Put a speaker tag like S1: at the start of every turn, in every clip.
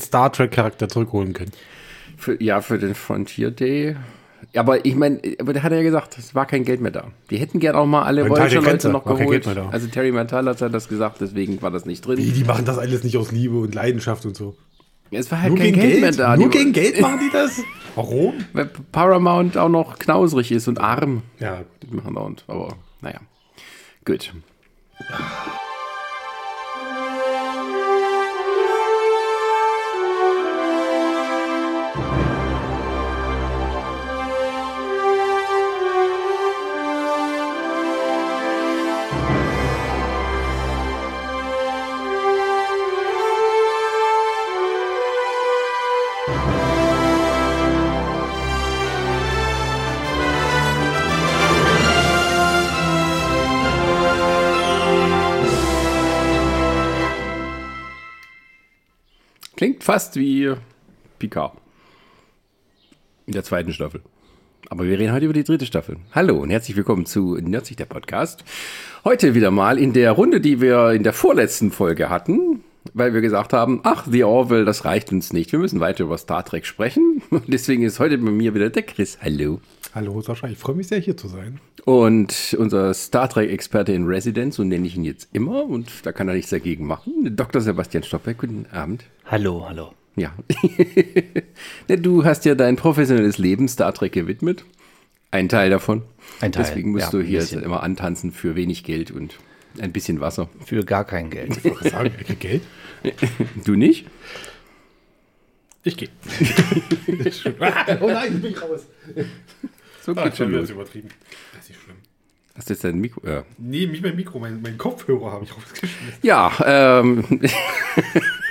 S1: Star Trek-Charakter zurückholen können.
S2: Für, ja, für den Frontier Day. Aber ich meine, aber der hat ja gesagt, es war kein Geld mehr da. Die hätten gern auch mal alle Voyager-Leute noch
S1: war kein
S2: geholt. Also Terry Martell hat das gesagt, deswegen war das nicht drin.
S1: die machen das alles nicht aus Liebe und Leidenschaft und so.
S2: Es war halt
S1: Nur
S2: kein
S1: gegen
S2: Geld,
S1: Geld?
S2: mehr da.
S1: Nur
S2: Die-
S1: gegen Geld machen die das? Warum?
S2: Weil Paramount auch noch knausrig ist und arm.
S1: Ja.
S2: Die dauernd. Aber naja. Gut. Klingt fast wie Picard. In der zweiten Staffel. Aber wir reden heute über die dritte Staffel. Hallo und herzlich willkommen zu Nerdsich, der Podcast. Heute wieder mal in der Runde, die wir in der vorletzten Folge hatten, weil wir gesagt haben, ach, The Orville, das reicht uns nicht. Wir müssen weiter über Star Trek sprechen. Und deswegen ist heute bei mir wieder der Chris. Hallo.
S1: Hallo Sascha, ich freue mich sehr hier zu sein.
S2: Und unser Star Trek-Experte in Residence, so nenne ich ihn jetzt immer, und da kann er nichts dagegen machen, Dr. Sebastian Stoppeck. Guten Abend.
S3: Hallo, hallo.
S2: Ja. Du hast ja dein professionelles Leben Star Trek gewidmet. Ein Teil davon.
S3: Ein Teil,
S2: Deswegen musst
S3: ja,
S2: du hier immer antanzen für wenig Geld und ein bisschen Wasser.
S3: Für gar kein Geld.
S1: Was sagen, er kriegt Geld?
S2: Du nicht?
S1: Ich gehe. oh nein, ich bin raus.
S2: So
S1: Ah,
S2: geht schon
S1: ist übertrieben. Das ist.
S2: Hast du jetzt dein Mikro? Ja.
S1: Nee, nicht mein Mikro, mein, mein Kopfhörer habe ich rausgeschmissen.
S2: Ja, ähm,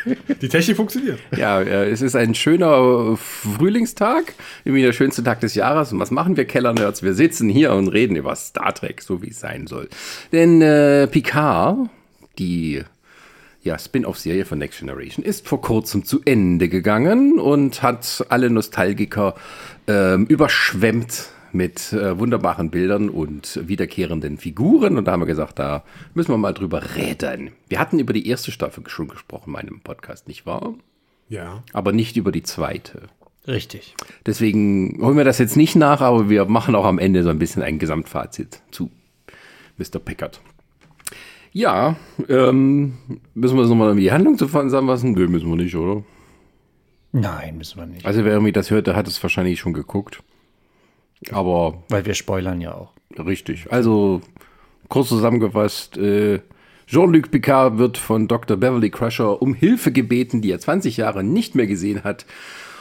S1: Die Technik funktioniert.
S2: ja, äh, es ist ein schöner Frühlingstag, irgendwie der schönste Tag des Jahres. Und was machen wir, Kellernerds? Wir sitzen hier und reden über Star Trek, so wie es sein soll. Denn äh, Picard, die ja, Spin-off-Serie von Next Generation, ist vor kurzem zu Ende gegangen und hat alle Nostalgiker ähm, überschwemmt mit äh, wunderbaren Bildern und wiederkehrenden Figuren. Und da haben wir gesagt, da müssen wir mal drüber reden. Wir hatten über die erste Staffel schon gesprochen in meinem Podcast, nicht wahr?
S1: Ja.
S2: Aber nicht über die zweite.
S3: Richtig.
S2: Deswegen holen wir das jetzt nicht nach, aber wir machen auch am Ende so ein bisschen ein Gesamtfazit zu Mr. Pickard. Ja, ähm, müssen wir uns nochmal die Handlung zusammenfassen? Nö, müssen wir nicht, oder?
S3: Nein, müssen wir nicht.
S2: Also wer irgendwie das hört, der hat es wahrscheinlich schon geguckt. Aber
S3: Weil wir spoilern ja auch.
S2: richtig. Also kurz zusammengefasst, äh, Jean-Luc Picard wird von Dr. Beverly Crusher um Hilfe gebeten, die er 20 Jahre nicht mehr gesehen hat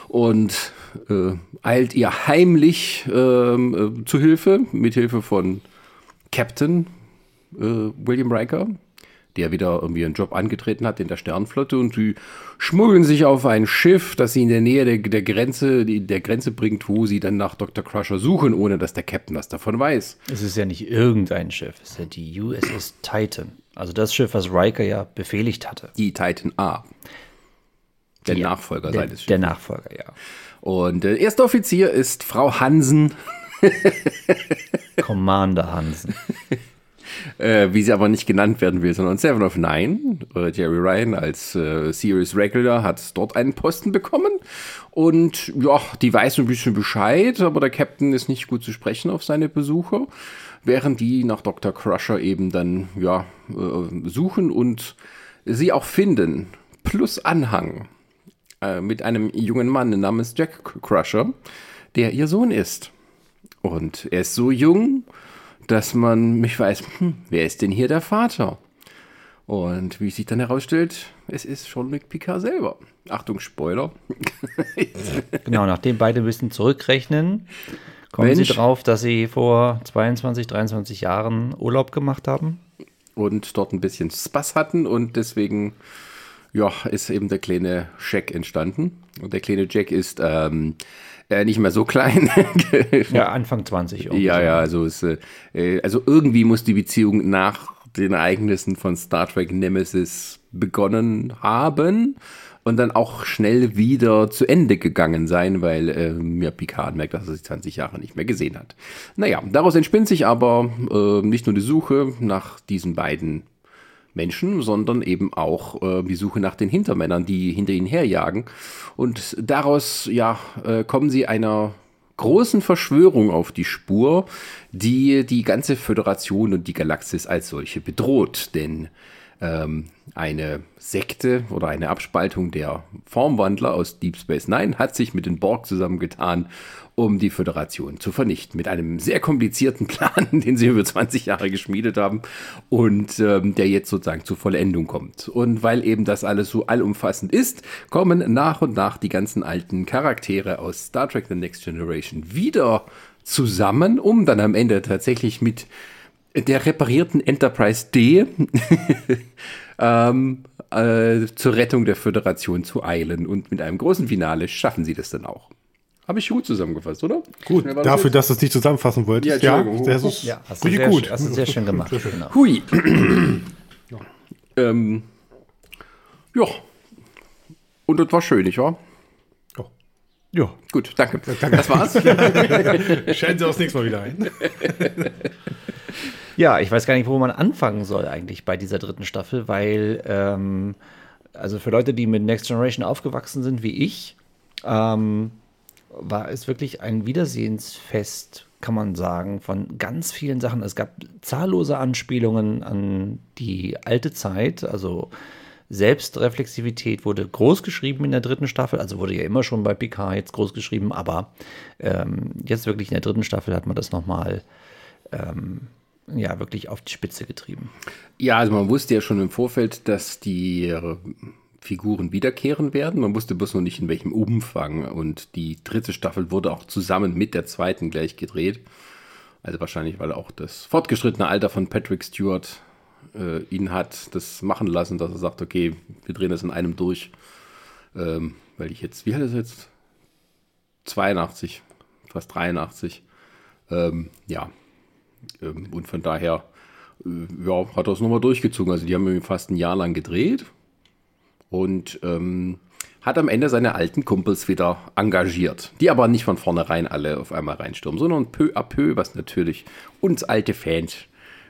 S2: und äh, eilt ihr heimlich ähm, äh, zu Hilfe, mit Hilfe von Captain äh, William Riker, der wieder irgendwie einen Job angetreten hat in der Sternflotte und sie schmuggeln sich auf ein Schiff, das sie in der Nähe der, der Grenze, der Grenze bringt, wo sie dann nach Dr. Crusher suchen, ohne dass der Captain was davon weiß.
S3: Es ist ja nicht irgendein Schiff, es ist ja die USS Titan. Also das Schiff, was Riker ja befehligt hatte.
S2: Die Titan A. Der
S3: Die-
S2: Nachfolger
S3: der,
S2: seines
S3: Der
S2: Schiffes.
S3: Nachfolger, ja.
S2: Und der erste Offizier ist Frau Hansen,
S3: Commander Hansen.
S2: äh, wie sie aber nicht genannt werden will, sondern Seven of Nine. Äh, Jerry Ryan als äh, Series Regular hat dort einen Posten bekommen. Und ja, die weiß ein bisschen Bescheid, aber der Captain ist nicht gut zu sprechen auf seine Besucher. Während die nach Dr. Crusher eben dann ja, äh, suchen und sie auch finden. Plus Anhang äh, mit einem jungen Mann namens Jack Crusher, der ihr Sohn ist. Und er ist so jung, dass man mich weiß, hm, wer ist denn hier der Vater? Und wie sich dann herausstellt, es ist Jean-Luc Picard selber. Achtung, Spoiler.
S3: Genau, nachdem beide ein bisschen zurückrechnen, kommen
S2: Mensch.
S3: sie drauf, dass sie vor 22, 23 Jahren Urlaub gemacht haben.
S2: Und dort ein bisschen Spaß hatten und deswegen, ja, ist eben der kleine Jack entstanden. Und der kleine Jack ist ähm, äh, nicht mehr so klein.
S3: Ja, Anfang 20. irgendwie
S2: Ja, ja, also, es, äh, also irgendwie muss die Beziehung nach den Ereignissen von Star Trek Nemesis begonnen haben und dann auch schnell wieder zu Ende gegangen sein, weil äh, mir Picard merkt, dass er sich 20 Jahre nicht mehr gesehen hat. Naja, daraus entspinnt sich aber äh, nicht nur die Suche nach diesen beiden Menschen, sondern eben auch äh, die Suche nach den Hintermännern, die hinter ihnen herjagen. Und daraus ja, äh, kommen sie einer großen Verschwörung auf die Spur, die die ganze Föderation und die Galaxis als solche bedroht. Denn ähm, eine Sekte oder eine Abspaltung der Formwandler aus Deep Space Nine hat sich mit den Borg zusammengetan, um die Föderation zu vernichten. Mit einem sehr komplizierten Plan, den sie über 20 Jahre geschmiedet haben und ähm, der jetzt sozusagen zur Vollendung kommt. Und weil eben das alles so allumfassend ist, kommen nach und nach die ganzen alten Charaktere aus Star Trek The Next Generation wieder zusammen, um dann am Ende tatsächlich mit der reparierten Enterprise D ähm, äh, zur Rettung der Föderation zu eilen. Und mit einem großen Finale schaffen sie das dann auch. Habe ich gut zusammengefasst, oder?
S1: Gut,
S2: Ja, das
S1: dafür,
S2: jetzt?
S1: dass du es nicht zusammenfassen wolltest.
S2: Ja,
S1: Ja, das ist
S3: Ja, hast du,
S1: richtig
S3: sehr,
S1: gut.
S3: hast du sehr schön gemacht. Genau.
S2: Hui. ähm, ja. Und das war schön, nicht wahr?
S1: Oh. Ja,
S2: Gut, danke. Das war's.
S1: stellen Sie uns nächstes Mal wieder ein.
S3: Ja, ich weiß gar nicht, wo man anfangen soll eigentlich bei dieser dritten Staffel, weil, ähm, also für Leute, die mit Next Generation aufgewachsen sind wie ich, ähm, war es wirklich ein Wiedersehensfest, kann man sagen, von ganz vielen Sachen. Es gab zahllose Anspielungen an die alte Zeit, also Selbstreflexivität wurde groß geschrieben in der dritten Staffel, also wurde ja immer schon bei Picard jetzt groß geschrieben, aber ähm, jetzt wirklich in der dritten Staffel hat man das nochmal ja, wirklich auf die Spitze getrieben.
S2: Ja, also man wusste ja schon im Vorfeld, dass die Figuren wiederkehren werden. Man wusste bloß noch nicht in welchem Umfang. Und die dritte Staffel wurde auch zusammen mit der zweiten gleich gedreht. Also wahrscheinlich, weil auch das fortgeschrittene Alter von Patrick Stewart äh, ihn hat das machen lassen, dass er sagt, okay, wir drehen das in einem durch. Ähm, weil ich jetzt, wie alt ist jetzt? 82, fast 83. Ähm, ja, ähm, und von daher äh, ja, hat er es nochmal durchgezogen. Also die haben fast ein Jahr lang gedreht und ähm, hat am Ende seine alten Kumpels wieder engagiert, die aber nicht von vornherein alle auf einmal reinstürmen, sondern peu à peu, was natürlich uns alte Fans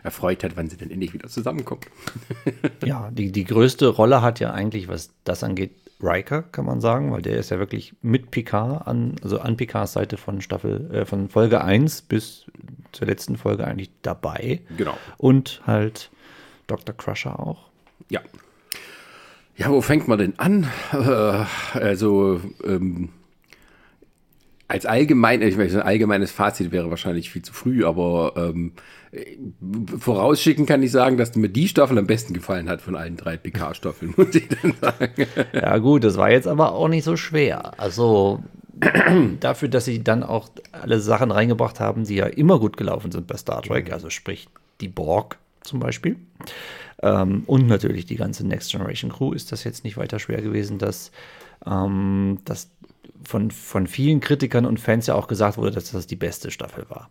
S2: erfreut hat, wann sie denn endlich wieder zusammenkommen.
S3: Ja, die, die größte Rolle hat ja eigentlich, was das angeht, Riker, kann man sagen, weil der ist ja wirklich mit Picard an, also an Picards Seite von Staffel, äh, von Folge 1 bis zur letzten Folge eigentlich dabei.
S2: Genau.
S3: Und halt Dr. Crusher auch.
S2: Ja. Ja, wo fängt man denn an? Äh, also, ähm, als allgemein, ich weiß, ein allgemeines Fazit wäre wahrscheinlich viel zu früh, aber ähm, äh, vorausschicken kann ich sagen, dass mir die Staffel am besten gefallen hat von allen drei PK-Staffeln, muss ich dann sagen.
S3: Ja, gut, das war jetzt aber auch nicht so schwer. Also dafür, dass sie dann auch alle Sachen reingebracht haben, die ja immer gut gelaufen sind bei Star Trek, also sprich die Borg zum Beispiel. Ähm, und natürlich die ganze Next Generation Crew ist das jetzt nicht weiter schwer gewesen, dass ähm, das von, von vielen Kritikern und Fans ja auch gesagt wurde, dass das die beste Staffel war.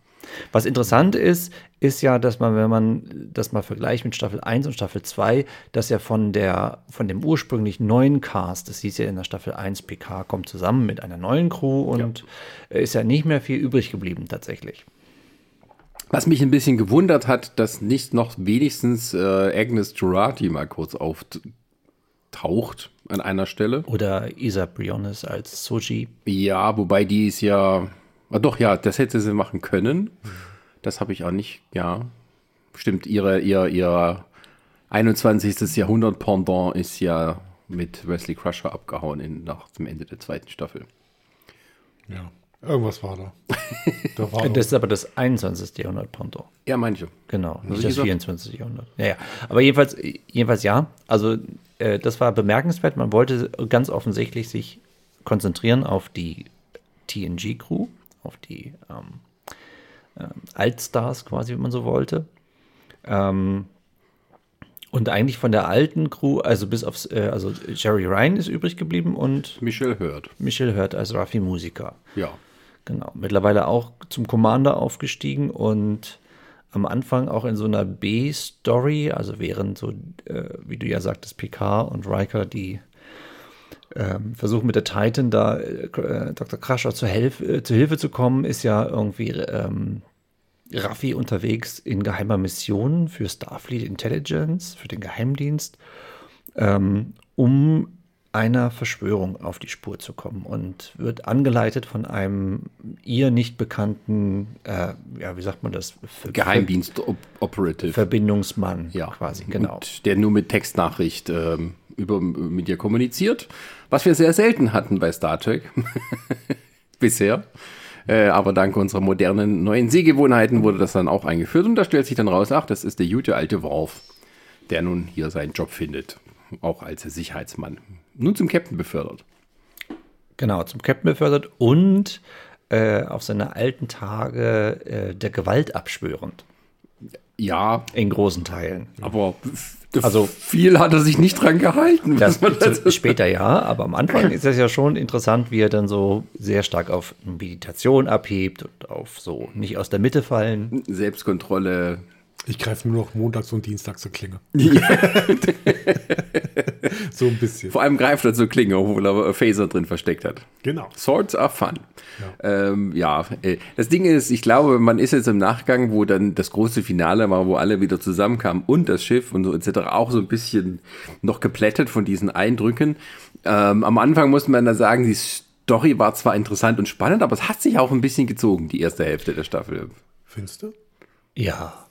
S3: Was interessant ist, ist ja, dass man, wenn man das mal vergleicht mit Staffel 1 und Staffel 2, dass ja von der, von dem ursprünglich neuen Cast, das hieß ja in der Staffel 1, PK kommt zusammen mit einer neuen Crew und ist ja nicht mehr viel übrig geblieben tatsächlich.
S2: Was mich ein bisschen gewundert hat, dass nicht noch wenigstens äh, Agnes Girardi mal kurz auftaucht an einer Stelle.
S3: Oder Isa Briones als Soji.
S2: Ja, wobei die ist ja. Ah, doch, ja, das hätte sie machen können. Das habe ich auch nicht, ja. Stimmt, ihre, ihr, ihr 21. Jahrhundert Pendant ist ja mit Wesley Crusher abgehauen in, nach dem Ende der zweiten Staffel.
S1: Ja, irgendwas war da. da war
S3: Das ist aber das 21. Jahrhundert Ponto.
S2: Ja, manche.
S3: Genau,
S2: ich
S3: nicht das
S2: gesagt?
S3: 24. Jahrhundert. Ja, ja. Aber jedenfalls, jedenfalls ja. Also äh, das war bemerkenswert. Man wollte ganz offensichtlich sich konzentrieren auf die TNG-Crew, auf die ähm, ähm, Altstars quasi, wenn man so wollte. Ähm, und eigentlich von der alten Crew, also bis aufs, äh, also Jerry Ryan ist übrig geblieben und
S2: Michelle hört.
S3: Michelle hört als Raffi Musiker.
S2: Ja.
S3: Genau. Mittlerweile auch zum Commander aufgestiegen und am Anfang auch in so einer B-Story, also während so, äh, wie du ja sagtest, Picard und Riker, die ähm, versuchen mit der Titan da äh, Dr. Crusher zu, Helf äh, zu Hilfe zu kommen, ist ja irgendwie ähm, Raffi unterwegs in geheimer Mission für Starfleet Intelligence, für den Geheimdienst, ähm, um einer Verschwörung auf die Spur zu kommen und wird angeleitet von einem ihr nicht bekannten, äh, ja, wie sagt man das?
S2: Ver Geheimdienst-Operative.
S3: Verbindungsmann, ja. quasi, genau.
S2: Und der nur mit Textnachricht ähm, über, mit ihr kommuniziert, was wir sehr selten hatten bei Star Trek bisher. Äh, aber dank unserer modernen neuen Sehgewohnheiten wurde das dann auch eingeführt und da stellt sich dann raus, ach, das ist der gute alte Worf, der nun hier seinen Job findet, auch als Sicherheitsmann nun zum Captain befördert.
S3: Genau, zum Captain befördert und äh, auf seine alten Tage äh, der Gewalt abschwörend.
S2: Ja.
S3: In großen Teilen.
S2: Aber also viel hat er sich nicht dran gehalten.
S3: Das, das später ja, aber am Anfang ist es ja schon interessant, wie er dann so sehr stark auf Meditation abhebt und auf so nicht aus der Mitte fallen.
S2: Selbstkontrolle,
S1: ich greife nur noch montags und dienstags zur Klinge. Ja. so ein bisschen.
S2: Vor allem greift er zur Klinge, obwohl er Phaser drin versteckt hat.
S1: Genau.
S2: Swords are fun. Ja. Ähm, ja, äh, das Ding ist, ich glaube, man ist jetzt im Nachgang, wo dann das große Finale war, wo alle wieder zusammenkamen und das Schiff und so etc. auch so ein bisschen noch geplättet von diesen Eindrücken. Ähm, am Anfang muss man da sagen, die Story war zwar interessant und spannend, aber es hat sich auch ein bisschen gezogen, die erste Hälfte der Staffel.
S1: Findest du?
S3: Ja.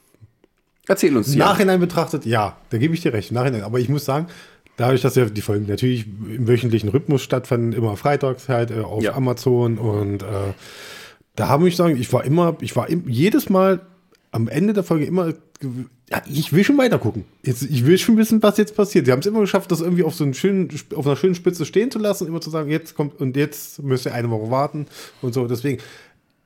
S2: Erzähl uns.
S1: Ja. Nachhinein betrachtet, ja, da gebe ich dir recht. Nachhinein. Aber ich muss sagen, dadurch, dass ja die Folgen natürlich im wöchentlichen Rhythmus stattfanden, immer freitags halt äh, auf ja. Amazon und äh, da habe ich sagen, ich war immer, ich war im, jedes Mal am Ende der Folge immer, ja, ich will schon weiter gucken. Jetzt, ich will schon wissen, was jetzt passiert. Sie haben es immer geschafft, das irgendwie auf so einen schönen, auf einer schönen Spitze stehen zu lassen, immer zu sagen, jetzt kommt und jetzt müsst ihr eine Woche warten und so. Deswegen,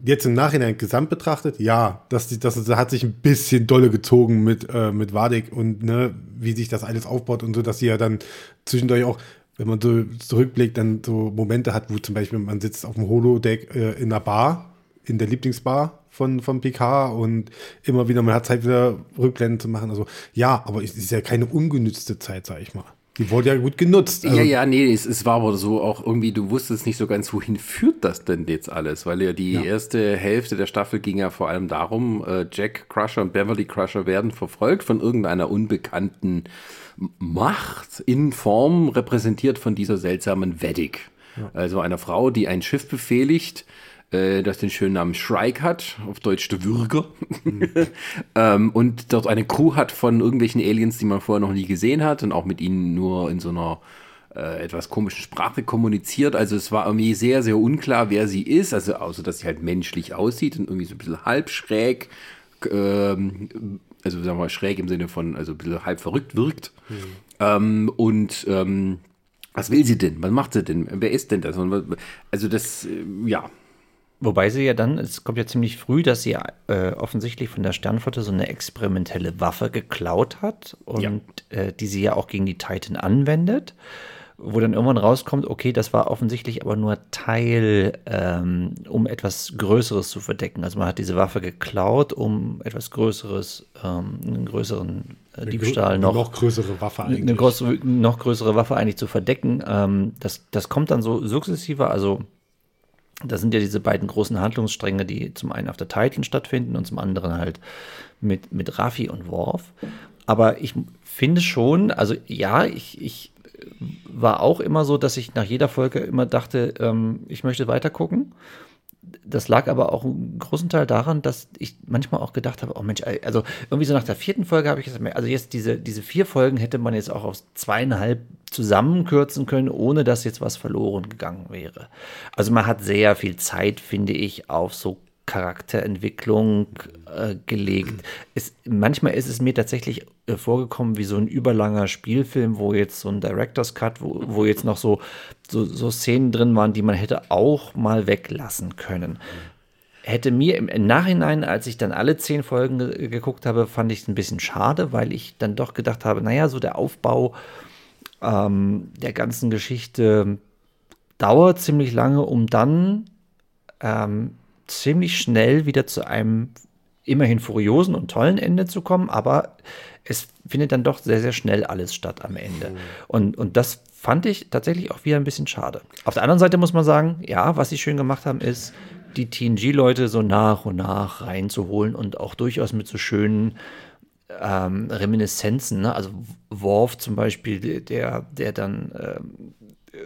S1: jetzt im Nachhinein gesamt betrachtet, ja, das, das, das hat sich ein bisschen dolle gezogen mit, äh, mit Wadik und ne, wie sich das alles aufbaut und so, dass sie ja dann zwischendurch auch, wenn man so zurückblickt, dann so Momente hat, wo zum Beispiel man sitzt auf dem Holodeck äh, in einer Bar, in der Lieblingsbar von, von PK und immer wieder, man hat Zeit wieder Rückblenden zu machen. Also ja, aber es ist ja keine ungenützte Zeit, sag ich mal. Die wurde ja gut genutzt.
S2: Also ja, ja, nee, es, es, war aber so auch irgendwie, du wusstest nicht so ganz, wohin führt das denn jetzt alles? Weil ja die ja. erste Hälfte der Staffel ging ja vor allem darum, äh, Jack Crusher und Beverly Crusher werden verfolgt von irgendeiner unbekannten Macht in Form repräsentiert von dieser seltsamen Vedek. Ja. Also einer Frau, die ein Schiff befehligt, äh, das den schönen Namen Shrike hat, auf Deutsch der Würger. Mhm. ähm, und dort eine Crew hat von irgendwelchen Aliens, die man vorher noch nie gesehen hat und auch mit ihnen nur in so einer äh, etwas komischen Sprache kommuniziert. Also es war irgendwie sehr, sehr unklar, wer sie ist. Also außer, dass sie halt menschlich aussieht und irgendwie so ein bisschen halb schräg. Ähm, also sagen wir mal schräg im Sinne von, also ein bisschen halb verrückt wirkt. Mhm. Ähm, und ähm, was will sie denn? Was macht sie denn? Wer ist denn das? Also das, äh, ja,
S3: Wobei sie ja dann, es kommt ja ziemlich früh, dass sie äh, offensichtlich von der Sternflotte so eine experimentelle Waffe geklaut hat und ja. äh, die sie ja auch gegen die Titan anwendet, wo dann irgendwann rauskommt, okay, das war offensichtlich aber nur Teil, ähm, um etwas Größeres zu verdecken. Also man hat diese Waffe geklaut, um etwas Größeres, ähm, einen größeren äh, Diebstahl noch,
S1: noch größere Waffe
S3: eigentlich. Eine große, noch größere Waffe eigentlich zu verdecken. Ähm, das, das kommt dann so sukzessive, also das sind ja diese beiden großen Handlungsstränge, die zum einen auf der Titan stattfinden und zum anderen halt mit, mit Raffi und Worf. Aber ich finde schon, also ja, ich, ich war auch immer so, dass ich nach jeder Folge immer dachte, ähm, ich möchte weiter gucken das lag aber auch einen großen Teil daran, dass ich manchmal auch gedacht habe, oh Mensch, also irgendwie so nach der vierten Folge habe ich gesagt, also jetzt diese, diese vier Folgen hätte man jetzt auch auf zweieinhalb zusammenkürzen können, ohne dass jetzt was verloren gegangen wäre. Also man hat sehr viel Zeit, finde ich, auf so Charakterentwicklung äh, gelegt. Es, manchmal ist es mir tatsächlich äh, vorgekommen wie so ein überlanger Spielfilm, wo jetzt so ein Director's Cut, wo, wo jetzt noch so, so, so Szenen drin waren, die man hätte auch mal weglassen können. Hätte mir im, Nachhinein, als ich dann alle zehn Folgen ge geguckt habe, fand ich es ein bisschen schade, weil ich dann doch gedacht habe, naja, so der Aufbau ähm, der ganzen Geschichte dauert ziemlich lange, um dann ähm, ziemlich schnell wieder zu einem immerhin furiosen und tollen Ende zu kommen, aber es findet dann doch sehr, sehr schnell alles statt am Ende. Mhm. Und, und das fand ich tatsächlich auch wieder ein bisschen schade. Auf der anderen Seite muss man sagen, ja, was sie schön gemacht haben, ist, die TNG-Leute so nach und nach reinzuholen und auch durchaus mit so schönen ähm, Reminiszenzen. Ne? Also Worf zum Beispiel, der, der dann ähm,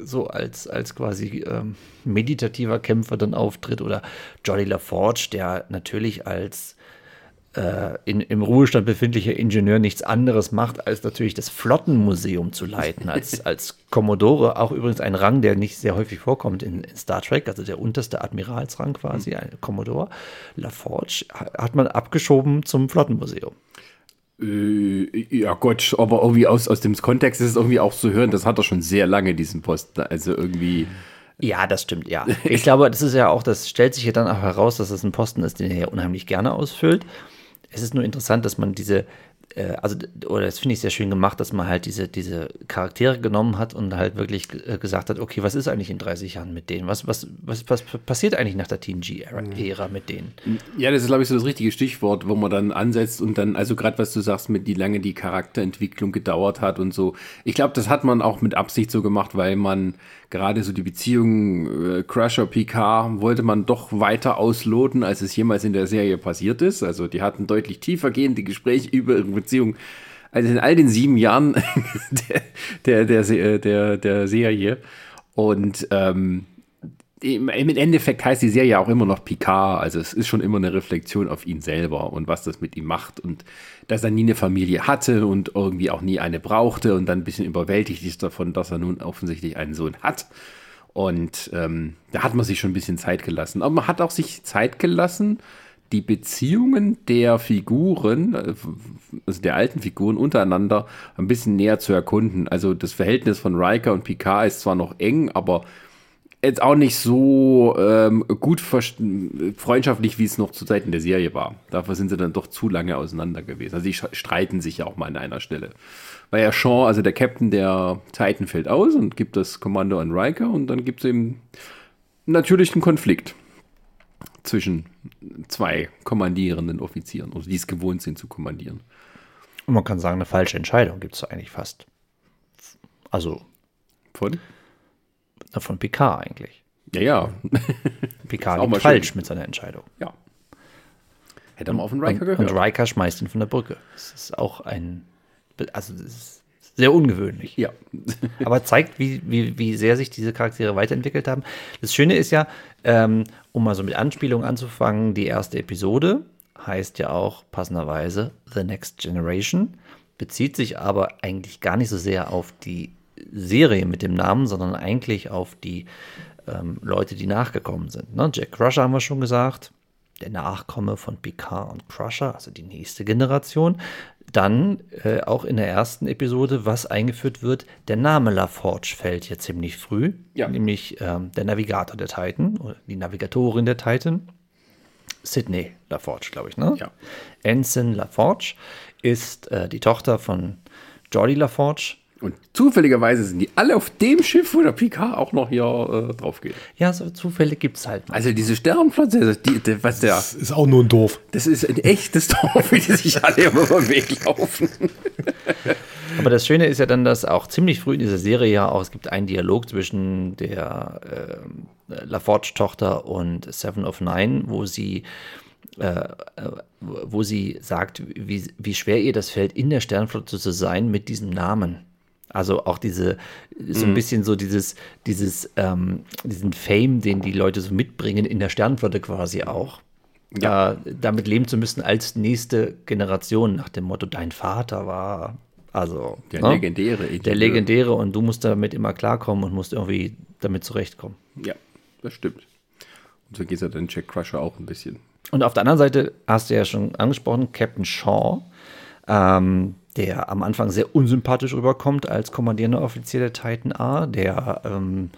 S3: so als, als quasi ähm, meditativer Kämpfer dann auftritt oder Jolly LaForge, der natürlich als äh, in, im Ruhestand befindlicher Ingenieur nichts anderes macht, als natürlich das Flottenmuseum zu leiten, als, als Commodore. Auch übrigens ein Rang, der nicht sehr häufig vorkommt in, in Star Trek, also der unterste Admiralsrang quasi, ein Commodore. LaForge hat man abgeschoben zum Flottenmuseum.
S2: Äh, ja Gott, aber irgendwie aus, aus dem Kontext ist es irgendwie auch zu hören, das hat er schon sehr lange, diesen Posten. Also irgendwie.
S3: Ja, das stimmt, ja. Ich glaube, das ist ja auch, das stellt sich ja dann auch heraus, dass das ein Posten ist, den er ja unheimlich gerne ausfüllt. Es ist nur interessant, dass man diese, also, oder das finde ich sehr schön gemacht, dass man halt diese, diese Charaktere genommen hat und halt wirklich äh, gesagt hat, okay, was ist eigentlich in 30 Jahren mit denen? Was, was, was, was passiert eigentlich nach der TNG-Ära mit denen?
S2: Ja, das ist, glaube ich, so das richtige Stichwort, wo man dann ansetzt und dann, also gerade was du sagst, mit wie lange die Charakterentwicklung gedauert hat und so. Ich glaube, das hat man auch mit Absicht so gemacht, weil man gerade so die Beziehung äh, Crusher Picard wollte man doch weiter ausloten, als es jemals in der Serie passiert ist. Also die hatten deutlich tiefer gehende Gespräche über ihre Beziehung. Also in all den sieben Jahren der, der, der, der, der Serie. Und ähm, im, Endeffekt heißt die Serie auch immer noch Picard. Also es ist schon immer eine Reflexion auf ihn selber und was das mit ihm macht. Und dass er nie eine Familie hatte und irgendwie auch nie eine brauchte und dann ein bisschen überwältigt ist davon, dass er nun offensichtlich einen Sohn hat. Und ähm, da hat man sich schon ein bisschen Zeit gelassen. Aber man hat auch sich Zeit gelassen, die Beziehungen der Figuren, äh, also der alten Figuren untereinander, ein bisschen näher zu erkunden. Also das Verhältnis von Riker und Picard ist zwar noch eng, aber jetzt auch nicht so ähm, gut freundschaftlich, wie es noch zu Zeiten der Serie war. Dafür sind sie dann doch zu lange auseinander gewesen. Also die streiten sich ja auch mal an einer Stelle. Weil ja Sean, also der Captain der Titan, fällt aus und gibt das Kommando an Riker und dann gibt es eben natürlich einen Konflikt zwischen zwei kommandierenden Offizieren, also die es gewohnt sind zu kommandieren.
S3: Und man kann sagen, eine falsche Entscheidung gibt es eigentlich fast. Also.
S2: Von?
S3: von Picard eigentlich.
S2: Ja, ja.
S3: Picard liegt falsch schön. mit seiner Entscheidung.
S2: Ja.
S3: Hätte man auf den Riker gehört. Und Riker schmeißt ihn von der Brücke. Das ist auch ein, also das ist sehr ungewöhnlich.
S2: Ja.
S3: Aber zeigt, wie, wie, wie sehr sich diese Charaktere weiterentwickelt haben. Das Schöne ist ja, ähm, um mal so mit Anspielung anzufangen, die erste Episode heißt ja auch passenderweise The Next Generation, bezieht sich aber eigentlich gar nicht so sehr auf die Serie mit dem Namen, sondern eigentlich auf die ähm, Leute, die nachgekommen sind. Ne? Jack Crusher haben wir schon gesagt, der Nachkomme von Picard und Crusher, also die nächste Generation. Dann äh, auch in der ersten Episode, was eingeführt wird, der Name LaForge fällt hier ziemlich früh, ja. nämlich ähm, der Navigator der Titan oder die Navigatorin der Titan. Sydney LaForge, glaube ich, ne?
S2: Ja.
S3: Ensign LaForge ist äh, die Tochter von Jordi LaForge,
S2: und zufälligerweise sind die alle auf dem Schiff, wo der Picard auch noch hier äh, drauf geht.
S3: Ja, so Zufälle gibt es halt.
S2: Noch. Also diese Sternenflotte, die, die, was der. Das
S1: ist auch nur ein Dorf.
S2: Das ist ein echtes Dorf, wie die sich alle immer über den Weg laufen.
S3: Aber das Schöne ist ja dann, dass auch ziemlich früh in dieser Serie ja auch, es gibt einen Dialog zwischen der äh, LaForge-Tochter und Seven of Nine, wo sie äh, äh, wo sie sagt, wie, wie schwer ihr das fällt, in der Sternenflotte zu sein mit diesem Namen. Also auch diese, so ein mhm. bisschen so dieses, dieses, ähm, diesen Fame, den die Leute so mitbringen in der Sternenflotte quasi auch. Ja. Äh, damit leben zu müssen als nächste Generation, nach dem Motto, dein Vater war, also.
S2: Der ne? legendäre.
S3: Der legendäre und du musst damit immer klarkommen und musst irgendwie damit zurechtkommen.
S2: Ja, das stimmt. Und so geht es ja dann Jack Crusher auch ein bisschen.
S3: Und auf der anderen Seite hast du ja schon angesprochen, Captain Shaw. Ähm, der am Anfang sehr unsympathisch rüberkommt als kommandierender Offizier der Titan A, der ähm,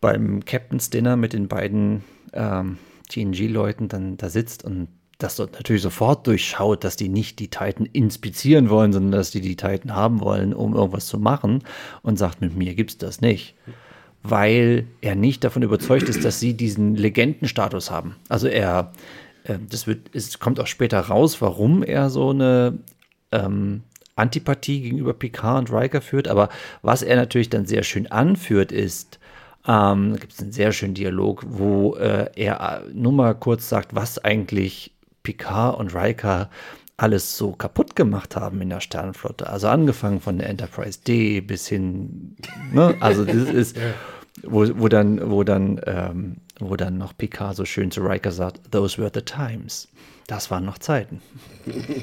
S3: beim Captain's Dinner mit den beiden ähm, TNG-Leuten dann da sitzt und das dort natürlich sofort durchschaut, dass die nicht die Titan inspizieren wollen, sondern dass die die Titan haben wollen, um irgendwas zu machen und sagt, mit mir gibt es das nicht. Weil er nicht davon überzeugt ist, dass sie diesen Legendenstatus haben. Also er, äh, das wird, es kommt auch später raus, warum er so eine ähm, Antipathie gegenüber Picard und Riker führt. Aber was er natürlich dann sehr schön anführt, ist Ähm, da gibt es einen sehr schönen Dialog, wo äh, er äh, nur mal kurz sagt, was eigentlich Picard und Riker alles so kaputt gemacht haben in der Sternenflotte. Also angefangen von der Enterprise D bis hin, ne? also das ist, wo, wo dann, wo dann, ähm, wo dann noch Picard so schön zu Riker sagt, those were the times. Das waren noch Zeiten.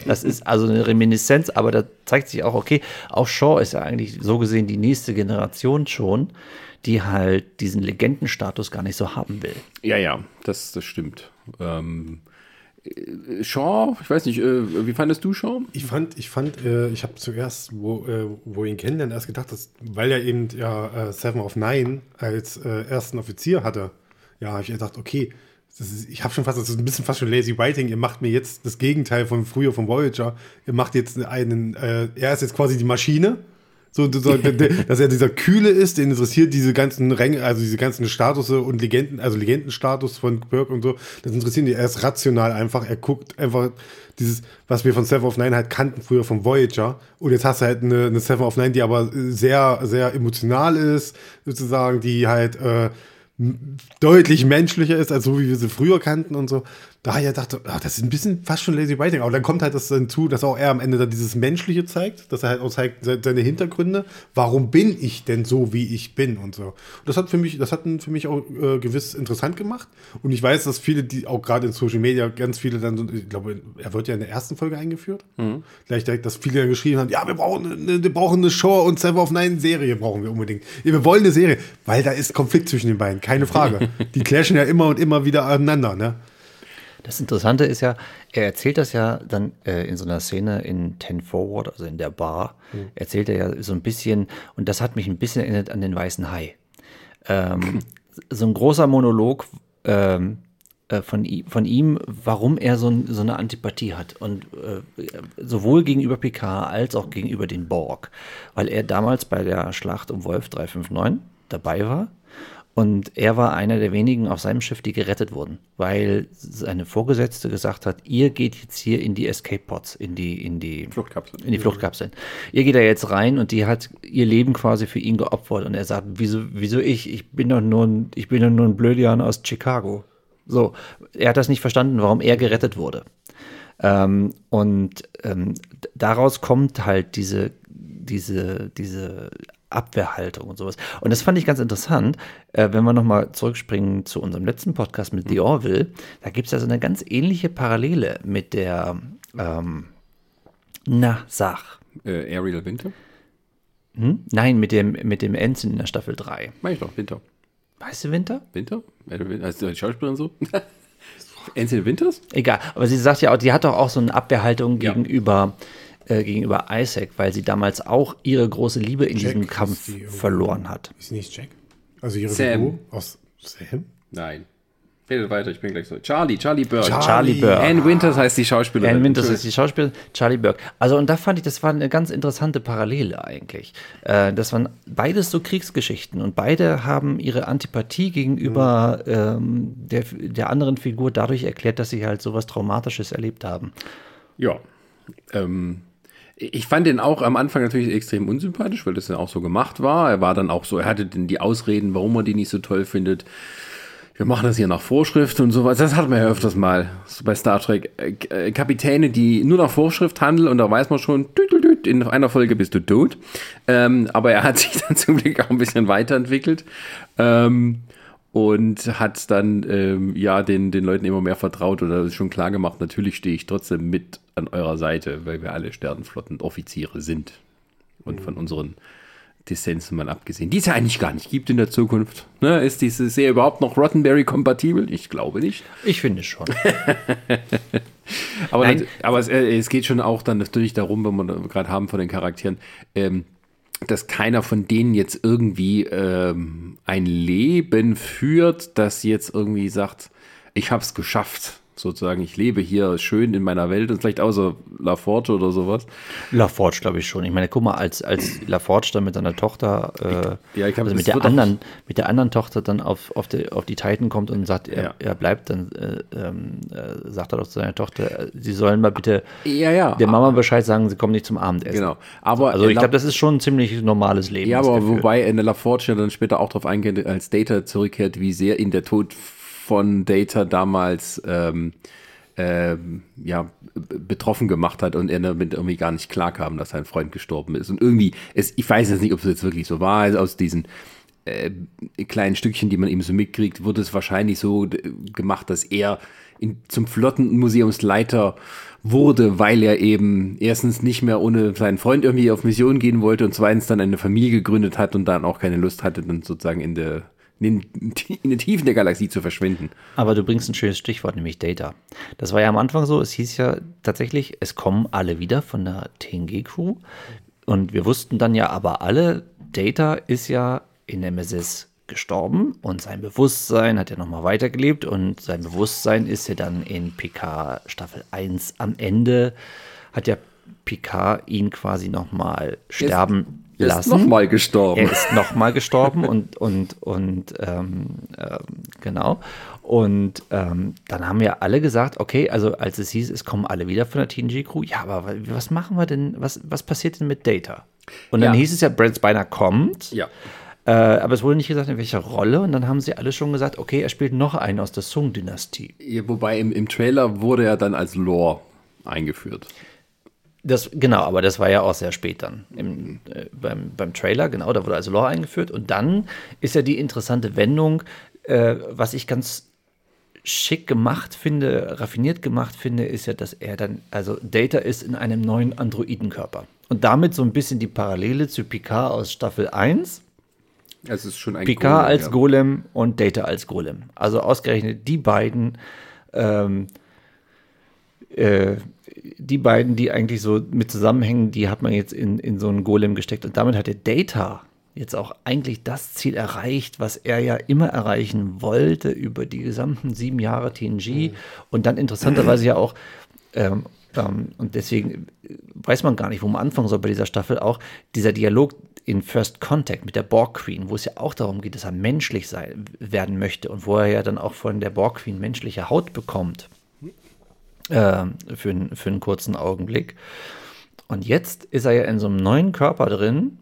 S3: Das ist also eine Reminiszenz, aber da zeigt sich auch, okay, auch Shaw ist ja eigentlich so gesehen die nächste Generation schon, die halt diesen Legendenstatus gar nicht so haben will.
S2: Ja, ja, das, das stimmt. Ähm, äh, Shaw, ich weiß nicht, äh, wie fandest du Shaw?
S1: Ich fand, ich fand, äh, ich habe zuerst, wo, äh, wo ihn kennenlernen, erst gedacht, dass, weil er eben ja äh, Seven of Nine als äh, ersten Offizier hatte, ja, habe ich gedacht, okay, ist, ich habe schon fast, das ist ein bisschen fast schon lazy writing. Ihr macht mir jetzt das Gegenteil von früher von Voyager. Ihr macht jetzt einen, äh, er ist jetzt quasi die Maschine. So, so dass er dieser Kühle ist, den interessiert diese ganzen Ränge, also diese ganzen Status und Legenden, also Legendenstatus von Burke und so, das interessiert ihn. Er ist rational einfach, er guckt einfach dieses, was wir von Seven of Nine halt kannten früher von Voyager. Und jetzt hast du halt eine, eine Seven of Nine, die aber sehr, sehr emotional ist, sozusagen, die halt äh, deutlich menschlicher ist, als so wie wir sie früher kannten und so. Daher dachte, ach, das ist ein bisschen fast schon lazy writing. Aber dann kommt halt das hinzu, dass auch er am Ende dann dieses Menschliche zeigt, dass er halt auch zeigt seine Hintergründe. Warum bin ich denn so, wie ich bin und so. Und das hat für mich, das hat für mich auch äh, gewiss interessant gemacht. Und ich weiß, dass viele, die auch gerade in Social Media, ganz viele dann, ich glaube, er wird ja in der ersten Folge eingeführt. Mhm. Gleich direkt, dass viele dann geschrieben haben, ja, wir brauchen eine, wir brauchen eine Show und Seven of Nine Serie brauchen wir unbedingt. Ja, wir wollen eine Serie, weil da ist Konflikt zwischen den beiden, keine Frage. die clashen ja immer und immer wieder aneinander, ne?
S3: Das Interessante ist ja, er erzählt das ja dann äh, in so einer Szene in Ten Forward, also in der Bar, mhm. erzählt er ja so ein bisschen, und das hat mich ein bisschen erinnert an den Weißen Hai. Ähm, so ein großer Monolog ähm, äh, von, von ihm, warum er so, so eine Antipathie hat. Und äh, sowohl gegenüber Picard als auch gegenüber den Borg. Weil er damals bei der Schlacht um Wolf 359 dabei war und er war einer der wenigen auf seinem Schiff, die gerettet wurden, weil seine Vorgesetzte gesagt hat, ihr geht jetzt hier in die Escape Pods, in die, in die Fluchtkapseln. In die Fluchtkapseln. Ihr geht da jetzt rein und die hat ihr Leben quasi für ihn geopfert. Und er sagt, wieso, wieso ich? Ich bin doch nur ein, ich bin doch nur ein Blödian aus Chicago. So, er hat das nicht verstanden, warum er gerettet wurde. Ähm, und ähm, daraus kommt halt diese, diese, diese Abwehrhaltung und sowas. Und das fand ich ganz interessant, äh, wenn wir nochmal zurückspringen zu unserem letzten Podcast mit The Orville. Da gibt es ja so eine ganz ähnliche Parallele mit der, ähm, na, sag.
S2: Äh, Ariel Winter?
S3: Hm? Nein, mit dem, mit dem Ensign in der Staffel 3.
S2: Mach ich doch, Winter.
S3: Weißt du Winter?
S2: Winter? Heißt die Schauspielerin so? Ensign Winters?
S3: Egal, aber sie sagt ja auch, die hat doch auch so eine Abwehrhaltung ja. gegenüber äh, gegenüber Isaac, weil sie damals auch ihre große Liebe in Jack diesem Kampf die, verloren hat.
S1: Ist nicht Jack? Also ihre
S2: Sam.
S1: Figur aus Sam?
S2: Nein. Redet weiter, ich bin gleich so. Charlie, Charlie Burke.
S3: Charlie, Charlie Burke.
S2: Anne Winters heißt die Schauspielerin.
S3: Anne Winters ist die Schauspielerin, Charlie Burke. Also, und da fand ich, das war eine ganz interessante Parallele eigentlich. Äh, das waren beides so Kriegsgeschichten und beide haben ihre Antipathie gegenüber mhm. ähm, der, der anderen Figur dadurch erklärt, dass sie halt sowas Traumatisches erlebt haben.
S2: Ja. Ähm, ich fand den auch am Anfang natürlich extrem unsympathisch, weil das dann auch so gemacht war. Er war dann auch so, er hatte dann die Ausreden, warum er die nicht so toll findet. Wir machen das hier nach Vorschrift und sowas. Das hat man ja öfters mal so bei Star Trek. Äh, Kapitäne, die nur nach Vorschrift handeln und da weiß man schon, in einer Folge bist du tot. Ähm, aber er hat sich dann zum Glück auch ein bisschen weiterentwickelt. Ähm, und hat dann ähm, ja den, den Leuten immer mehr vertraut oder schon klar gemacht, natürlich stehe ich trotzdem mit an eurer Seite, weil wir alle Sternenflottenoffiziere sind. Und mhm. von unseren Dissensen mal abgesehen, die es ja eigentlich gar nicht gibt in der Zukunft. Ne? Ist diese Serie überhaupt noch Rottenberry-kompatibel? Ich glaube nicht.
S3: Ich finde schon.
S2: aber das, aber es, äh, es, geht schon auch dann natürlich darum, wenn wir gerade haben von den Charakteren, ähm, dass keiner von denen jetzt irgendwie ähm, ein Leben führt, das jetzt irgendwie sagt, ich habe es geschafft. Sozusagen, ich lebe hier schön in meiner Welt und vielleicht außer LaForge oder sowas.
S3: LaForge, glaube ich schon. Ich meine, guck mal, als, als LaForge dann mit seiner Tochter,
S2: äh, ja, glaub,
S3: also mit der anderen, mit der anderen Tochter dann auf, auf, die, auf die Titan kommt und sagt, er, ja. er bleibt, dann äh, ähm, äh, sagt er doch zu seiner Tochter, äh, sie sollen mal bitte
S2: ja, ja.
S3: der Mama Bescheid sagen, sie kommen nicht zum Abendessen.
S2: Genau. Aber
S3: also ich glaube, das ist schon ein ziemlich normales Leben.
S2: Ja, aber wobei in der LaForge dann später auch darauf eingeht, als Data zurückkehrt, wie sehr ihn der Tod von Data damals ähm, ähm, ja, betroffen gemacht hat und er damit irgendwie gar nicht klarkam, dass sein Freund gestorben ist. Und irgendwie, es, ich weiß jetzt nicht, ob es jetzt wirklich so war, also aus diesen äh, kleinen Stückchen, die man eben so mitkriegt, wurde es wahrscheinlich so gemacht, dass er in, zum Flottenmuseumsleiter wurde, weil er eben erstens nicht mehr ohne seinen Freund irgendwie auf Mission gehen wollte und zweitens dann eine Familie gegründet hat und dann auch keine Lust hatte, dann sozusagen in der in den, in den Tiefen der Galaxie zu verschwinden.
S3: Aber du bringst ein schönes Stichwort, nämlich Data. Das war ja am Anfang so, es hieß ja tatsächlich, es kommen alle wieder von der TNG-Crew. Und wir wussten dann ja aber alle, Data ist ja in MSS gestorben und sein Bewusstsein hat ja nochmal weitergelebt und sein Bewusstsein ist ja dann in PK Staffel 1 am Ende, hat ja PK ihn quasi nochmal sterben
S2: er lassen. ist nochmal gestorben.
S3: Er ist nochmal gestorben und, und, und ähm, ähm, genau. Und ähm, dann haben ja alle gesagt, okay, also als es hieß, es kommen alle wieder von der TNG-Crew, ja, aber was machen wir denn, was, was passiert denn mit Data? Und dann ja. hieß es ja, Brent Spiner kommt.
S2: Ja.
S3: Äh, aber es wurde nicht gesagt, in welcher Rolle. Und dann haben sie alle schon gesagt, okay, er spielt noch einen aus der Sung-Dynastie.
S2: Ja, wobei im, im Trailer wurde er dann als Lore eingeführt.
S3: Das, genau, aber das war ja auch sehr spät dann im, äh, beim, beim Trailer, genau, da wurde also Lore eingeführt und dann ist ja die interessante Wendung, äh, was ich ganz schick gemacht finde, raffiniert gemacht finde, ist ja, dass er dann, also Data ist in einem neuen Androidenkörper und damit so ein bisschen die Parallele zu Picard aus Staffel 1.
S2: Es ist schon ein
S3: Picard Golem, als ja. Golem und Data als Golem. Also ausgerechnet die beiden ähm, äh, die beiden, die eigentlich so mit zusammenhängen, die hat man jetzt in, in so einen Golem gesteckt. Und damit hat der Data jetzt auch eigentlich das Ziel erreicht, was er ja immer erreichen wollte über die gesamten sieben Jahre TNG. Mhm. Und dann interessanterweise ja auch, ähm, ähm, und deswegen weiß man gar nicht, wo man anfangen soll bei dieser Staffel, auch dieser Dialog in First Contact mit der Borg Queen, wo es ja auch darum geht, dass er menschlich sein, werden möchte und wo er ja dann auch von der Borg Queen menschliche Haut bekommt äh, für, für einen kurzen Augenblick. Und jetzt ist er ja in so einem neuen Körper drin.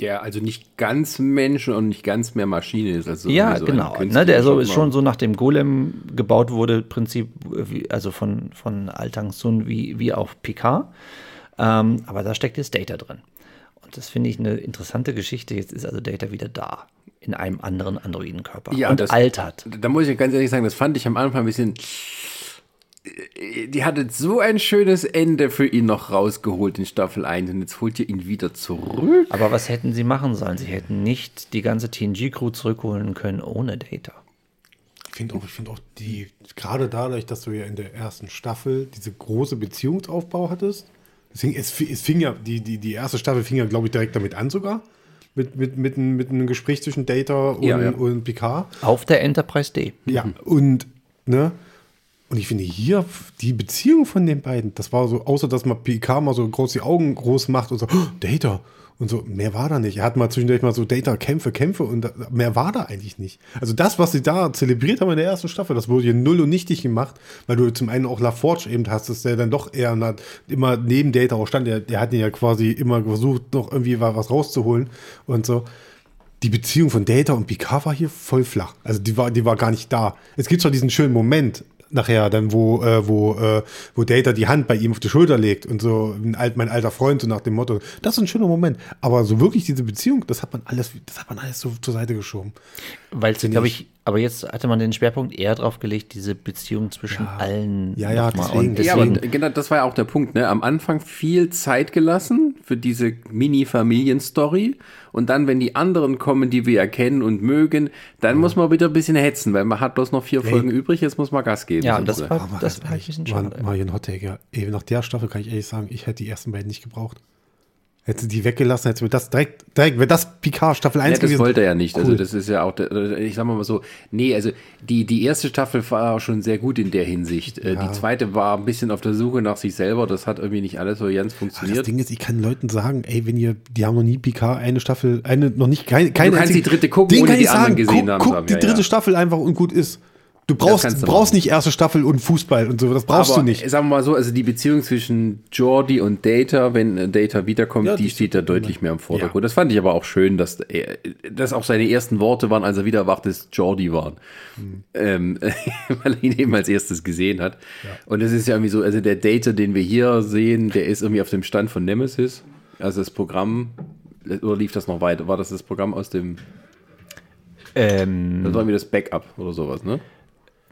S2: Der also nicht ganz Mensch und nicht ganz mehr Maschine ist. Also
S3: ja, so genau. Ne, der so, ist schon so nach dem Golem gebaut wurde, Prinzip, wie, also von, von Altang Sun wie, wie auch Picard. Ähm, aber da steckt jetzt Data drin. Und das finde ich eine interessante Geschichte. Jetzt ist also Data wieder da. In einem anderen Androidenkörper.
S2: Ja,
S3: und
S2: das,
S3: altert.
S2: Da muss ich ganz ehrlich sagen, das fand ich am Anfang ein bisschen die hattet so ein schönes Ende für ihn noch rausgeholt in Staffel 1 und jetzt holt ihr ihn wieder zurück.
S3: Aber was hätten sie machen sollen? Sie hätten nicht die ganze TNG-Crew zurückholen können ohne Data.
S1: Ich finde auch, ich finde auch die, gerade dadurch, dass du ja in der ersten Staffel diese große Beziehungsaufbau hattest, deswegen, es, es fing ja, die, die, die erste Staffel fing ja, glaube ich, direkt damit an sogar. Mit, mit, mit, mit einem Gespräch zwischen Data und, ja, ja. und Picard.
S3: Auf der Enterprise D.
S1: Ja, und, ne, und ich finde hier die Beziehung von den beiden, das war so, außer dass man PK mal so groß die Augen groß macht und so, oh, Data. Und so, mehr war da nicht. Er hat mal zwischendurch mal so Data, Kämpfe, Kämpfe und mehr war da eigentlich nicht. Also das, was sie da zelebriert haben in der ersten Staffel, das wurde hier null und nichtig gemacht, weil du zum einen auch LaForge eben hast, dass der dann doch eher immer neben Data auch stand. Der, der hat ihn ja quasi immer versucht, noch irgendwie was rauszuholen und so die Beziehung von Data und Picard war hier voll flach. Also die war, die war gar nicht da. Es gibt zwar diesen schönen Moment, nachher dann, wo, äh, wo, äh, wo Data die Hand bei ihm auf die Schulter legt und so, ein alt, mein alter Freund, so nach dem Motto. Das ist ein schöner Moment. Aber so wirklich diese Beziehung, das hat man alles, das hat man alles so zur Seite geschoben.
S3: Weil es, glaube ich, aber jetzt hatte man den Schwerpunkt eher drauf gelegt, diese Beziehung zwischen
S1: ja.
S3: allen.
S1: Ja, ja, deswegen,
S2: deswegen. Ja, aber genau, das war ja auch der Punkt, ne? Am Anfang viel Zeit gelassen für diese Mini-Familien-Story. Und dann, wenn die anderen kommen, die wir erkennen und mögen, dann ja. muss man wieder ein bisschen hetzen, weil man hat bloß noch vier nee. Folgen übrig, jetzt muss man Gas geben.
S3: Ja, so das war, aber das war ein bisschen schade.
S1: Marion Hottake, ja. Nach der Staffel kann ich ehrlich sagen, ich hätte die ersten beiden nicht gebraucht. Hätte die weggelassen, hätte das direkt, direkt wäre das Picard Staffel 1
S2: ja, das
S1: gewesen.
S2: wollte er ja nicht. Also
S1: Cool.
S2: das ist ja auch, ich sag mal so, nee, also die, die erste Staffel war schon sehr gut in der Hinsicht. Äh, Die zweite war ein bisschen auf der Suche nach sich selber. Das hat irgendwie nicht alles so ganz
S1: Aber das
S2: funktioniert.
S1: Ding ist, ich kann Leuten sagen, ey, wenn ihr, die haben noch nie Picard eine Staffel, eine, noch nicht, keine, keine
S2: kannst
S1: einzige-
S2: die dritte gucken, ohne die
S1: ich
S2: anderen
S1: sagen,
S2: gesehen
S1: guck,
S2: haben
S1: guck die
S2: Ja,
S1: dritte
S2: ja.
S1: Staffel einfach und gut ist. Du brauchst,
S2: du
S1: brauchst
S2: machen.
S1: nicht erste Staffel und Fußball und so, das brauchst
S2: Aber
S1: du nicht.
S2: sagen wir mal so, also die Beziehung zwischen Jordi und Data, wenn äh, Data wiederkommt,
S1: Ja,
S2: die steht da deutlich mehr im Vordergrund. Das fand ich aber auch schön, dass, er, dass auch seine ersten Worte waren, als er wieder erwacht ist, Jordi waren.
S1: Hm.
S2: Ähm, weil er ihn eben als erstes gesehen hat. Und es ist ja irgendwie so, also der Data, den wir hier sehen, der ist irgendwie auf dem Stand von Nemesis. Also das Programm, oder lief das noch weiter? War das das Programm aus dem,
S3: Ähm,
S2: das war irgendwie das Backup oder sowas, ne?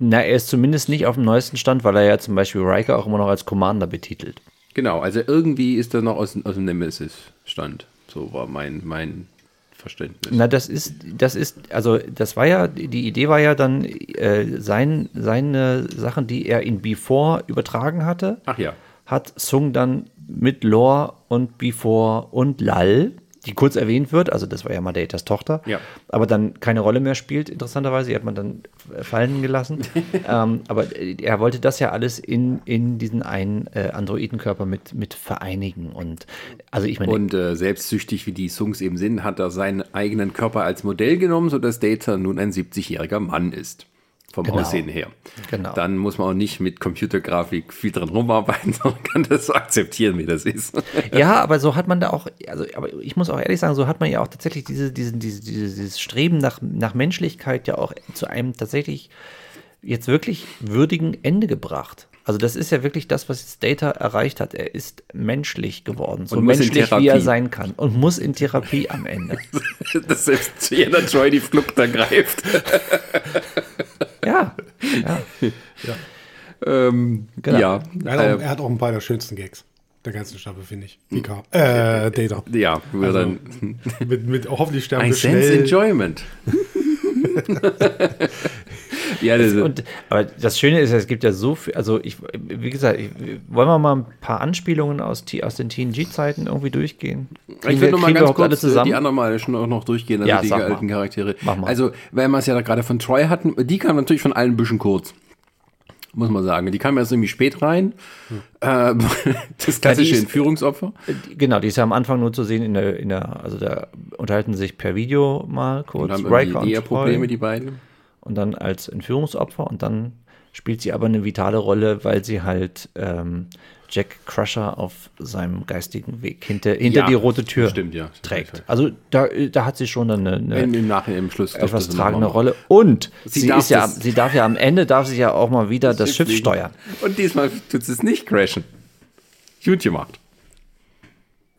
S3: Na, er ist zumindest nicht auf dem neuesten Stand, weil er ja zum Beispiel Riker auch immer noch als Commander betitelt.
S2: Genau, also irgendwie ist er noch aus, aus dem Nemesis-Stand. So war mein, mein Verständnis.
S3: Na, das ist, das ist, also das war ja, die Idee war ja dann, äh, sein, seine Sachen, die er in Before übertragen hatte,
S2: Ach ja.
S3: hat Sung dann mit Lore und Before und Lal, die kurz erwähnt wird, also das war ja mal Datas Tochter,
S2: Ja.
S3: aber dann keine Rolle mehr spielt, interessanterweise, die hat man dann fallen gelassen. ähm, aber äh, er wollte das ja alles in, in diesen einen äh, Androidenkörper mit, mit vereinigen. Und also ich meine,
S2: Und äh, selbstsüchtig wie die Sungs eben sind, hat er seinen eigenen Körper als Modell genommen, sodass Data nun ein 70-jähriger Mann ist. Vom
S3: Genau.
S2: Aussehen her.
S3: Genau.
S2: Dann muss man auch nicht mit Computergrafik viel dran rumarbeiten, sondern kann das so akzeptieren, wie das ist.
S3: Ja, aber so hat man da auch, also, aber ich muss auch ehrlich sagen, so hat man ja auch tatsächlich diese, diese, diese, dieses Streben nach, nach Menschlichkeit ja auch zu einem tatsächlich jetzt wirklich würdigen Ende gebracht. Also das ist ja wirklich das, was jetzt Data erreicht hat. Er ist menschlich geworden, so menschlich, wie er sein kann und muss in Therapie am Ende.
S2: dass selbst jeder Joy die Flucht ergreift.
S3: Ja, ja.
S2: ähm,
S3: Genau.
S2: Ja,
S1: Er hat, auch,
S2: äh,
S1: er hat auch ein paar der schönsten Gags der ganzen Staffel, finde ich. Picard. Äh, Data.
S2: ja,
S1: Also,
S2: dann.
S1: Mit, mit hoffentlich sterben
S2: I
S1: wir
S2: sense
S1: schnell.
S2: enjoyment. ja, das,
S3: Und, aber das Schöne ist, es gibt ja so viel, also ich, wie gesagt, ich, wollen wir mal ein paar Anspielungen aus, aus den TNG-Zeiten irgendwie durchgehen?
S2: Ich will noch mal
S3: kriegen wir
S2: ganz
S3: überhaupt alle
S2: kurz
S3: zusammen?
S2: die anderen mal schon auch noch durchgehen, also
S3: Ja,
S2: die
S3: sag mal.
S2: alten Charaktere. Also, weil wir es ja da gerade von Troy hatten, die kam natürlich von allen ein bisschen kurz. Muss man sagen. Die kam erst irgendwie spät rein. Äh, das klassische
S3: ist-
S2: Entführungsopfer.
S3: Die- Genau, die ist ja am Anfang nur zu sehen in der, in der also da unterhalten sich per Video mal kurz,
S2: Und haben
S3: Riker
S2: eher Probleme, die beiden.
S3: und dann als Entführungsopfer und dann spielt sie aber eine vitale Rolle, weil sie halt ähm, Jack Crusher auf seinem geistigen Weg hinter, hinter
S2: Ja,
S3: die rote Tür
S2: stimmt, ja.
S3: trägt. Also da, da hat sie schon eine, eine
S2: Im, Im Nachhinein, im Schluss.
S3: etwas tragende Rolle. Und
S2: Sie
S3: sie,
S2: darf
S3: ist ja,
S2: das-
S3: sie darf ja am Ende, darf sie ja auch mal wieder das, Schiff
S2: fliegen.
S3: steuern.
S2: Und diesmal tut sie es nicht crashen. Gut gemacht.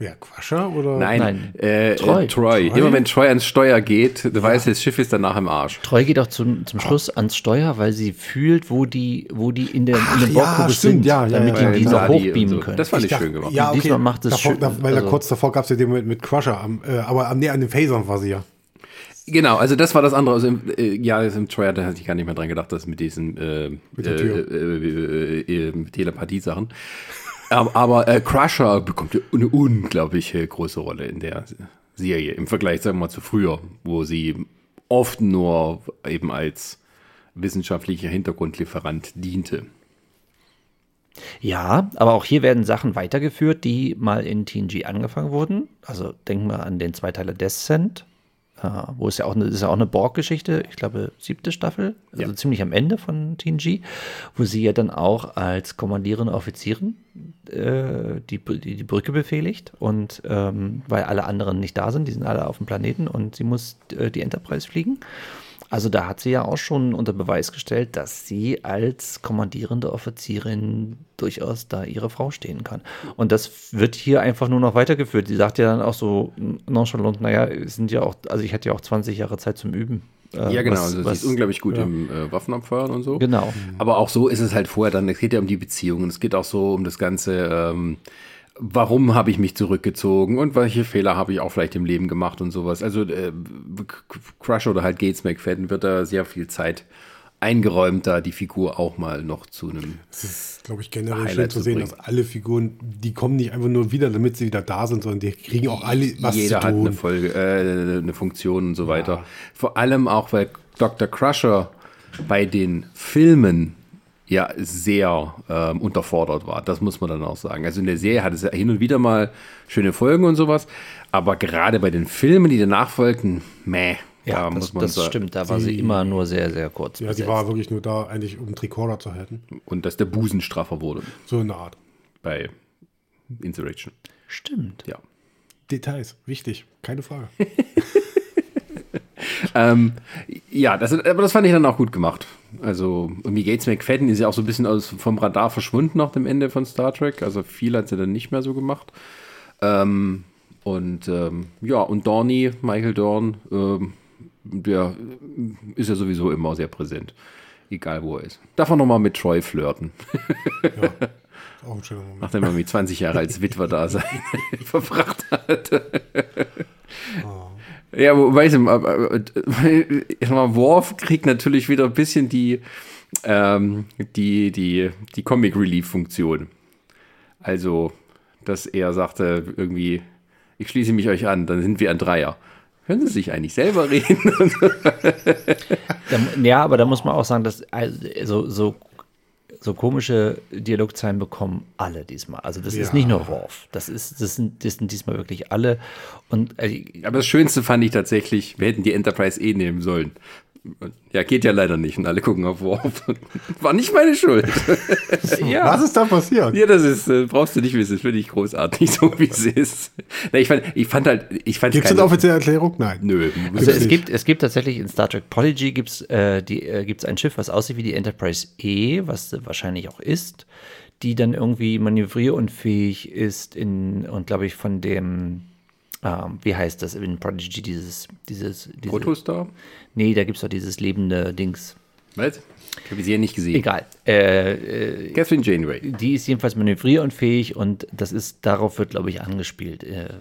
S1: Ja, Crusher oder?
S2: Nein,
S3: Nein.
S2: Äh,
S3: Troy.
S2: Troy. Troy.
S1: Troy?
S2: Immer wenn Troy ans Steuer geht, du weißt, das Schiff ist danach im Arsch.
S3: Treu geht auch zum, zum Schluss ans Steuer, weil sie fühlt, wo die, wo die in, der, in
S1: Ach,
S3: dem
S1: ja,
S3: Borgkubus
S1: stimmt,
S3: sind,
S1: ja, ja,
S3: damit
S1: ja,
S3: die die
S1: ja,
S3: noch
S2: Sadi und
S3: hochbeamen
S2: so.
S3: können.
S2: Das fand ich,
S1: dachte-
S2: schön gemacht.
S1: Ja, okay.
S3: Diesmal macht es schön,
S1: da, weil
S3: also-
S1: da kurz davor gab es ja den mit, mit Crusher, am, äh, aber am, nee, an den Phasern war sie ja.
S2: Genau, also das war das andere. Also im, äh, ja, im Trailer, da hatte ich gar nicht mehr dran gedacht, dass mit diesen äh,
S1: Mit
S2: äh, äh, äh, äh, Telepathie-Sachen. Aber, äh, Crusher bekommt eine unglaublich große Rolle in der Serie im Vergleich, sagen wir mal, zu früher, wo sie oft nur eben als wissenschaftlicher Hintergrundlieferant diente.
S3: Ja, aber auch hier werden Sachen weitergeführt, die mal in TNG angefangen wurden. Also denken wir an den Zweiteiler Descent, äh, wo es ja auch eine, ist ja auch eine Borg-Geschichte, ich glaube siebte Staffel, also
S2: Ja.
S3: ziemlich am Ende von TNG, wo sie ja dann auch als kommandierende Offizierin äh, die, die, die Brücke befehligt und ähm, weil alle anderen nicht da sind, die sind alle auf dem Planeten und sie muss äh, die Enterprise fliegen. Also da hat sie ja auch schon unter Beweis gestellt, dass sie als kommandierende Offizierin durchaus da ihre Frau stehen kann. Und das wird hier einfach nur noch weitergeführt. Sie sagt ja dann auch so nonchalant, naja, sind ja auch, also ich hatte ja auch 20 Jahre Zeit zum Üben. Äh,
S2: Ja, genau.
S3: was-
S2: also
S3: was-
S2: sie ist unglaublich gut im äh, Waffenabfeuern und so.
S3: Genau.
S2: Aber auch so ist es halt vorher dann. Es geht ja um die Beziehungen. Es geht auch so um das Ganze. Ähm, warum habe ich mich zurückgezogen und welche Fehler habe ich auch vielleicht im Leben gemacht und sowas. Also äh, Crush oder halt Gates McFadden wird da sehr viel Zeit eingeräumt, da die Figur auch mal noch zu einem.
S1: Es ist, glaube ich, generell
S2: Highlight
S1: schön zu
S2: zu
S1: sehen,
S2: bringen.
S1: dass alle Figuren, die kommen nicht einfach nur wieder, damit sie wieder da sind, sondern die kriegen auch alle was
S2: Jeder
S1: zu
S2: hat
S1: tun.
S2: eine Folge, äh, eine Funktion und so weiter. Vor allem auch, weil Dr. Crusher bei den Filmen ja sehr ähm, unterfordert war. Das muss man dann auch sagen. Also in der Serie hat es ja hin und wieder mal schöne Folgen und sowas, aber gerade bei den Filmen, die danach folgten, meh.
S3: Ja,
S2: da
S3: das,
S2: muss man
S3: das
S2: sagen.
S3: stimmt. Da war sie
S1: Sie-
S3: immer nur sehr, sehr kurz.
S1: Ja, sie
S3: besetzt.
S1: war wirklich nur da, eigentlich um Tricorder zu halten.
S2: Und dass der Busen straffer wurde
S1: So eine Art.
S2: bei Insurrection.
S3: Stimmt.
S2: Ja.
S1: Details, wichtig, keine Frage.
S2: Ähm, ja, das, aber das fand ich dann auch gut gemacht. Also, irgendwie Gates McFadden ist ja auch so ein bisschen aus, vom Radar verschwunden nach dem Ende von Star Trek. Also, viel hat sie dann nicht mehr so gemacht. Ähm, und ähm, ja, und Dorney, Michael Dorn, ähm, der ist ja sowieso immer sehr präsent. Egal wo er ist. Darf er nochmal mit Troy flirten,
S1: Auch ein schöner Moment.
S2: nachdem er irgendwie 20 Jahre als Witwer da sein verbracht hat. Ja, wobei ich, ich sag mal, Worf kriegt natürlich wieder ein bisschen die, ähm, die, die, die Comic Relief Funktion. Also, dass er sagte irgendwie, ich schließe mich euch an, dann sind wir ein Dreier. Können Sie sich eigentlich selber reden?
S3: Ja, aber da muss man auch sagen, dass also, so, so komische Dialogzeilen bekommen alle diesmal. Also das ist
S1: Ja.
S3: nicht nur Worf. Das, ist, das, sind, das sind diesmal wirklich alle. Und äh,
S2: Aber das Schönste fand ich tatsächlich, wir hätten die Enterprise eh nehmen sollen. Ja, geht ja leider nicht. Und alle gucken auf Worf. War nicht meine Schuld. ja.
S1: Was ist da passiert?
S2: Ja, das ist, äh, brauchst du nicht wissen, das finde ich großartig, so wie es ist. Na, ich, fand, ich fand halt, ich fand
S1: Gibt es eine offizielle Erklärung? Nein.
S2: Nö,
S3: Also es
S1: nicht.
S3: gibt, es gibt tatsächlich in Star Trek Prodigy gibt's, äh, die, äh, gibt's ein Schiff, was aussieht wie die Enterprise E, was sie wahrscheinlich auch ist, die dann irgendwie manövrierunfähig ist in, und glaube ich von dem, ähm, wie heißt das in Prodigy, dieses, dieses, diese,
S2: Protostar?
S3: nee, da gibt's doch dieses lebende Dings.
S2: Was? Ich habe sie ja nicht gesehen.
S3: Egal. Äh, äh,
S2: Catherine Janeway.
S3: die ist jedenfalls manövrierunfähig und das ist, darauf wird, glaube ich, angespielt. Äh,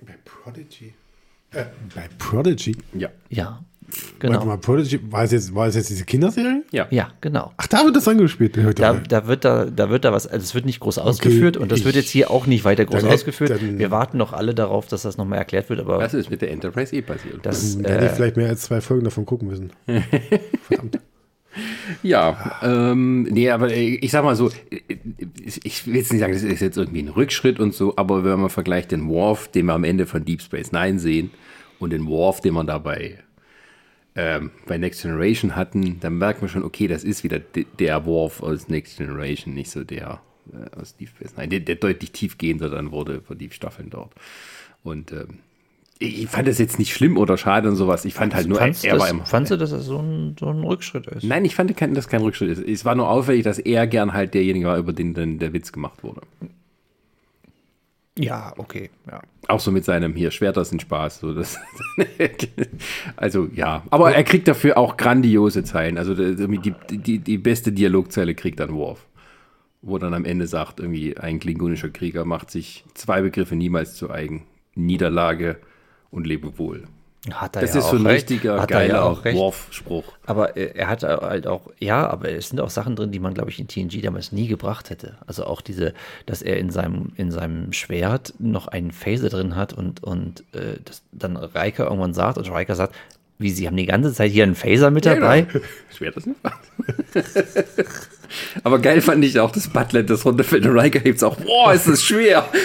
S1: Bei Prodigy. Äh, bei Prodigy?
S2: Ja.
S3: ja,
S1: Warte
S3: genau.
S1: mal, Prodigy, war es jetzt, war es jetzt diese Kinderserie?
S2: Ja.
S3: Ja, genau.
S1: Ach, da wird das angespielt. Ja,
S3: Da, da, wird da, da wird da was, also es wird nicht groß ausgeführt und das wird jetzt hier auch nicht weiter groß
S1: dann
S3: ausgeführt.
S1: dann-
S3: Wir warten noch alle darauf, dass das nochmal erklärt wird, aber
S2: Was ist mit der Enterprise eh passiert?
S3: das,
S1: Dann hätte ich
S3: äh,
S1: vielleicht mehr als zwei Folgen davon gucken müssen. Verdammt.
S2: Ja, ähm, nee, aber äh, ich sag mal so, äh, ich will jetzt nicht sagen, das ist jetzt irgendwie ein Rückschritt und so, aber wenn man vergleicht den Worf, den wir am Ende von Deep Space Nine sehen, und den Worf, den wir dabei ähm, bei Next Generation hatten, dann merkt man schon, okay, das ist wieder de- der Worf aus Next Generation, nicht so der äh, aus Deep Space Nine, der, der deutlich tiefgehender dann wurde von die Staffeln dort. Und ähm, ich fand das jetzt nicht schlimm oder schade und sowas. Ich fand halt nur,
S3: fandst,
S2: er war
S3: das,
S2: im,
S3: fandst du, dass das so ein, so ein Rückschritt ist?
S2: Nein, ich fand, dass kein Rückschritt ist. Es war nur auffällig, dass er gern halt derjenige war, über den dann der Witz gemacht wurde.
S3: Ja, okay. Ja.
S2: Auch so mit seinem hier, Schwerter sind Spaß. So das also ja, aber er kriegt dafür auch grandiose Zeilen. Also die, die, die beste Dialogzeile kriegt dann Worf. Wo dann am Ende sagt, irgendwie ein klingonischer Krieger macht sich zwei Begriffe niemals zu eigen. Niederlage und Lebewohl.
S3: Hat er
S2: Das
S3: ja
S2: ist
S3: auch
S2: so ein
S3: recht.
S2: richtiger,
S3: Hat er
S2: geiler
S3: ja auch recht.
S2: Worf-Spruch.
S3: Aber er hat halt auch, ja, aber es sind auch Sachen drin, die man, glaube ich, in TNG damals nie gebracht hätte. Also auch diese, dass er in seinem, in seinem Schwert noch einen Phaser drin hat und, und äh, das dann Riker irgendwann sagt und Riker sagt, wie, sie haben die ganze Zeit hier einen Phaser mit dabei?
S2: Genau. Schwer das nicht. Aber geil fand ich auch, dass Butler das runterfällt und Riker hebt auch, boah, ist das schwer.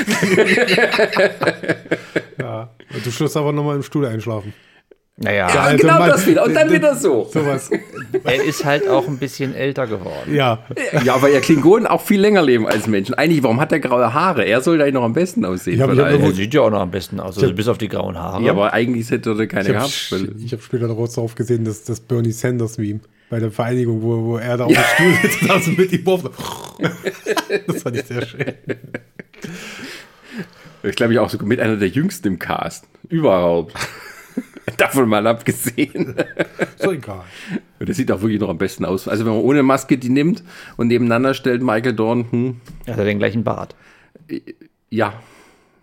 S1: Ja. Und zum Schluss aber nochmal im Stuhl einschlafen.
S3: Naja,
S2: Ja,
S1: Also
S2: genau
S1: man-
S2: das wieder. Und dann wieder so.
S1: Sowas.
S3: er ist halt auch ein bisschen älter geworden.
S1: Ja.
S2: Ja, aber ja Klingonen auch viel länger leben als Menschen. Eigentlich, warum hat er graue Haare? Er soll da noch am besten aussehen.
S1: Hab- hab
S2: allen.
S3: Er sieht ja auch noch am besten aus, also bis auf die grauen Haare.
S2: ja, aber eigentlich hätte er keine
S1: Ich habe
S2: gehabt.
S1: ich hab später daraus drauf gesehen, dass das Bernie Sanders Meme bei der Vereinigung, wo, wo er da auf dem Stuhl sitzt, also mit ihm auf. Das fand ich sehr schön.
S2: Ich glaube, ich auch so mit einer der jüngsten im Cast. Überhaupt. Davon mal abgesehen.
S1: So egal.
S2: Und das sieht auch wirklich noch am besten aus. Also wenn man ohne Maske die nimmt und nebeneinander stellt, Michael Dorn, hm,
S3: Er hat ja den gleichen Bart.
S2: ja.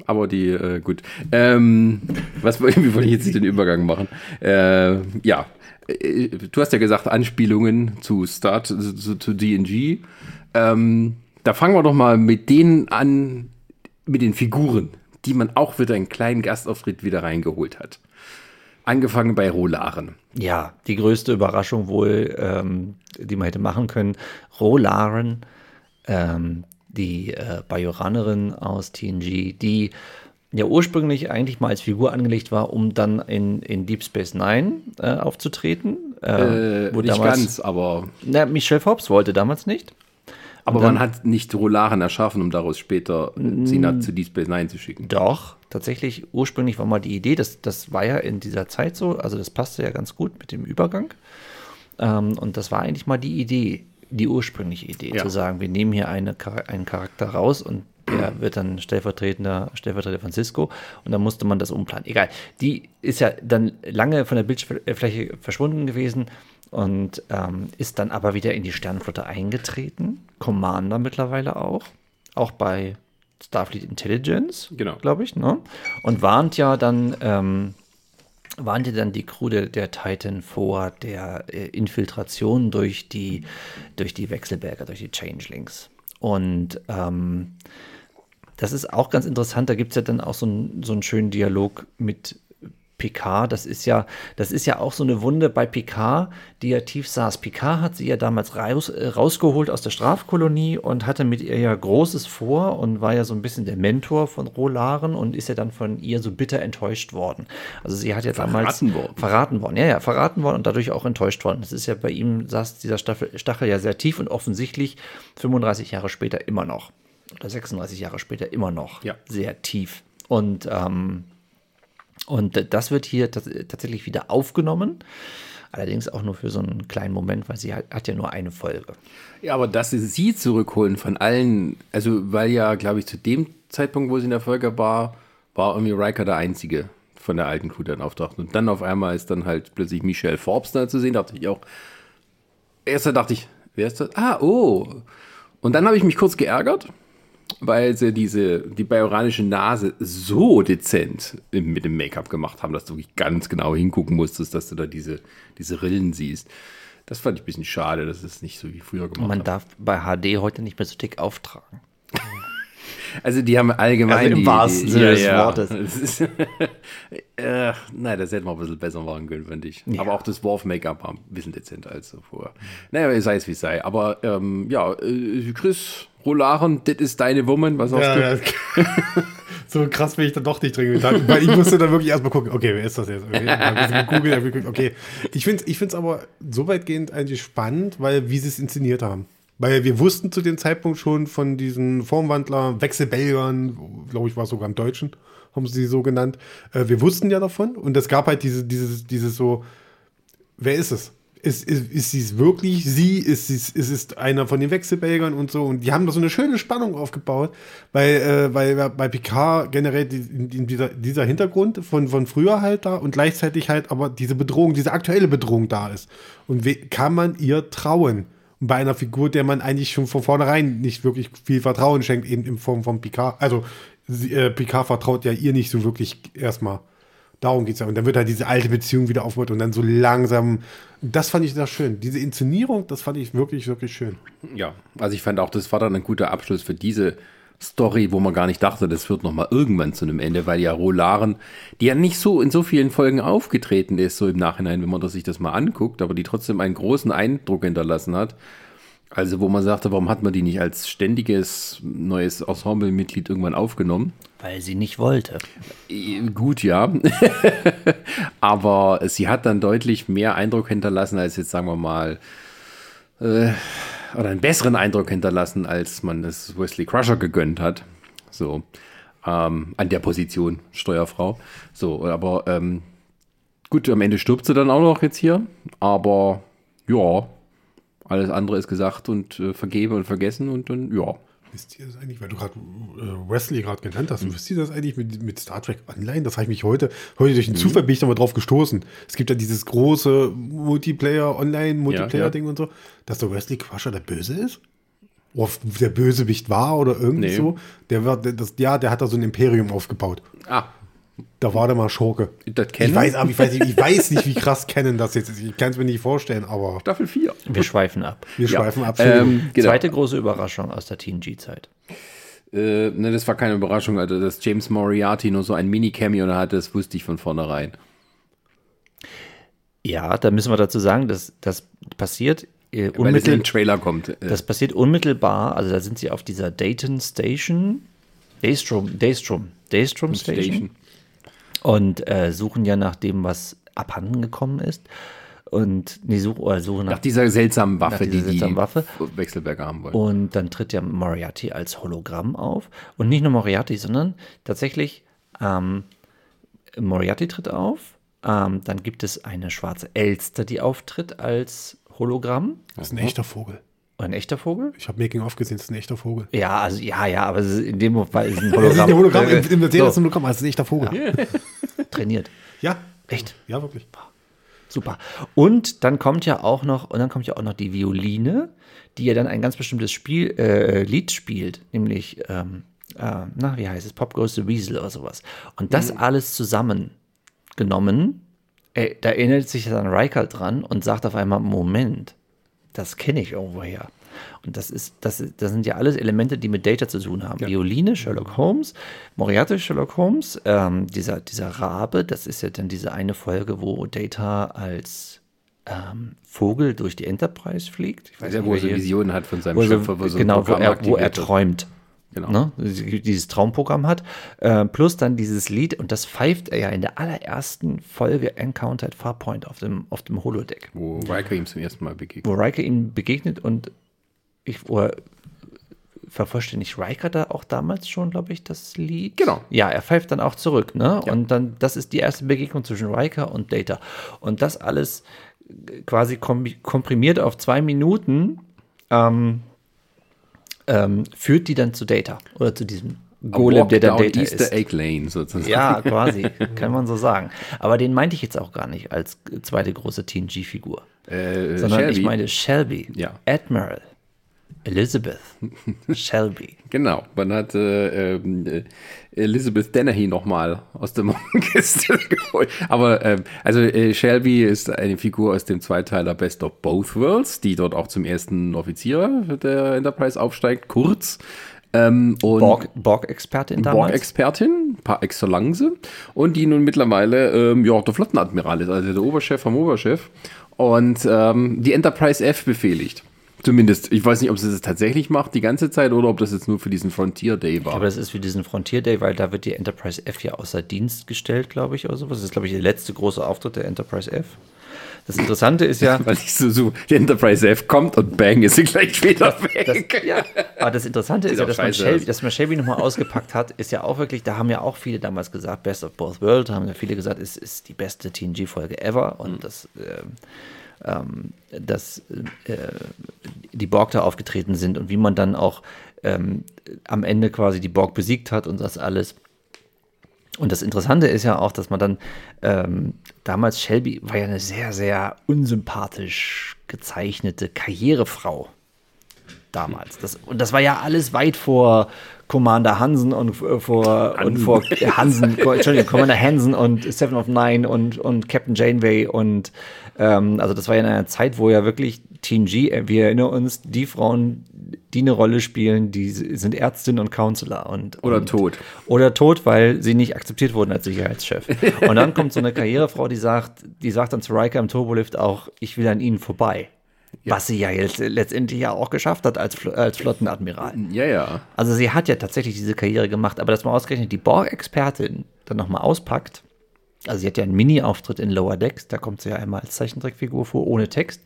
S2: Aber die, äh, gut. Ähm, was wie wollte ich jetzt den Übergang machen? Äh, ja. du hast ja gesagt, Anspielungen zu Start, zu, zu DNG. Ähm, da fangen wir doch mal mit denen an, mit den Figuren, die man auch wieder einen kleinen Gastauftritt wieder reingeholt hat. Angefangen bei Rolaren.
S3: Ja, die größte Überraschung wohl, ähm, die man hätte machen können. Rolaren, ähm, die äh, Bajoranerin aus TNG, die ja ursprünglich eigentlich mal als Figur angelegt war, um dann in, in Deep Space Nine äh, aufzutreten.
S2: Äh, äh, nicht damals, ganz, aber.
S3: Na, Michelle Forbes wollte damals nicht.
S2: Aber dann, man hat nicht Rolaren erschaffen, um daraus später Sina zu Deep Space Nine zu schicken.
S3: Doch, tatsächlich, ursprünglich war mal die Idee, das, das war ja in dieser Zeit so, also das passte ja ganz gut mit dem Übergang. Ähm, und das war eigentlich mal die Idee, die ursprüngliche Idee, ja. zu sagen, wir nehmen hier eine, einen Charakter raus und der wird dann stellvertretender Stellvertreter von Cisco und dann musste man das umplanen. Egal. Die ist ja dann lange von der Bildfläche verschwunden gewesen und ähm, ist dann aber wieder in die Sternenflotte eingetreten. Commander mittlerweile auch. Auch bei Starfleet Intelligence,
S2: genau.
S3: glaube ich. Ne? Und warnt ja dann. Ähm, warnte dann die Crew der, der Titan vor der äh, Infiltration durch die, durch die Wechselberger, durch die Changelings. Und ähm, das ist auch ganz interessant. Da gibt es ja dann auch so, ein, so einen schönen Dialog mit Picard. Das ist ja, das ist ja auch so eine Wunde bei Picard, die ja tief saß. Picard hat sie ja damals raus, äh, rausgeholt aus der Strafkolonie und hatte mit ihr ja Großes vor und war ja so ein bisschen der Mentor von Rolaren und ist ja dann von ihr so bitter enttäuscht worden. Also sie hat ja damals
S2: verraten worden.
S3: verraten worden, ja, ja, verraten worden und dadurch auch enttäuscht worden. Das ist ja bei ihm saß dieser Stachel, Stachel ja sehr tief und offensichtlich 35 Jahre später immer noch oder 36 Jahre später immer noch
S2: ja.
S3: sehr tief. Und, ähm, und das wird hier tatsächlich wieder aufgenommen. Allerdings auch nur für so einen kleinen Moment, weil sie hat, hat ja nur eine Folge.
S2: Ja, aber dass sie sie zurückholen von allen, also weil ja, glaube ich, zu dem Zeitpunkt, wo sie in der Folge war, war irgendwie Riker der Einzige von der alten Crew, dann auftaucht. Und dann auf einmal ist dann halt plötzlich Michelle Forbes da zu sehen. Da dachte ich auch, erst dachte ich, wer ist das? Ah, oh. Und dann habe ich mich kurz geärgert, weil sie diese, die bajoranische Nase so dezent mit dem Make-up gemacht haben, dass du wirklich ganz genau hingucken musstest, dass du da diese, diese Rillen siehst. Das fand ich ein bisschen schade, dass es nicht so wie früher gemacht
S3: Man haben. darf bei HD heute nicht mehr so dick auftragen.
S2: Also die haben allgemein. Also
S3: im
S2: die,
S3: wahrsten Sinne des Wortes.
S2: Ist, äh, nein, das hätten wir ein bisschen besser machen können, finde ich. Ja. Aber auch das Worf-Make-up war ein bisschen dezenter als so vorher. Naja, sei es wie es sei. Aber ähm, ja, äh, Chris Rolaren, das ist deine Woman, was sagst ja? Ja.
S1: so krass bin ich dann doch nicht drin. Weil ich musste dann wirklich erstmal gucken, okay, wer ist das jetzt? Okay, gegoogelt, okay. Ich finde es ich find's aber so weitgehend eigentlich spannend, weil wie sie es inszeniert haben. Weil wir wussten zu dem Zeitpunkt schon von diesen Formwandler, Wechselbelgern, glaube ich, war es sogar im Deutschen, haben sie so genannt. Äh, wir wussten ja davon und es gab halt diese, dieses, dieses so, wer ist es? Ist, ist, ist sie es wirklich sie? Ist, sie, ist es einer von den Wechselbelgern und so? Und die haben da so eine schöne Spannung aufgebaut, weil, äh, weil bei Picard generell die, die, dieser, dieser Hintergrund von, von früher halt da und gleichzeitig halt aber diese Bedrohung, diese aktuelle Bedrohung da ist. Und kann man ihr trauen? Und bei einer Figur, der man eigentlich schon von vornherein nicht wirklich viel Vertrauen schenkt, eben in Form von Picard. Also äh, Picard vertraut ja ihr nicht so wirklich erstmal. Darum geht es ja. Und dann wird halt diese alte Beziehung wieder aufgebaut und dann so langsam. Das fand ich sehr schön. Diese Inszenierung, das fand ich wirklich, wirklich schön.
S2: Ja, also ich fand auch, das war dann ein guter Abschluss für diese Story, wo man gar nicht dachte, das wird nochmal irgendwann zu einem Ende, weil ja Rolaren, die ja nicht so in so vielen Folgen aufgetreten ist, so im Nachhinein, wenn man das sich das mal anguckt, aber die trotzdem einen großen Eindruck hinterlassen hat. Also, wo man sagte, warum hat man die nicht als ständiges neues Ensemblemitglied irgendwann aufgenommen?
S3: Weil sie nicht wollte.
S2: Äh, gut, ja. Aber sie hat dann deutlich mehr Eindruck hinterlassen, als jetzt, sagen wir mal, äh, oder einen besseren Eindruck hinterlassen, als man es Wesley Crusher gegönnt hat. So, ähm, an der Position Steuerfrau. So, aber ähm, gut, am Ende stirbt sie dann auch noch jetzt hier. Aber ja, alles andere ist gesagt und äh, vergeben und vergessen und dann, ja.
S1: Wisst ihr das eigentlich, weil du gerade äh, Wesley gerade genannt hast, wisst ihr das eigentlich mit, mit Star Trek Online? Das habe ich mich heute, heute durch den mhm. Zufall bin ich da mal drauf gestoßen. Es gibt ja dieses große Multiplayer, Online-Multiplayer-Ding ja, ja. und so, dass der Wesley Crusher der Böse ist? Oder der Bösewicht war oder irgendwie nee. so. Der wird, das, ja, der hat da so ein Imperium aufgebaut.
S2: Ah.
S1: Da war der mal Schurke.
S2: Das
S1: Ich weiß, aber ich weiß, nicht, ich weiß nicht, wie krass kennen das jetzt ist. Ich kann es mir nicht vorstellen, aber
S2: Staffel 4.
S3: Wir schweifen ab.
S1: wir
S2: Ja.
S1: schweifen ab. Entschuldigung.
S2: Ähm, genau.
S3: Zweite große Überraschung aus der TNG-Zeit.
S2: Äh, ne, das war keine Überraschung, also dass James Moriarty nur so ein Mini-Cameo hatte, das wusste ich von vornherein.
S3: Ja, da müssen wir dazu sagen, dass das passiert äh,
S2: Weil es
S3: unmittel,
S2: im Trailer kommt. Äh,
S3: das passiert unmittelbar, also da sind sie auf dieser Dayton Station, Daystrom, Daystrom, Daystrom Station,
S2: Station.
S3: Und äh, suchen ja nach dem, was abhanden gekommen ist. Und nee, such, oder suchen
S2: Nach
S3: nach,
S2: dieser seltsamen Waffe,
S3: Nach dieser
S2: die die
S3: seltsamen Waffe.
S2: Wechselberger haben wollen.
S3: Und dann tritt ja Moriarty als Hologramm auf. Und nicht nur Moriarty, sondern tatsächlich ähm, Moriarty tritt auf. Ähm, dann gibt es eine schwarze Elster, die auftritt als Hologramm.
S1: das ist ein echter Vogel.
S3: Ein echter Vogel?
S1: Ich habe Making of gesehen, das ist ein echter Vogel.
S3: Ja, also ja, ja, aber es ist in dem Fall ist ein
S1: Das ist
S3: Hologramm,
S1: ein Hologramm,
S3: äh,
S1: im, im Erzähler ist
S3: so,
S1: ein Hologramm, das ist ein echter Vogel.
S3: Trainiert.
S1: Ja.
S3: Echt?
S1: Ja, wirklich.
S3: Super. Und dann kommt ja auch noch, und dann kommt ja auch noch die Violine, die ja dann ein ganz bestimmtes Spiel, äh, Lied spielt, nämlich, ähm, äh, na, wie heißt es, Pop Goes the Weasel oder sowas. Und das
S1: Mhm.
S3: alles zusammengenommen, äh, da erinnert sich dann Riker dran und sagt auf einmal, Moment, das kenne ich irgendwoher. Und das ist, das, das sind ja alles Elemente, die mit Data zu tun haben. Violine, Sherlock Holmes, Moriarty, Sherlock Holmes, ähm, dieser, dieser Rabe, das ist ja dann diese eine Folge, wo Data als ähm, Vogel durch die Enterprise fliegt. Ich weiß
S2: ja,
S3: nicht,
S2: wo er so Visionen hat von seinem
S3: wo er
S2: Schöpfer, wo so
S3: genau, wo er, wo er träumt.
S2: Genau.
S3: Ne? Dieses Traumprogramm hat. Äh, plus dann dieses Lied, und das pfeift er ja in der allerersten Folge Encounter at Farpoint auf dem, auf dem Holodeck
S2: Wo Riker ihm zum ersten Mal begegnet.
S3: wo Riker ihm begegnet und ich wo er, vervollständigt Riker da auch damals schon, glaube ich, das Lied.
S2: Genau.
S3: Ja, er pfeift dann auch zurück, ne? Und dann, das ist die erste Begegnung zwischen Riker und Data. Und das alles quasi kom komprimiert auf zwei Minuten ähm, ähm, führt die dann zu Data oder zu diesem Golem, der dann Data
S2: Easter
S3: ist.
S2: Egg Lane sozusagen.
S3: Ja, quasi, kann man so sagen. Aber den meinte ich jetzt auch gar nicht als zweite große TNG-Figur.
S2: Äh,
S3: Sondern
S2: Shelby.
S3: ich meine Shelby,
S2: Ja.
S3: Admiral, Elizabeth, Shelby.
S2: Genau, man hat äh, ähm, äh, Elizabeth Dennehy nochmal aus der Morgenkiste geholt. Aber ähm, also äh, Shelby ist eine Figur aus dem Zweiteiler Best of Both Worlds, die dort auch zum ersten Offizier der Enterprise aufsteigt, kurz. Ähm, und
S3: Borg- Borg-Expertin damals.
S2: Borg-Expertin, par excellence, und die nun mittlerweile ähm, ja, der Flottenadmiral ist, also der Oberchef vom Oberchef, und ähm, die Enterprise F befehligt. Zumindest, ich weiß nicht, ob sie das tatsächlich macht die ganze Zeit oder ob das jetzt nur für diesen Frontier Day war.
S3: aber das ist für diesen Frontier Day, weil da wird die Enterprise F ja außer Dienst gestellt, glaube ich, oder sowas. Das ist, glaube ich, der letzte große Auftritt der Enterprise F. Das Interessante ist ja,
S2: Weil ich so, so, die Enterprise F kommt und bang, ist sie gleich wieder weg.
S3: ja, aber das Interessante ist ja,
S2: auch
S3: dass man, Shelby, dass man Shelby nochmal ausgepackt hat, ist ja auch wirklich, da haben ja auch viele damals gesagt, Best of Both Worlds, haben ja viele gesagt, es ist die beste TNG-Folge ever und
S2: Mhm.
S3: das, ähm, ähm, dass äh, die Borg da aufgetreten sind und wie man dann auch ähm, am Ende quasi die Borg besiegt hat und das alles. Und das Interessante ist ja auch, dass man dann ähm, damals Shelby war ja eine sehr, sehr unsympathisch gezeichnete Karrierefrau damals. Das, und das war ja alles weit vor Commander Hansen und äh, vor und vor Hansen, Entschuldigung, Commander Hansen und Seven of Nine und, und Captain Janeway und ähm, also das war ja in einer Zeit, wo ja wirklich TNG, äh, wir erinnern uns, die Frauen, die eine Rolle spielen, die sind Ärztin und Counselor und
S2: Oder
S3: und,
S2: tot.
S3: oder tot, weil sie nicht akzeptiert wurden als Sicherheitschef. Und dann kommt so eine Karrierefrau, die sagt, die sagt dann zu Riker im Turbolift auch, ich will an ihnen vorbei. Was sie ja jetzt letztendlich ja auch geschafft hat als, als Flottenadmiral.
S2: Ja, ja.
S3: Also sie hat ja tatsächlich diese Karriere gemacht, aber dass man ausgerechnet die Borg-Expertin dann nochmal auspackt, also sie hat ja einen Mini-Auftritt in Lower Decks, da kommt sie ja einmal als Zeichentrickfigur vor, ohne Text,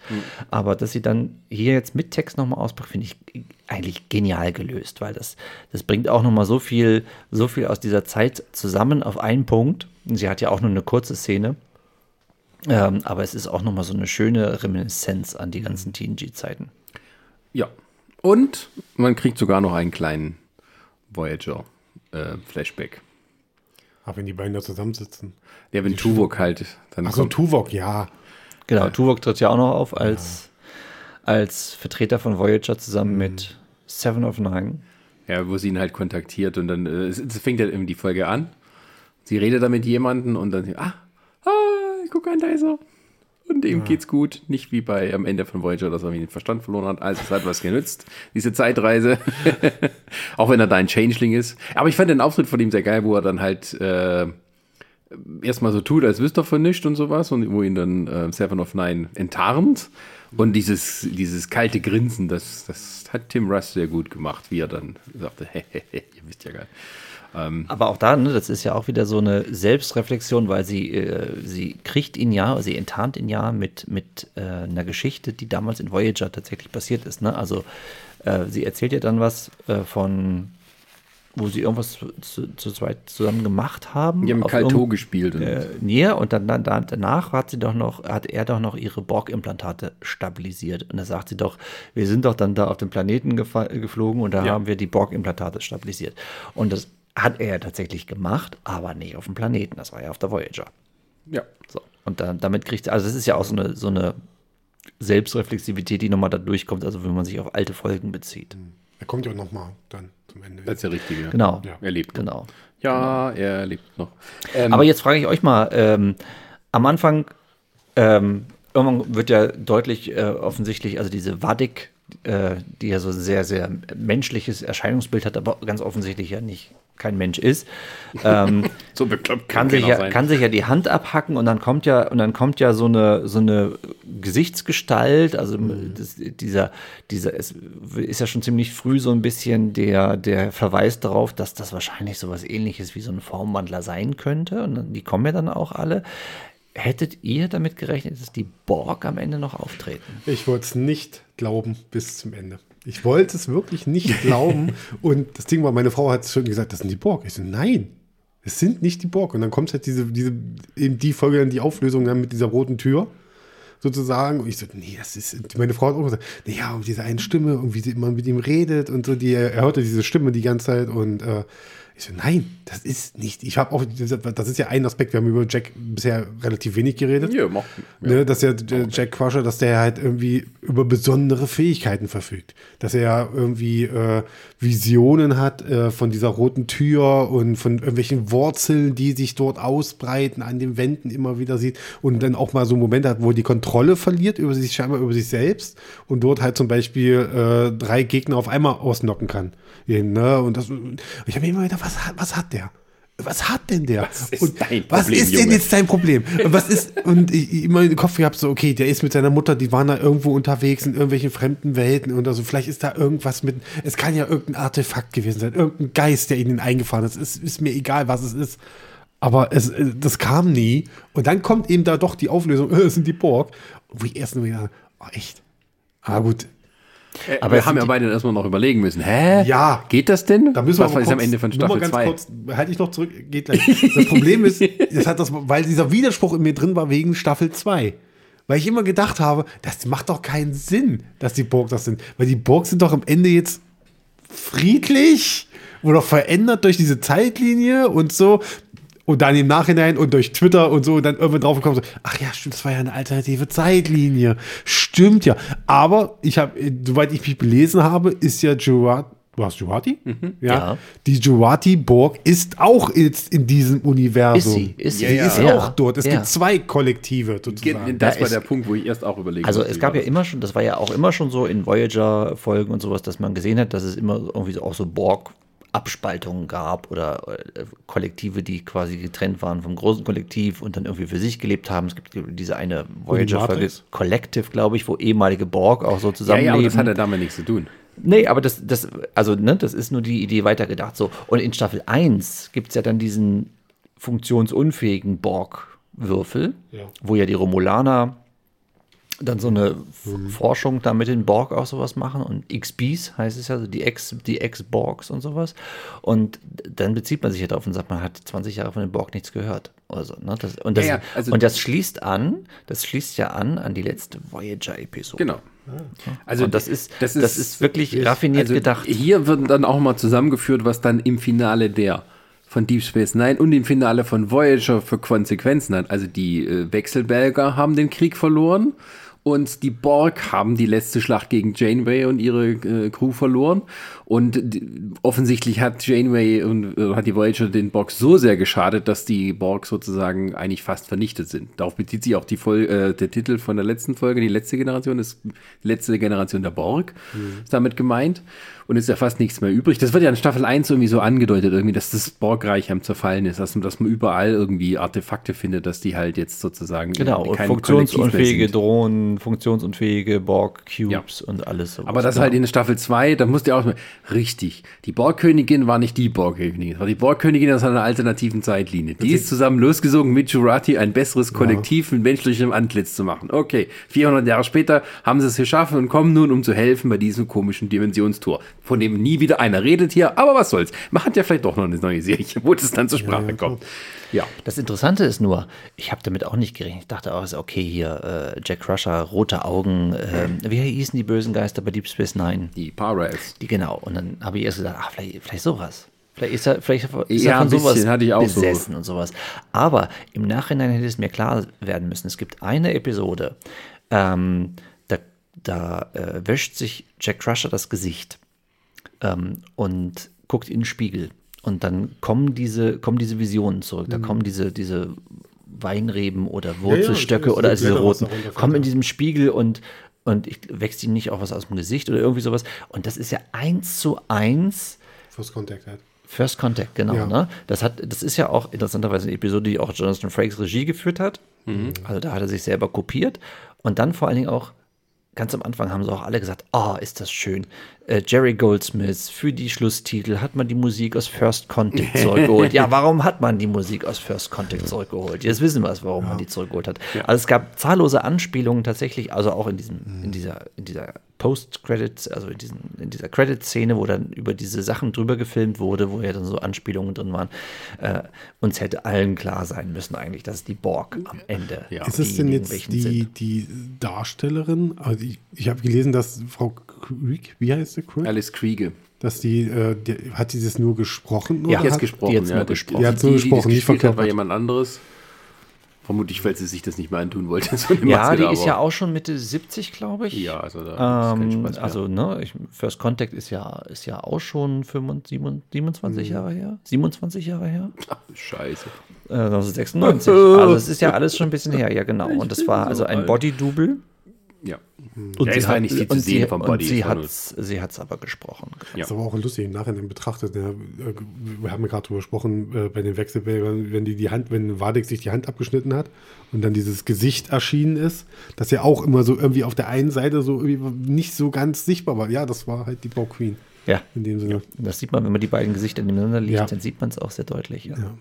S3: aber dass sie dann hier jetzt mit Text nochmal auspackt, finde ich eigentlich genial gelöst, weil das, das bringt auch nochmal so viel, so viel aus dieser Zeit zusammen auf einen Punkt. Und sie hat ja auch nur eine kurze Szene, ähm, aber es ist auch nochmal so eine schöne Reminiszenz an die ganzen TNG-Zeiten.
S2: Ja. Und man kriegt sogar noch einen kleinen Voyager-Flashback.
S1: Ach, wenn die beiden da zusammensitzen.
S2: Der, wenn Tuvok halt dann
S1: Ach so,
S2: kommt.
S1: Tuvok, ja.
S3: Genau, Tuvok tritt ja auch noch auf als, als Vertreter von Voyager zusammen mit Seven of Nine.
S2: Ja, wo sie ihn halt kontaktiert und dann, äh, es, es fängt ja irgendwie die Folge an. sie redet da mit jemandem und dann, ah, ah guck an, da ist er. Und ihm geht's gut. Nicht wie bei am Ende von Voyager, dass er den Verstand verloren hat. Also es hat was genützt, diese Zeitreise. Auch wenn er da ein Changeling ist. Aber ich fand den Auftritt von ihm sehr geil, wo er dann halt äh, erstmal so tut, als wüsste er von nichts und sowas. Und wo ihn dann äh, Seven of Nine enttarnt. Und dieses, dieses kalte Grinsen, das, das hat Tim Russ sehr gut gemacht, wie er dann sagte, hehehe, ihr wisst ja geil.
S3: Aber auch da, ne, das ist ja auch wieder so eine Selbstreflexion, weil sie, äh, sie kriegt ihn ja, sie enttarnt ihn ja mit, mit äh, einer Geschichte, die damals in Voyager tatsächlich passiert ist. Ne? Also äh, sie erzählt ihr dann was äh, von, wo sie irgendwas zu, zu, zu zweit zusammen gemacht haben.
S2: Die haben Kalto gespielt. Und
S3: äh, näher und dann, dann, dann danach hat sie doch noch, hat er doch noch ihre Borg-Implantate stabilisiert. Und da sagt sie doch, wir sind doch dann da auf den Planeten geflogen und da
S2: Ja.
S3: haben wir die Borg-Implantate stabilisiert. Und das hat er ja tatsächlich gemacht, aber nicht auf dem Planeten. Das war ja auf der Voyager.
S2: ja.
S3: So. Und dann, damit kriegt sie, also das ist ja auch so eine, so eine Selbstreflexivität, die nochmal da durchkommt, also wenn man sich auf alte Folgen bezieht.
S1: Er kommt ja auch nochmal dann zum Ende.
S2: Das ist der Richtige.
S3: Genau.
S1: Ja.
S2: Er lebt noch.
S3: Genau.
S2: Ja, er lebt noch. Ähm,
S3: Aber jetzt frage ich euch mal, ähm, am Anfang, ähm, irgendwann wird ja deutlich äh, offensichtlich, also diese Wadik, äh, die ja so ein sehr, sehr menschliches Erscheinungsbild hat, aber ganz offensichtlich ja nicht kein Mensch ist, ähm,
S2: so bekloppt
S3: kann, sich ja, kann sich ja die Hand abhacken und dann kommt ja, und dann kommt ja so eine, so eine Gesichtsgestalt, also das, dieser, dieser, es ist ja schon ziemlich früh so ein bisschen der, der Verweis darauf, dass das wahrscheinlich sowas ähnliches wie so ein Formwandler sein könnte. Und dann- die kommen ja dann auch alle. Hättet ihr damit gerechnet, dass die Borg am Ende noch auftreten?
S1: Ich wollte es nicht glauben bis zum Ende. Ich wollte es wirklich nicht glauben. Und das Ding war, meine Frau hat schon gesagt, das sind die Borg. Ich so, nein, es sind nicht die Borg. Und dann kommt halt diese, diese, eben die Folge dann die Auflösung dann mit dieser roten Tür sozusagen. Und ich so, nee, das ist, meine Frau hat auch gesagt, naja, und diese eine Stimme und wie sie immer mit ihm redet und so, die, er hörte diese Stimme die ganze Zeit und äh, ich so, nein, das ist nicht. Ich habe auch, das ist ja ein Aspekt, wir haben über Jack bisher relativ wenig geredet.
S2: Ja, mach, ja.
S1: Ne, dass ja der Jack Crusher, dass der halt irgendwie über besondere Fähigkeiten verfügt. Dass er ja irgendwie äh, Visionen hat äh, von dieser roten Tür und von irgendwelchen Wurzeln, die sich dort ausbreiten, an den Wänden immer wieder sieht und dann auch mal so Momente hat, wo er die Kontrolle verliert über sich, scheinbar über sich selbst und dort halt zum Beispiel äh, drei Gegner auf einmal ausnocken kann. Ne? Und das, ich habe mir immer gedacht, was hat, was hat der? Was hat denn der?
S2: Was ist
S1: und
S2: dein
S1: was
S2: Problem,
S1: ist denn
S2: Junge?
S1: jetzt dein Problem? Und was ist, und ich, immer im Kopf gehabt, so, okay, der ist mit seiner Mutter, die waren da irgendwo unterwegs in irgendwelchen fremden Welten oder so. Vielleicht ist da irgendwas mit, es kann ja irgendein Artefakt gewesen sein, irgendein Geist, der ihnen eingefahren ist. Es ist mir egal, was es ist. Aber es, äh, das kam nie. Und dann kommt eben da doch die Auflösung, es sind die Borg. Wo ich erst nur wieder, oh, echt? Ah, gut.
S2: Aber
S3: Aber
S2: wir haben ja behr erstmal noch überlegen müssen. Hä?
S1: Ja.
S2: Geht das denn?
S1: Da müssen wir
S2: Was ist
S1: kurz,
S2: am Ende von Staffel
S1: ganz
S2: 2?
S1: kurz, halte ich noch zurück, geht gleich. Das Problem ist, das hat das, weil dieser Widerspruch in mir drin war wegen Staffel 2. Weil ich immer gedacht habe, das macht doch keinen Sinn, dass die Borg das sind. Weil die Borg sind doch am Ende jetzt friedlich oder verändert durch diese Zeitlinie und so. Und dann im Nachhinein und durch Twitter und so dann irgendwann drauf gekommen, so, ach ja, stimmt, das war ja eine alternative Zeitlinie. Stimmt ja. Aber ich habe, soweit ich mich belesen habe, ist ja Jurati, was, Jurati? Ja.
S3: Ja.
S1: Die Jurati-Borg ist auch jetzt in diesem Universum.
S3: Ist sie, ist sie.
S2: Ja,
S1: Sie
S2: ja.
S1: ist
S3: Ja.
S1: auch dort. Es
S3: Ja.
S1: gibt zwei Kollektive sozusagen.
S2: Das
S3: Da
S2: war
S3: ist-
S2: der Punkt, wo ich erst auch überlegt
S3: Also es gab
S2: war
S3: ja immer schon, das war ja auch immer schon so in Voyager-Folgen und sowas, dass man gesehen hat, dass es immer irgendwie so auch so Borg-Abspaltungen gab oder äh, Kollektive, die quasi getrennt waren vom großen Kollektiv und dann irgendwie für sich gelebt haben. Es gibt diese eine Voyager-Folge? Collective, glaube ich, wo ehemalige Borg auch so
S2: Ja,
S3: zusammenleben.
S2: ja, aber das hat ja damit nichts zu tun.
S3: Nee, aber das, das, also, ne, das ist nur die Idee weitergedacht. So. Und in Staffel 1 gibt es ja dann diesen funktionsunfähigen Borg-Würfel,
S1: Ja.
S3: wo ja die Romulaner dann so eine F- Forschung da mit den Borg auch sowas machen und XBs heißt es ja, also die Ex, die Ex-Borgs und sowas. Und dann bezieht man sich ja darauf und sagt, man hat 20 Jahre von den Borg nichts gehört. Also, ne, das, und, das,
S2: Ja, ja, also-
S3: und das schließt an, das schließt ja an an die letzte Voyager-Episode.
S2: Genau. Also
S3: und das ist, das ist, wirklich raffiniert
S2: also
S3: gedacht.
S2: Hier wird dann auch mal zusammengeführt, was dann im Finale der von Deep Space Nine und im Finale von Voyager für Konsequenzen hat. Also die äh, Wechselbelger haben den Krieg verloren und die Borg haben die letzte Schlacht gegen Janeway und ihre äh, Crew verloren. Und offensichtlich hat Janeway und äh, hat die Voyager den Borg so sehr geschadet, dass die Borg sozusagen eigentlich fast vernichtet sind. Darauf bezieht sich auch die Vol äh, der Titel von der letzten Folge. Die letzte Generation ist die letzte Generation der Borg, mhm. ist damit gemeint und ist ja fast nichts mehr übrig. Das wird ja in Staffel 1 irgendwie so angedeutet, irgendwie, dass das Borgreich am Zerfallen ist, dass, dass man überall irgendwie Artefakte findet, dass die halt jetzt sozusagen
S3: genau, und funktionsunfähige Drohnen, funktionsunfähige Borg-Cubes ja. und alles
S2: so. Aber das genau. halt in Staffel 2, da musst du auch mal, richtig, die Borgkönigin war nicht die Borgkönigin, das war die Borgkönigin aus einer alternativen Zeitlinie. Die ist zusammen losgesogen mit Jurati ein besseres Kollektiv ja. mit menschlichem Antlitz zu machen. Okay, 400 Jahre später haben sie es geschaffen und kommen nun, um zu helfen bei diesem komischen Dimensionstor von dem nie wieder einer redet hier, aber was soll's. Man hat ja vielleicht doch noch eine neue Serie, wo das dann zur Sprache ja, kommt.
S3: Ja. Das Interessante ist nur, ich habe damit auch nicht gerechnet. Ich dachte auch, okay, hier äh, Jack Crusher, rote Augen, äh, wie hießen die bösen Geister bei Deep Space Nine?
S2: Die Parallels.
S3: Die, genau. Und dann habe ich erst gedacht, ach, vielleicht, vielleicht sowas. Vielleicht ist er, vielleicht ist
S2: ja, er von sowas hatte ich auch
S3: besessen
S2: so.
S3: und sowas. Aber im Nachhinein hätte es mir klar werden müssen. Es gibt eine Episode, ähm, da, da äh, wäscht sich Jack Crusher das Gesicht ähm, und guckt in den Spiegel. Und dann kommen diese, kommen diese Visionen zurück. Da mhm. kommen diese, diese Weinreben oder Wurzelstöcke ja, ja, oder diese roten, kommen in diesem Spiegel und, und ich wächst ihm nicht auch was aus dem Gesicht oder irgendwie sowas. Und das ist ja eins zu eins.
S1: First Contact halt.
S3: First Contact, genau. Ja. Ne? Das, hat, das ist ja auch interessanterweise eine Episode, die auch Jonathan Frakes Regie geführt hat. Mhm. Also da hat er sich selber kopiert. Und dann vor allen Dingen auch ganz am Anfang haben sie auch alle gesagt, oh, ist das schön. Äh, Jerry Goldsmith, für die Schlusstitel hat man die Musik aus First Contact zurückgeholt. ja, warum hat man die Musik aus First Contact zurückgeholt? Jetzt wissen wir es, warum ja. man die zurückgeholt hat. Ja. Also es gab zahllose Anspielungen tatsächlich, also auch in diesem, in dieser, in dieser Post-Credits, also in, diesen, in dieser Credit-Szene, wo dann über diese Sachen drüber gefilmt wurde, wo ja dann so Anspielungen drin waren. Äh, uns hätte allen klar sein müssen eigentlich, dass die Borg am Ende.
S1: Ja. Ist es denn jetzt die, die Darstellerin? Also ich, ich habe gelesen, dass Frau Krieg, wie heißt sie?
S2: Krieg? Alice Kriege.
S1: Dass die, äh, die, hat die das nur gesprochen?
S2: Ja, die hat gesprochen. Die, ja,
S1: gesprochen. die hat nur gesprochen,
S2: nicht verkörpert. war jemand anderes. Vermutlich, weil sie sich das nicht mehr antun wollte.
S3: So ja, die ist ja auch schon Mitte 70, glaube ich.
S2: Ja, also da
S3: ähm, ist kein Spaß Also, ne, ich, First Contact ist ja, ist ja auch schon 25, 27 mhm. Jahre her. 27 Jahre her.
S2: Ach, scheiße.
S3: Äh, 1996. also, es ist ja alles schon ein bisschen her, ja, genau. Und das war also ein Body-Double. Und ja, sie hat nicht viel zu sehen vom Body. Sie hat sie hat's aber gesprochen.
S1: Ja. Das ist aber auch lustig im Nachhinein betrachtet. Ja, wir haben ja gerade drüber gesprochen, äh, bei den Wechselbällen, wenn die die Hand, wenn Wadek sich die Hand abgeschnitten hat und dann dieses Gesicht erschienen ist, das ja auch immer so irgendwie auf der einen Seite so nicht so ganz sichtbar war. Ja, das war halt die Bau Queen.
S3: Ja. In dem Sinne. Das sieht man, wenn man die beiden Gesichter nebeneinander legt, ja. dann sieht man es auch sehr deutlich. Ja. ja.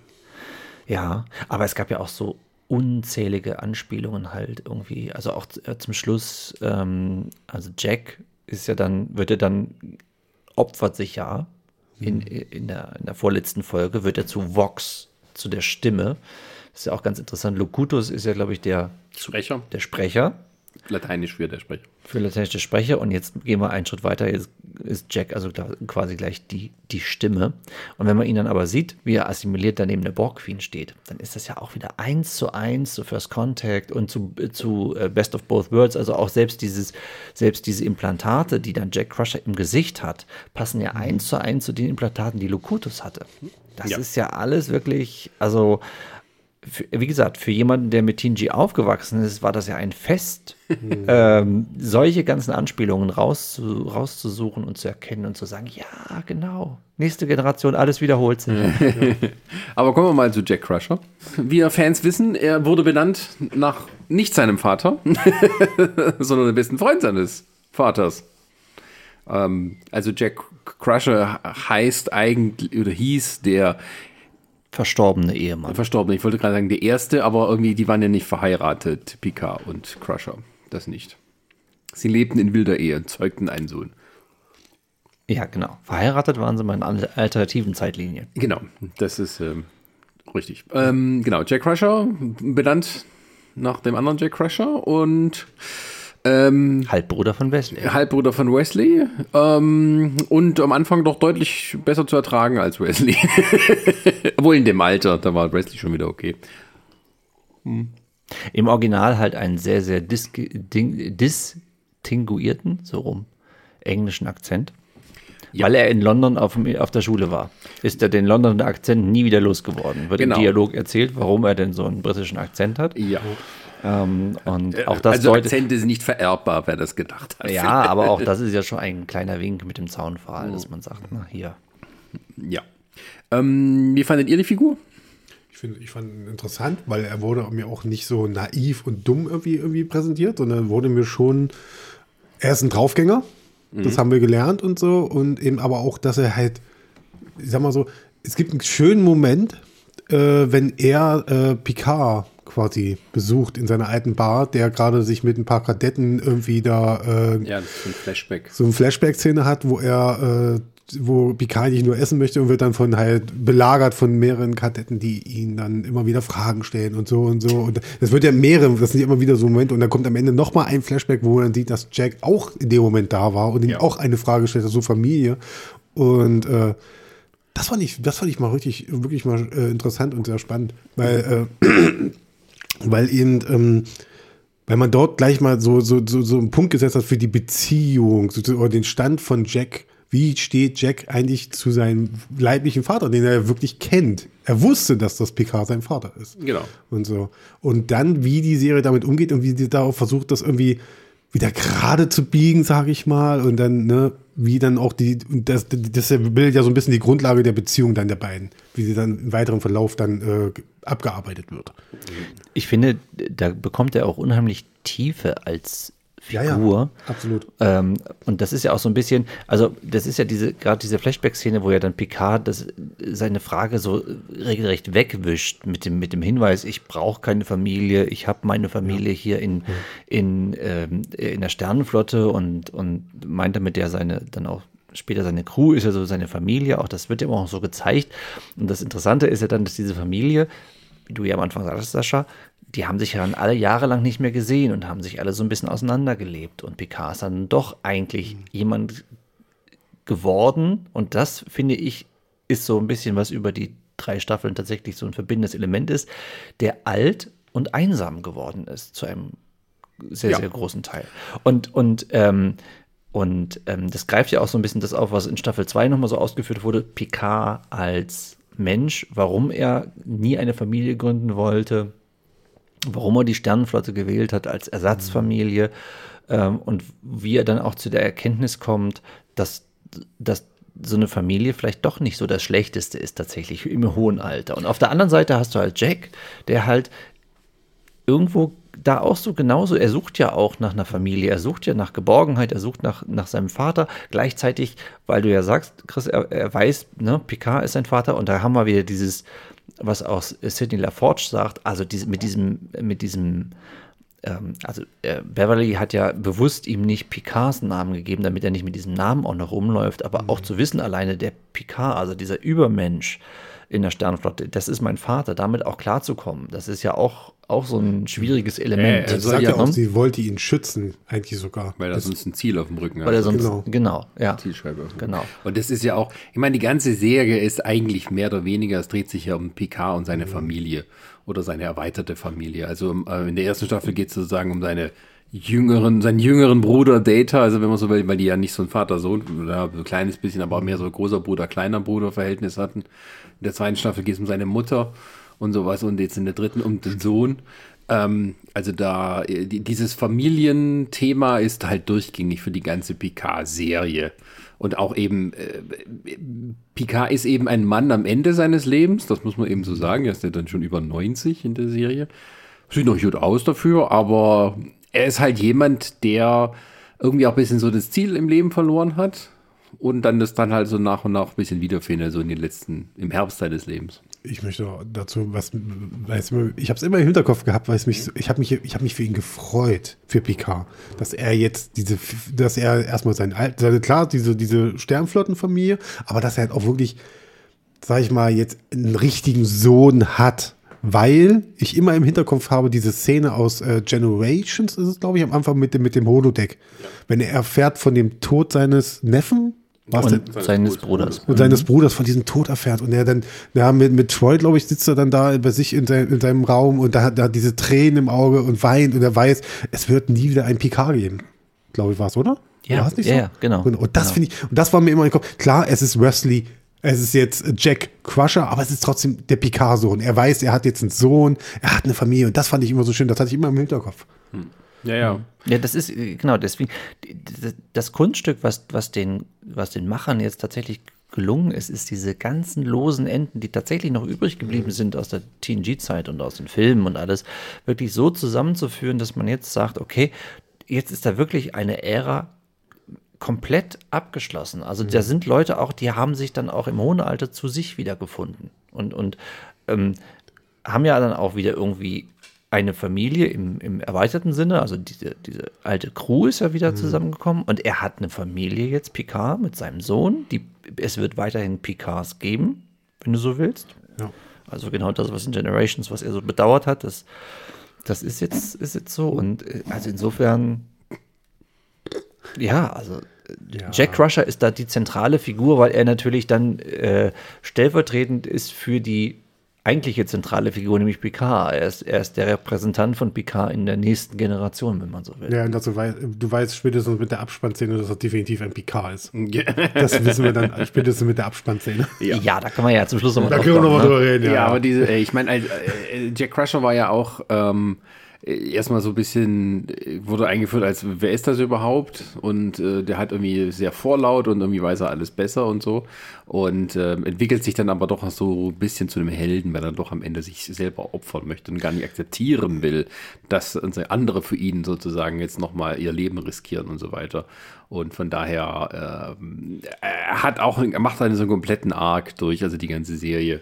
S3: Ja, aber es gab ja auch so unzählige Anspielungen halt irgendwie. Also auch äh, zum Schluss, ähm, also Jack ist ja dann, wird er dann, opfert sich ja in, mhm. in, der, in der vorletzten Folge, wird er zu Vox, zu der Stimme. Das ist ja auch ganz interessant. Locutus ist ja, glaube ich, der
S2: Sprecher.
S3: Der Sprecher.
S2: Lateinisch für der Sprecher.
S3: Für lateinische Sprecher. Und jetzt gehen wir einen Schritt weiter. Jetzt ist Jack also quasi gleich die, die Stimme. Und wenn man ihn dann aber sieht, wie er assimiliert daneben der Borg Queen steht, dann ist das ja auch wieder eins zu eins zu First Contact und zu, zu äh, Best of Both Worlds. Also auch selbst dieses, selbst diese Implantate, die dann Jack Crusher im Gesicht hat, passen ja eins zu eins zu den Implantaten, die Locutus hatte. Das ja. ist ja alles wirklich, also wie gesagt, für jemanden, der mit Tinji aufgewachsen ist, war das ja ein Fest, ähm, solche ganzen Anspielungen rauszu, rauszusuchen und zu erkennen und zu sagen, ja, genau, nächste Generation, alles wiederholt sich.
S2: Aber kommen wir mal zu Jack Crusher. Wie wir Fans wissen, er wurde benannt nach nicht seinem Vater, sondern dem besten Freund seines Vaters. Ähm, also Jack Crusher heißt eigentlich oder hieß der
S3: verstorbene Ehemann.
S2: Verstorbene, ich wollte gerade sagen, der erste, aber irgendwie, die waren ja nicht verheiratet, Picard und Crusher. Das nicht. Sie lebten in wilder Ehe und zeugten einen Sohn.
S3: Ja, genau. Verheiratet waren sie mal in alternativen Zeitlinien.
S2: Genau, das ist ähm, richtig. Ähm, genau, Jack Crusher, benannt nach dem anderen Jack Crusher und
S3: ähm, Halbbruder von Wesley.
S2: Halbbruder von Wesley. Ähm, und am Anfang doch deutlich besser zu ertragen als Wesley. Obwohl in dem Alter, da war Wesley schon wieder okay.
S3: Hm. Im Original halt einen sehr, sehr dis distinguierten, so rum, englischen Akzent. Ja. Weil er in London auf, auf der Schule war. Ist er den Londoner Akzent nie wieder losgeworden. Wird genau. im Dialog erzählt, warum er denn so einen britischen Akzent hat.
S2: Ja.
S3: Ähm, und
S2: äh,
S3: auch das
S2: also Akzente sind nicht vererbbar, wer das gedacht hat.
S3: Ja, aber auch das ist ja schon ein kleiner Wink mit dem Zaunpfahl, dass man sagt, na hier.
S2: Ja. Ähm, wie fandet ihr die Figur?
S1: Ich, find, ich fand ihn interessant, weil er wurde mir auch nicht so naiv und dumm irgendwie, irgendwie präsentiert, sondern wurde mir schon, er ist ein Draufgänger, mhm. das haben wir gelernt und so, und eben aber auch, dass er halt, ich sag mal so, es gibt einen schönen Moment, äh, wenn er äh, Picard quasi besucht in seiner alten Bar, der gerade sich mit ein paar Kadetten irgendwie da
S2: äh, ja, ist ein Flashback.
S1: so eine Flashback-Szene hat, wo er äh, wo Picard nicht nur essen möchte und wird dann von halt belagert von mehreren Kadetten, die ihn dann immer wieder Fragen stellen und so und so. Und das wird ja mehrere, das sind ja immer wieder so Momente und dann kommt am Ende nochmal ein Flashback, wo man sieht, dass Jack auch in dem Moment da war und ihm ja. auch eine Frage stellt, so Familie. Und äh, das fand ich, das fand ich mal richtig, wirklich mal äh, interessant und sehr spannend, weil, äh, weil eben, ähm, weil man dort gleich mal so, so, so, so einen Punkt gesetzt hat für die Beziehung, so, oder den Stand von Jack wie steht Jack eigentlich zu seinem leiblichen Vater, den er wirklich kennt. Er wusste, dass das Picard sein Vater ist.
S2: Genau.
S1: Und so. Und dann, wie die Serie damit umgeht und wie sie darauf versucht, das irgendwie wieder gerade zu biegen, sage ich mal. Und dann, ne, wie dann auch die, das, das bildet ja so ein bisschen die Grundlage der Beziehung dann der beiden, wie sie dann im weiteren Verlauf dann äh, abgearbeitet wird.
S3: Ich finde, da bekommt er auch unheimlich Tiefe als Figur. Ja, ja,
S1: absolut.
S3: Ähm, und das ist ja auch so ein bisschen, also das ist ja diese, gerade diese Flashback-Szene, wo ja dann Picard das, seine Frage so regelrecht wegwischt mit dem, mit dem Hinweis, ich brauche keine Familie, ich habe meine Familie ja. hier in, in, ähm, in der Sternenflotte und, und meint damit ja seine, dann auch später seine Crew ist ja so seine Familie, auch das wird ja auch so gezeigt. Und das Interessante ist ja dann, dass diese Familie, wie du ja am Anfang sagst, Sascha, die haben sich ja dann alle Jahre lang nicht mehr gesehen und haben sich alle so ein bisschen auseinandergelebt. Und Picard ist dann doch eigentlich mhm. jemand geworden. Und das, finde ich, ist so ein bisschen was über die drei Staffeln tatsächlich so ein verbindendes Element ist, der alt und einsam geworden ist zu einem sehr, ja. sehr großen Teil. Und, und, ähm, und ähm, das greift ja auch so ein bisschen das auf, was in Staffel 2 nochmal so ausgeführt wurde. Picard als Mensch, warum er nie eine Familie gründen wollte, warum er die Sternenflotte gewählt hat als Ersatzfamilie ähm, und wie er dann auch zu der Erkenntnis kommt, dass, dass so eine Familie vielleicht doch nicht so das Schlechteste ist tatsächlich im hohen Alter. Und auf der anderen Seite hast du halt Jack, der halt irgendwo da auch so genauso, er sucht ja auch nach einer Familie, er sucht ja nach Geborgenheit, er sucht nach, nach seinem Vater. Gleichzeitig, weil du ja sagst, Chris, er, er weiß, ne, Picard ist sein Vater und da haben wir wieder dieses, was auch Sidney LaForge sagt, also diese, mit diesem, mit diesem, ähm, also äh, Beverly hat ja bewusst ihm nicht Picards Namen gegeben, damit er nicht mit diesem Namen auch noch rumläuft, aber mhm. auch zu wissen, alleine der Picard, also dieser Übermensch in der Sternflotte, das ist mein Vater, damit auch klarzukommen, das ist ja auch auch so ein schwieriges Element.
S1: Äh, er sagt ja auch, sie wollte ihn schützen, eigentlich sogar.
S2: Weil er sonst ein Ziel auf dem Rücken
S3: hat. Weil er sonst, genau, genau ja.
S2: Zielscheibe. Genau. Und das ist ja auch, ich meine, die ganze Serie ist eigentlich mehr oder weniger, es dreht sich ja um Picard und seine mhm. Familie oder seine erweiterte Familie. Also äh, in der ersten Staffel geht es sozusagen um seine jüngeren, seinen jüngeren Bruder Data, also wenn man so will, weil die ja nicht so ein Vater-Sohn, oder so ein kleines bisschen, aber mehr so großer Bruder, kleiner Bruder Verhältnis hatten. In der zweiten Staffel geht es um seine Mutter und sowas und jetzt in der dritten um den Sohn. Ähm, also da, dieses Familienthema ist halt durchgängig für die ganze Picard-Serie. Und auch eben, äh, Picard ist eben ein Mann am Ende seines Lebens, das muss man eben so sagen. Er ist ja dann schon über 90 in der Serie. Sieht noch gut aus dafür, aber er ist halt jemand, der irgendwie auch ein bisschen so das Ziel im Leben verloren hat und dann das dann halt so nach und nach ein bisschen wiederfindet, so in den letzten, im Herbst seines Lebens
S1: ich möchte dazu was, ich habe es immer im Hinterkopf gehabt, weil es mich, ich habe mich, ich habe mich für ihn gefreut, für Picard, dass er jetzt diese, dass er erstmal sein, seine, klar, diese, diese Sternflottenfamilie, aber dass er halt auch wirklich, sag ich mal, jetzt einen richtigen Sohn hat, weil ich immer im Hinterkopf habe diese Szene aus äh, Generations, ist es glaube ich, am Anfang mit dem, mit dem Holodeck, ja. wenn er erfährt von dem Tod seines Neffen,
S3: Was und denn? seines Bruders.
S1: Und seines Bruders von diesem Tod erfährt. Und er dann, ja, mit, mit Troy, glaube ich, sitzt er dann da bei sich in, sein, in seinem Raum und da hat er diese Tränen im Auge und weint und er weiß, es wird nie wieder ein Picard geben. Glaube ich, war es, oder?
S3: Ja,
S1: ja,
S3: so? ja, genau.
S1: Und das
S3: genau.
S1: finde ich, und das war mir immer im Kopf. Klar, es ist Wesley, es ist jetzt Jack Crusher, aber es ist trotzdem der Picard-Sohn. Er weiß, er hat jetzt einen Sohn, er hat eine Familie und das fand ich immer so schön. Das hatte ich immer im Hinterkopf.
S2: Hm. Ja, ja.
S3: Ja, das ist, äh, genau, deswegen, das Kunststück, was, was, den, was den Machern jetzt tatsächlich gelungen ist, ist diese ganzen losen Enden, die tatsächlich noch übrig geblieben sind aus der TNG-Zeit und aus den Filmen und alles, wirklich so zusammenzuführen, dass man jetzt sagt, okay, jetzt ist da wirklich eine Ära komplett abgeschlossen. Also mhm. da sind Leute auch, die haben sich dann auch im hohen Alter zu sich wiedergefunden und, und ähm, haben ja dann auch wieder irgendwie eine Familie im, im erweiterten Sinne, also diese, diese alte Crew ist ja wieder mhm. zusammengekommen und er hat eine Familie jetzt, Picard, mit seinem Sohn. Die, es wird weiterhin Picards geben, wenn du so willst. Ja. Also genau das, was in Generations, was er so bedauert hat, das, das ist jetzt, ist jetzt so. Und äh, also insofern, ja, also ja. Jack Crusher ist da die zentrale Figur, weil er natürlich dann äh, stellvertretend ist für die eigentliche zentrale Figur, nämlich Picard. Er ist, er ist der Repräsentant von Picard in der nächsten Generation, wenn man so will.
S1: Ja, und dazu wei du weißt spätestens mit der Abspannszene, dass er definitiv ein Picard ist. das wissen wir dann spätestens mit der Abspannszene.
S3: Ja. ja, da kann man ja zum Schluss
S1: nochmal noch
S2: ne? drüber reden. Ja, ja aber diese, ich meine, äh, Jack Crusher war ja auch ähm, erstmal so ein bisschen, wurde eingeführt als, wer ist das überhaupt? Und äh, der hat irgendwie sehr vorlaut und irgendwie weiß er alles besser und so. Und äh, entwickelt sich dann aber doch so ein bisschen zu einem Helden, weil er doch am Ende sich selber opfern möchte und gar nicht akzeptieren will, dass andere für ihn sozusagen jetzt nochmal ihr Leben riskieren und so weiter. Und von daher, äh, er hat auch, er macht einen so einen kompletten Arc durch, also die ganze Serie.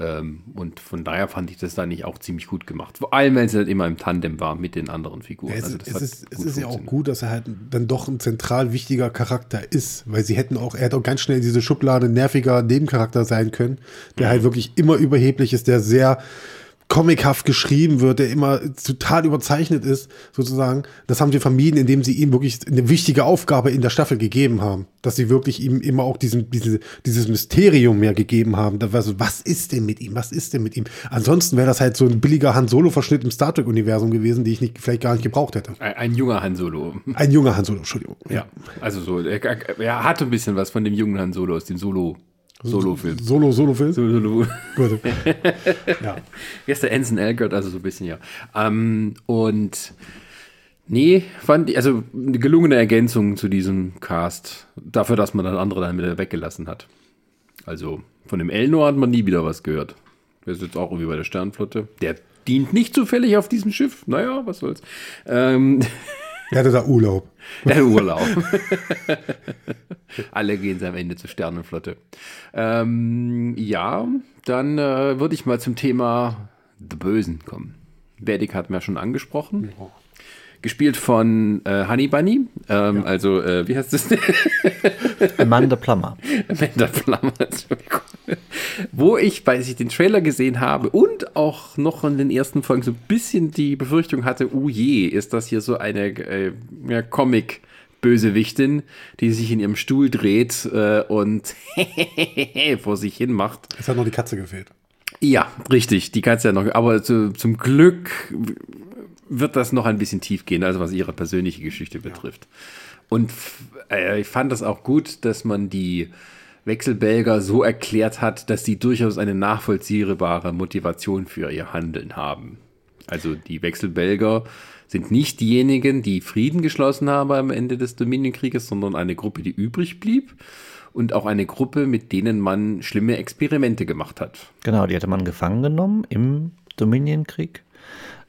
S2: Ähm, und von daher fand ich das da nicht auch ziemlich gut gemacht. Vor allem, wenn es halt immer im Tandem war mit den anderen Figuren.
S1: Ja, es, also es ist, es ist ja auch gut, dass er halt dann doch ein zentral wichtiger Charakter ist, weil sie hätten auch, er hätte auch ganz schnell diese Schublade nerviger Nebencharakter sein können, der mhm. halt wirklich immer überheblich ist, der sehr comichaft geschrieben wird, der immer total überzeichnet ist, sozusagen. Das haben sie vermieden, indem sie ihm wirklich eine wichtige Aufgabe in der Staffel gegeben haben. Dass sie wirklich ihm immer auch diesen, diese, dieses Mysterium mehr gegeben haben. Also, was ist denn mit ihm? Was ist denn mit ihm? Ansonsten wäre das halt so ein billiger Han Solo-Verschnitt im Star Trek-Universum gewesen, die ich nicht, vielleicht gar nicht gebraucht hätte.
S2: Ein, ein junger Han Solo.
S1: Ein junger Han Solo, Entschuldigung.
S2: Ja, also so, er, er hatte ein bisschen was von dem jungen Han Solo aus dem Solo Solo-Film.
S1: Solo, Solo-Film?
S2: Solo, Solo. Gut. ja. Der Anson Elgert, also so ein bisschen, ja. Ähm, und nee, fand ich, also eine gelungene Ergänzung zu diesem Cast. Dafür, dass man dann andere dann wieder weggelassen hat. Also von dem Elnor hat man nie wieder was gehört. Der ist jetzt auch irgendwie bei der Sternflotte. Der dient nicht zufällig auf diesem Schiff. Naja, was soll's. Ähm,
S1: Der hatte da Urlaub.
S2: Der Urlaub. Alle gehen am Ende zur Sternenflotte. Ähm, ja, dann äh, würde ich mal zum Thema The Bösen kommen. Vedic hat mir ja schon angesprochen. Ja. Gespielt von äh, Honey Bunny. Ähm, ja. Also, äh, wie heißt das?
S3: Amanda Plummer.
S2: Amanda Plummer. Wo ich, weil ich den Trailer gesehen habe und auch noch in den ersten Folgen so ein bisschen die Befürchtung hatte, oh je, ist das hier so eine äh, ja, Comic- Bösewichtin, die sich in ihrem Stuhl dreht äh, und vor sich hin macht.
S1: Es hat noch die Katze gefehlt.
S2: Ja, richtig, die Katze ja noch. Aber zu, zum Glück wird das noch ein bisschen tief gehen, also was ihre persönliche Geschichte betrifft. Ja. Und äh, ich fand das auch gut, dass man die Wechselbelger so erklärt hat, dass sie durchaus eine nachvollziehbare Motivation für ihr Handeln haben. Also die Wechselbelger sind nicht diejenigen, die Frieden geschlossen haben am Ende des Dominienkrieges, sondern eine Gruppe, die übrig blieb und auch eine Gruppe, mit denen man schlimme Experimente gemacht hat.
S3: Genau, die hatte man gefangen genommen im Dominienkrieg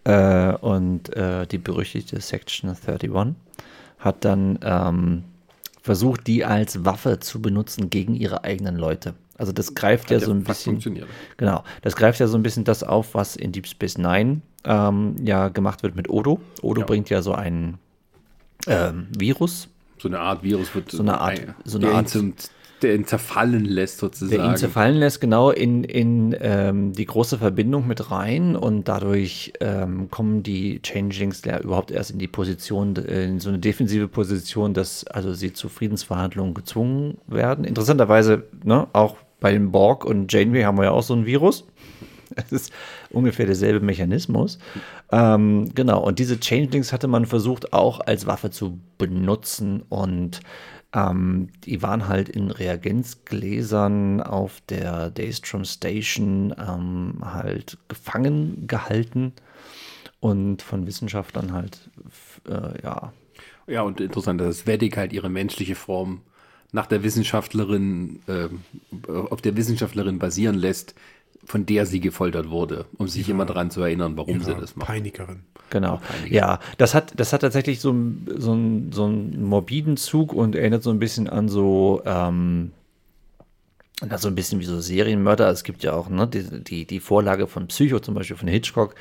S3: äh, und äh, die berüchtigte Section 31 hat dann ähm, versucht, die als Waffe zu benutzen gegen ihre eigenen Leute. Also das greift Hat ja so ein bisschen. Genau, das greift ja so ein bisschen das auf, was in Deep Space Nine ähm, ja gemacht wird mit Odo. Odo ja. bringt ja so ein ähm, Virus.
S2: So eine Art Virus wird
S3: so eine Art, so eine Art
S2: zum der ihn zerfallen lässt sozusagen.
S3: Der ihn zerfallen lässt, genau, in, in ähm, die große Verbindung mit rein und dadurch ähm, kommen die Changelings ja überhaupt erst in die Position, in so eine defensive Position, dass also sie zu Friedensverhandlungen gezwungen werden. Interessanterweise, ne, auch bei dem Borg und Janeway haben wir ja auch so ein Virus. Es ist ungefähr derselbe Mechanismus. Ähm, genau, und diese Changelings hatte man versucht auch als Waffe zu benutzen und ähm, die waren halt in Reagenzgläsern auf der Daystrom Station ähm, halt gefangen gehalten und von Wissenschaftlern halt, äh, ja.
S2: Ja, und interessant, dass Vedic halt ihre menschliche Form nach der Wissenschaftlerin, äh, auf der Wissenschaftlerin basieren lässt, von der sie gefoltert wurde, um sich ja. immer daran zu erinnern, warum sie das macht.
S1: Peinikerin.
S3: Genau. Ja, das hat, das hat tatsächlich so, so, so einen morbiden Zug und erinnert so ein bisschen an so, ähm, so ein bisschen wie so Serienmörder. Es gibt ja auch ne, die, die, die Vorlage von Psycho, zum Beispiel von Hitchcock,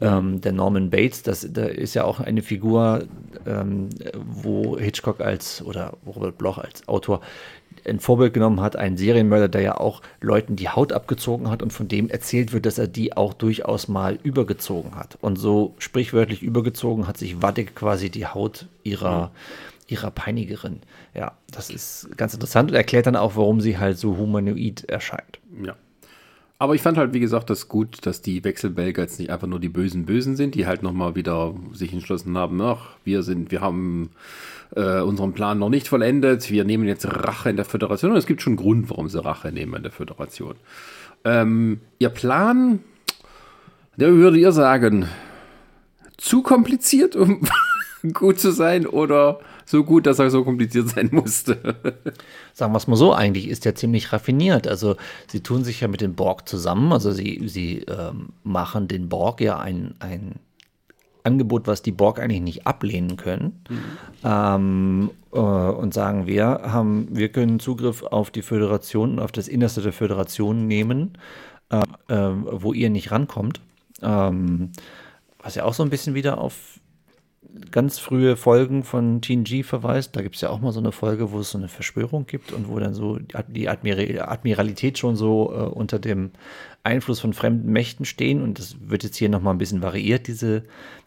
S3: ähm, der Norman Bates. Das, da ist ja auch eine Figur, ähm, wo Hitchcock als oder Robert Bloch als Autor ein Vorbild genommen hat, einen Serienmörder, der ja auch Leuten die Haut abgezogen hat und von dem erzählt wird, dass er die auch durchaus mal übergezogen hat. Und so sprichwörtlich übergezogen hat sich Waddig quasi die Haut ihrer, ihrer Peinigerin. Ja, das ist ganz interessant und erklärt dann auch, warum sie halt so humanoid erscheint.
S2: Ja. Aber ich fand halt, wie gesagt, das gut, dass die Wechselbelger jetzt nicht einfach nur die bösen Bösen sind, die halt nochmal wieder sich entschlossen haben, ach, wir sind, wir haben äh, unseren Plan noch nicht vollendet, wir nehmen jetzt Rache in der Föderation. Und es gibt schon einen Grund, warum sie Rache nehmen in der Föderation. Ähm, ihr Plan, der würde ihr sagen, zu kompliziert, um gut zu sein oder so gut, dass er so kompliziert sein musste.
S3: Sagen wir es mal so, eigentlich ist er ziemlich raffiniert. Also sie tun sich ja mit den Borg zusammen, also sie, sie ähm, machen den Borg ja ein, ein Angebot, was die Borg eigentlich nicht ablehnen können. Mhm. Ähm, äh, und sagen, wir haben, wir können Zugriff auf die Föderation und auf das Innerste der Föderation nehmen, äh, äh, wo ihr nicht rankommt. Ähm, was ja auch so ein bisschen wieder auf ganz frühe Folgen von TNG verweist. Da gibt es ja auch mal so eine Folge, wo es so eine Verschwörung gibt und wo dann so die Admir Admiralität schon so äh, unter dem Einfluss von fremden Mächten stehen. Und das wird jetzt hier nochmal ein bisschen variiert, diese,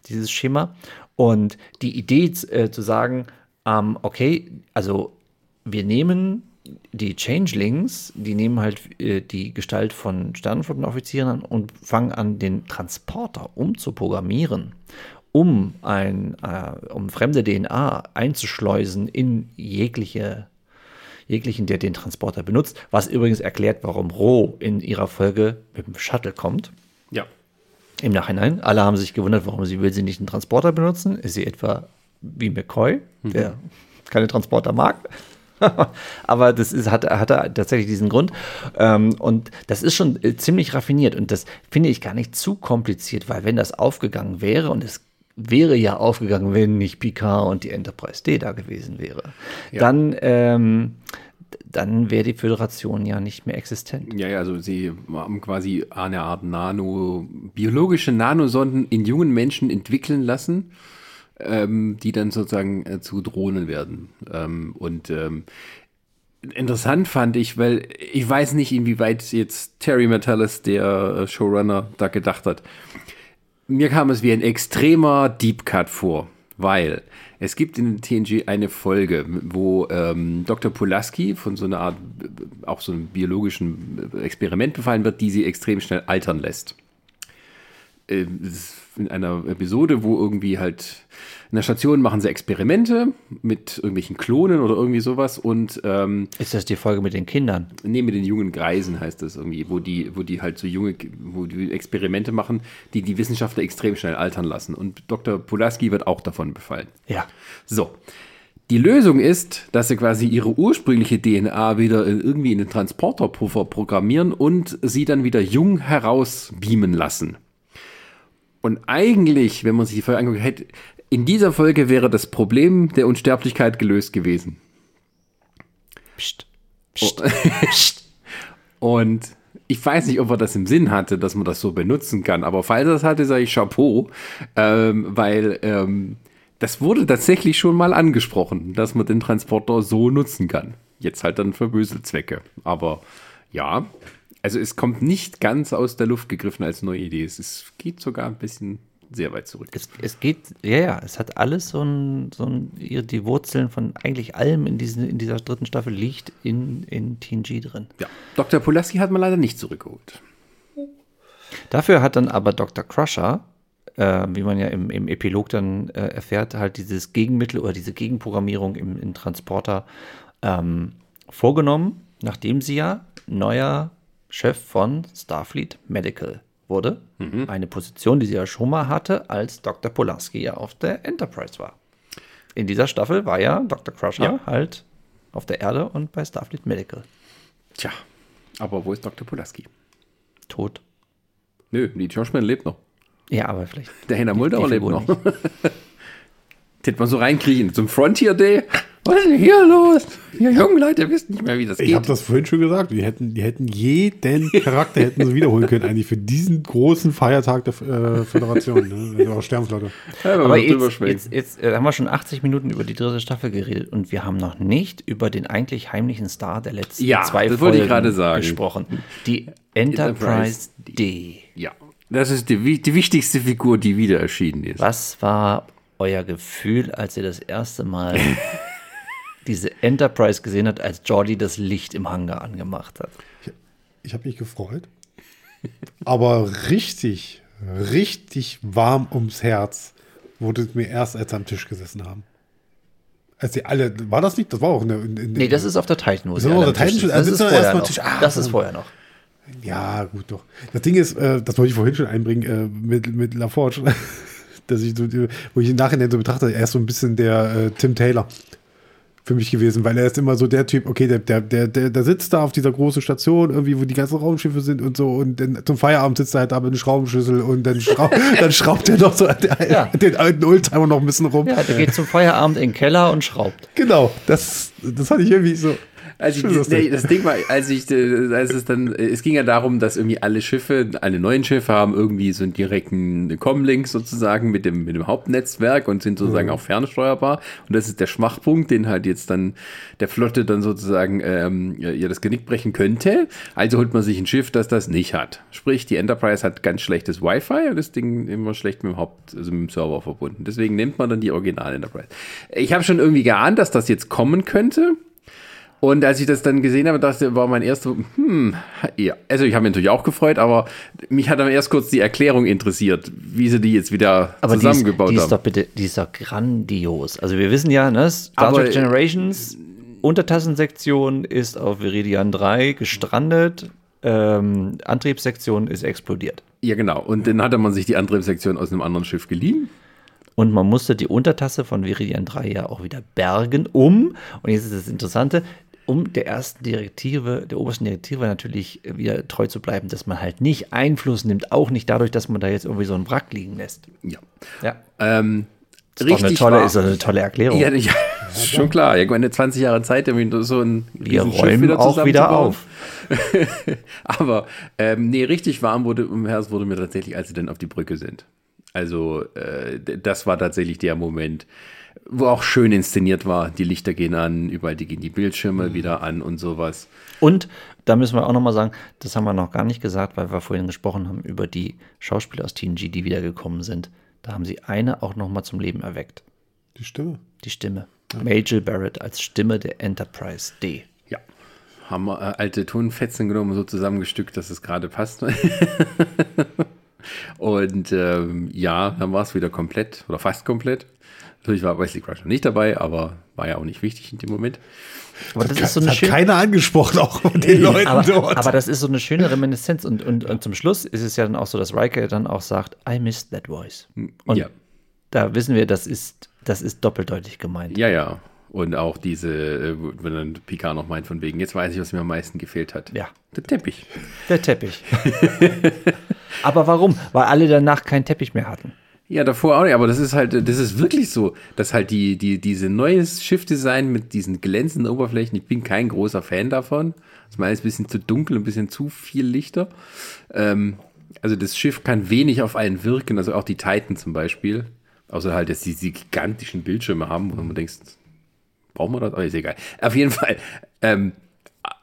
S3: dieses Schema. Und die Idee äh, zu sagen, ähm, okay, also wir nehmen die Changelings, die nehmen halt äh, die Gestalt von Sternenflottenoffizieren an und fangen an, den Transporter umzuprogrammieren um ein, äh, um fremde DNA einzuschleusen in jegliche, jeglichen, der den Transporter benutzt, was übrigens erklärt, warum Ro in ihrer Folge mit dem Shuttle kommt.
S2: Ja.
S3: Im Nachhinein. Alle haben sich gewundert, warum sie will sie nicht einen Transporter benutzen. Ist sie etwa wie McCoy, mhm. der keine Transporter mag? Aber das ist, hat, hat tatsächlich diesen Grund. Ähm, und das ist schon äh, ziemlich raffiniert und das finde ich gar nicht zu kompliziert, weil wenn das aufgegangen wäre und es wäre ja aufgegangen, wenn nicht Picard und die Enterprise D da gewesen wäre. Ja. Dann, ähm, dann wäre die Föderation ja nicht mehr existent.
S2: Ja, ja, also sie haben quasi eine Art Nano, biologische Nanosonden in jungen Menschen entwickeln lassen, ähm, die dann sozusagen äh, zu Drohnen werden. Ähm, und ähm, interessant fand ich, weil ich weiß nicht, inwieweit jetzt Terry Metallis, der äh, Showrunner, da gedacht hat mir kam es wie ein extremer Deep Cut vor, weil es gibt in TNG eine Folge, wo ähm, Dr. Pulaski von so einer Art, auch so einem biologischen Experiment befallen wird, die sie extrem schnell altern lässt. Äh, in einer Episode, wo irgendwie halt in der Station machen sie Experimente mit irgendwelchen Klonen oder irgendwie sowas und ähm,
S3: ist das die Folge mit den Kindern?
S2: Nee, mit den jungen Greisen heißt das irgendwie, wo die, wo die halt so junge, wo die Experimente machen, die die Wissenschaftler extrem schnell altern lassen. Und Dr. Pulaski wird auch davon befallen.
S3: Ja.
S2: So. Die Lösung ist, dass sie quasi ihre ursprüngliche DNA wieder irgendwie in den Transporterpuffer programmieren und sie dann wieder jung herausbeamen lassen. Und eigentlich, wenn man sich die Folge anguckt, hätte, in dieser Folge wäre das Problem der Unsterblichkeit gelöst gewesen.
S3: Psst.
S2: Psst. Psst. Und ich weiß nicht, ob er das im Sinn hatte, dass man das so benutzen kann, aber falls er das hatte, sage ich Chapeau, ähm, weil ähm, das wurde tatsächlich schon mal angesprochen, dass man den Transporter so nutzen kann. Jetzt halt dann für Böselzwecke. Aber ja, also es kommt nicht ganz aus der Luft gegriffen als neue Idee. Es ist, geht sogar ein bisschen sehr weit zurück.
S3: Es, es geht, ja, ja, es hat alles so ein, so ein, die Wurzeln von eigentlich allem in, diesen, in dieser dritten Staffel liegt in, in TNG drin.
S2: Ja, Dr. Pulaski hat man leider nicht zurückgeholt.
S3: Dafür hat dann aber Dr. Crusher, äh, wie man ja im, im Epilog dann äh, erfährt, halt dieses Gegenmittel oder diese Gegenprogrammierung im, im Transporter ähm, vorgenommen, nachdem sie ja neuer Chef von Starfleet Medical wurde. Mhm. Eine Position, die sie ja schon mal hatte, als Dr. Polanski ja auf der Enterprise war. In dieser Staffel war ja Dr. Crusher ja. halt auf der Erde und bei Starfleet Medical.
S2: Tja, aber wo ist Dr. Pulaski?
S3: Tot.
S2: Nö, die Joshman lebt noch.
S3: Ja, aber vielleicht.
S2: Der Henna Muldauer lebt noch. Hätte man so reinkriechen zum Frontier Day. Was ist denn hier los? Ihr jungen Leute wisst nicht mehr, wie das
S1: ich
S2: geht.
S1: Ich habe das vorhin schon gesagt. Die hätten, die hätten jeden Charakter hätten sie wiederholen können, eigentlich für diesen großen Feiertag der äh, Föderation, ne? der Sternflotte.
S3: Ja, aber jetzt, jetzt, jetzt äh, haben wir schon 80 Minuten über die dritte Staffel geredet und wir haben noch nicht über den eigentlich heimlichen Star der letzten
S2: ja,
S3: zwei
S2: das
S3: Folgen
S2: ich gerade sagen.
S3: gesprochen. Die Enterprise, Enterprise D.
S2: Ja, das ist die, die wichtigste Figur, die wieder erschienen ist.
S3: Was war euer Gefühl, als ihr das erste Mal diese Enterprise gesehen hat, als Jordi das Licht im Hangar angemacht hat.
S1: Ich, ich habe mich gefreut. Aber richtig, richtig warm ums Herz wurde es mir erst, als sie am Tisch gesessen haben. Als sie alle, war das nicht? Das war auch eine. In,
S3: in, nee, das ist auf der Titan.
S1: Das, ist auf der Titan
S3: das, ist vorher noch. Ah, das ist vorher noch.
S1: Ja, gut, doch. Das Ding ist, äh, das wollte ich vorhin schon einbringen, äh, mit, mit LaForge, dass ich so, wo ich im Nachhinein so betrachte, er ist so ein bisschen der äh, Tim Taylor für mich gewesen, weil er ist immer so der Typ, okay, der, der, der, der, der sitzt da auf dieser großen Station, irgendwie, wo die ganzen Raumschiffe sind und so, und dann zum Feierabend sitzt er halt da mit einem Schraubenschlüssel und dann, schraub, dann schraubt er noch so ja. den alten Oldtimer noch ein bisschen rum.
S3: Ja, der geht zum Feierabend in den Keller und schraubt.
S1: Genau, das, das hatte ich irgendwie so,
S2: also ich, nee, das Ding war, als ich, äh, als es dann, äh, es ging ja darum, dass irgendwie alle Schiffe, alle neuen Schiffe haben irgendwie so einen direkten Comlink sozusagen mit dem, mit dem Hauptnetzwerk und sind sozusagen mhm. auch fernsteuerbar. Und das ist der Schwachpunkt, den halt jetzt dann der Flotte dann sozusagen ähm, ja das Genick brechen könnte. Also holt man sich ein Schiff, das das nicht hat. Sprich, die Enterprise hat ganz schlechtes Wi-Fi und das Ding immer schlecht mit dem Haupt, also mit dem Server verbunden. Deswegen nimmt man dann die Original Enterprise. Ich habe schon irgendwie geahnt, dass das jetzt kommen könnte. Und als ich das dann gesehen habe, dachte, war mein erster, hm, ja. Also ich habe mich natürlich auch gefreut, aber mich hat dann erst kurz die Erklärung interessiert, wie sie die jetzt wieder aber zusammengebaut
S3: die ist,
S2: die
S3: ist Doch bitte, die ist doch grandios. Also wir wissen ja, ne, Star Trek Generations, Untertassensektion ist auf Viridian 3 gestrandet, ähm, Antriebssektion ist explodiert.
S2: Ja, genau. Und dann hatte man sich die Antriebssektion aus einem anderen Schiff geliehen.
S3: Und man musste die Untertasse von Viridian 3 ja auch wieder bergen, um, und jetzt ist das Interessante, um der ersten Direktive, der obersten Direktive natürlich wieder treu zu bleiben, dass man halt nicht Einfluss nimmt, auch nicht dadurch, dass man da jetzt irgendwie so einen Wrack liegen lässt.
S2: Ja.
S3: Ja.
S2: Ähm,
S3: ist richtig eine tolle, ist eine tolle Erklärung.
S2: Ja, ja ist schon klar. Irgendwann eine 20 Jahre Zeit, so ein
S3: Wir räumen wieder auch wieder auf.
S2: Aber ähm, nee, richtig warm wurde im Herz wurde mir tatsächlich, als sie dann auf die Brücke sind. Also äh, das war tatsächlich der Moment, wo auch schön inszeniert war. Die Lichter gehen an, überall die gehen die Bildschirme mhm. wieder an und sowas.
S3: Und da müssen wir auch nochmal sagen, das haben wir noch gar nicht gesagt, weil wir vorhin gesprochen haben über die Schauspieler aus TNG, die wiedergekommen sind. Da haben sie eine auch nochmal zum Leben erweckt.
S1: Die Stimme?
S3: Die Stimme. Ja. Majel Barrett als Stimme der Enterprise D.
S2: Ja. Haben wir äh, alte Tonfetzen genommen, so zusammengestückt, dass es gerade passt. und ähm, ja, dann war es wieder komplett oder fast komplett. Natürlich war Wesley Crusher nicht dabei, aber war ja auch nicht wichtig in dem Moment.
S1: Aber das, das ist so eine hat schöne, keiner angesprochen, auch von den Leuten
S3: aber,
S1: dort.
S3: Aber das ist so eine schöne Reminiszenz. Und, und, und zum Schluss ist es ja dann auch so, dass Riker dann auch sagt, I missed that voice. Hm, und ja. da wissen wir, das ist, das ist doppeldeutig gemeint.
S2: Ja, ja. Und auch diese, äh, wenn dann Picard noch meint, von wegen, jetzt weiß ich, was mir am meisten gefehlt hat.
S3: Ja.
S2: Der Teppich.
S3: Der Teppich. aber warum? Weil alle danach keinen Teppich mehr hatten.
S2: Ja, davor auch nicht, aber das ist halt, das ist wirklich so, dass halt die, die, diese neues Schiffdesign mit diesen glänzenden Oberflächen, ich bin kein großer Fan davon. Das ist ein bisschen zu dunkel, ein bisschen zu viel Lichter. Ähm, also das Schiff kann wenig auf einen wirken, also auch die Titan zum Beispiel. Außer halt, dass sie diese gigantischen Bildschirme haben, wo man denkt, brauchen wir das? Aber ist egal. Auf jeden Fall, Ähm,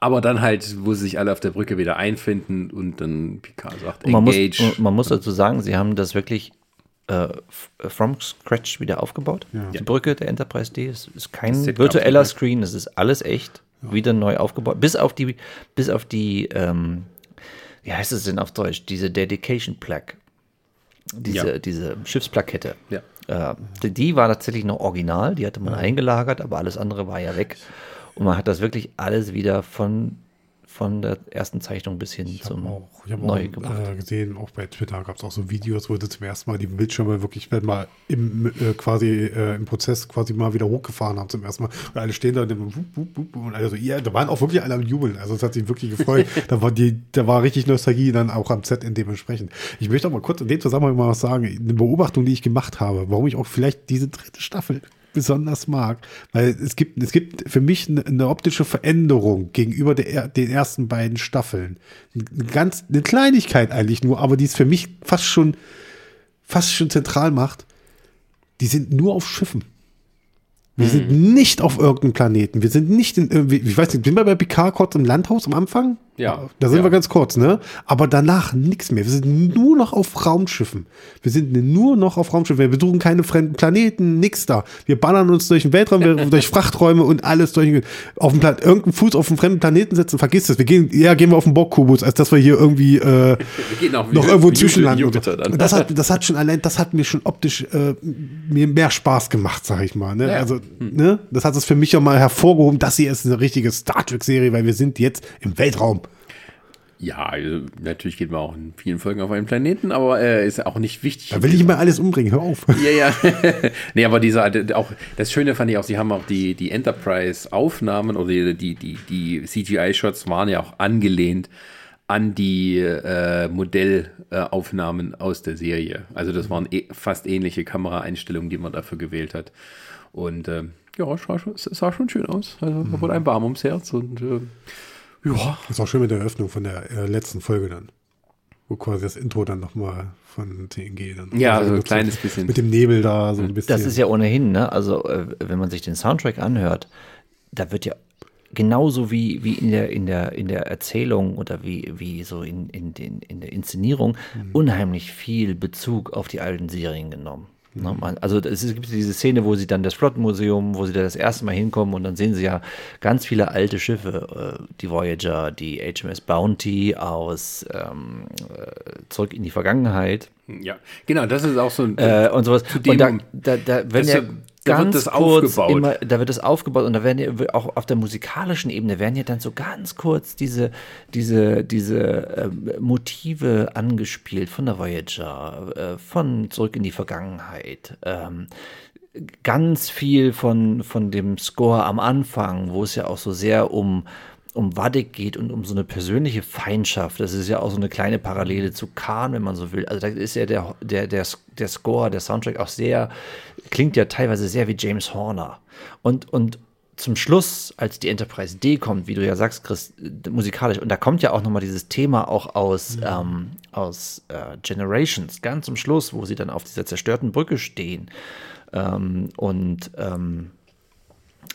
S2: aber dann halt, wo sie sich alle auf der Brücke wieder einfinden und dann Picard sagt,
S3: Und man, muss,
S2: engage.
S3: man muss dazu sagen, sie haben das wirklich äh, f- from scratch wieder aufgebaut. Die Brücke der Enterprise D ist, ist kein virtueller Screen, es ist alles echt, wieder neu aufgebaut. Bis auf die, bis auf die, ähm, wie heißt es denn auf Deutsch, diese Dedication Plaque. Diese,
S2: Ja.
S3: diese Schiffsplakette.
S2: Ja.
S3: Äh, die, die war tatsächlich noch original, die hatte man eingelagert, aber alles andere war ja weg. Und man hat das wirklich alles wieder von, von der ersten Zeichnung bis hin
S1: Ich
S3: zum
S1: habe auch, ich hab
S3: neu
S1: auch
S3: gemacht.
S1: äh, gesehen, auch bei Twitter gab es auch so Videos, wo sie zum ersten Mal die Bildschirme wirklich wenn mal im, äh, quasi äh, im Prozess quasi mal wieder hochgefahren haben zum ersten Mal. Und alle stehen da und, wup, wup, wup, und alle so, ja, da waren auch wirklich alle am Jubeln. Also es hat sich wirklich gefreut. da, war die, da war richtig Nostalgie dann auch am Set in dementsprechend. Ich möchte auch mal kurz in dem Zusammenhang mal was sagen. Eine Beobachtung, die ich gemacht habe, warum ich auch vielleicht diese dritte Staffel besonders mag, weil es gibt, es gibt für mich eine, eine optische Veränderung gegenüber der, den ersten beiden Staffeln. Eine ganz, eine Kleinigkeit eigentlich nur, aber die es für mich fast schon, fast schon zentral macht. Die sind nur auf Schiffen. Wir sind nicht auf irgendeinem Planeten. Wir sind nicht in irgendwie, ich weiß nicht, sind wir bei Picard kurz im Landhaus am Anfang?
S2: Ja.
S1: Da sind
S2: Ja.
S1: wir ganz kurz, ne? Aber danach nichts mehr. Wir sind nur noch auf Raumschiffen. Wir sind nur noch auf Raumschiffen. Wir besuchen keine fremden Planeten, nix da. Wir ballern uns durch den Weltraum, durch Frachträume und alles durch auf den Plan irgendeinen Fuß auf einen fremden Planeten setzen. Vergiss das. Wir gehen, eher gehen wir auf den Borg-Kubus, als dass wir hier irgendwie äh, noch
S2: wie-
S1: irgendwo zwischenlanden. Das hat, das hat schon allein, das hat mir schon optisch äh, mir mehr Spaß gemacht, sag ich mal. Ne?
S2: Ja.
S1: Also, ne? Das hat es für mich ja mal hervorgehoben, das hier ist eine richtige Star Trek-Serie, weil wir sind jetzt im Weltraum.
S2: Ja, also, natürlich geht man auch in vielen Folgen auf einen Planeten, aber äh, ist auch nicht wichtig.
S1: Da will ich immer alles umbringen, hör auf.
S2: Ja, ja. nee, aber dieser, auch, das Schöne fand ich auch, sie haben auch die, die Enterprise-Aufnahmen oder die, die, die, die CGI-Shots waren ja auch angelehnt an die äh, Modellaufnahmen aus der Serie. Also das waren eh, fast ähnliche Kameraeinstellungen, die man dafür gewählt hat. Und äh, ja, es sah, sah schon schön aus. Also da wurde ein warm ums Herz und äh, ja.
S1: Das ist auch schön mit der Eröffnung von der äh, letzten Folge dann. Wo quasi das Intro dann nochmal von TNG dann.
S2: Ja,
S1: also
S2: so ein kleines bisschen.
S1: Mit dem Nebel da, so ein bisschen.
S3: Das ist ja ohnehin, ne? Also, äh, wenn man sich den Soundtrack anhört, da wird ja genauso wie, wie in, der, in, der, in der Erzählung oder wie, wie so in, in, den, in der Inszenierung unheimlich viel Bezug auf die alten Serien genommen. Ne, also es gibt diese Szene, wo sie dann das Flottenmuseum, wo sie da das erste Mal hinkommen und dann sehen sie ja ganz viele alte Schiffe, äh, die Voyager, die HMS Bounty aus ähm, äh, Zurück in die Vergangenheit
S2: ja, genau, das ist auch so ein.
S3: äh, und sowas.
S2: dem-
S3: und da, da, da werden
S2: das- da
S3: ganz
S2: das
S3: kurz
S2: aufgebaut.
S3: Immer, da wird das aufgebaut und da werden ja auch auf der musikalischen Ebene werden ja dann so ganz kurz diese, diese, diese ähm, Motive angespielt von der Voyager, äh, von Zurück in die Vergangenheit. Ähm, ganz viel von, von dem Score am Anfang, wo es ja auch so sehr um, um Waddick geht und um so eine persönliche Feindschaft. Das ist ja auch so eine kleine Parallele zu Khan, wenn man so will. Also da ist ja der, der, der, der Score, der Soundtrack auch sehr, klingt ja teilweise sehr wie James Horner. Und, und zum Schluss, als die Enterprise D kommt, wie du ja sagst, Chris, musikalisch, und da kommt ja auch nochmal dieses Thema auch aus, ähm, aus äh, Generations, ganz zum Schluss, wo sie dann auf dieser zerstörten Brücke stehen. Ähm, und ähm,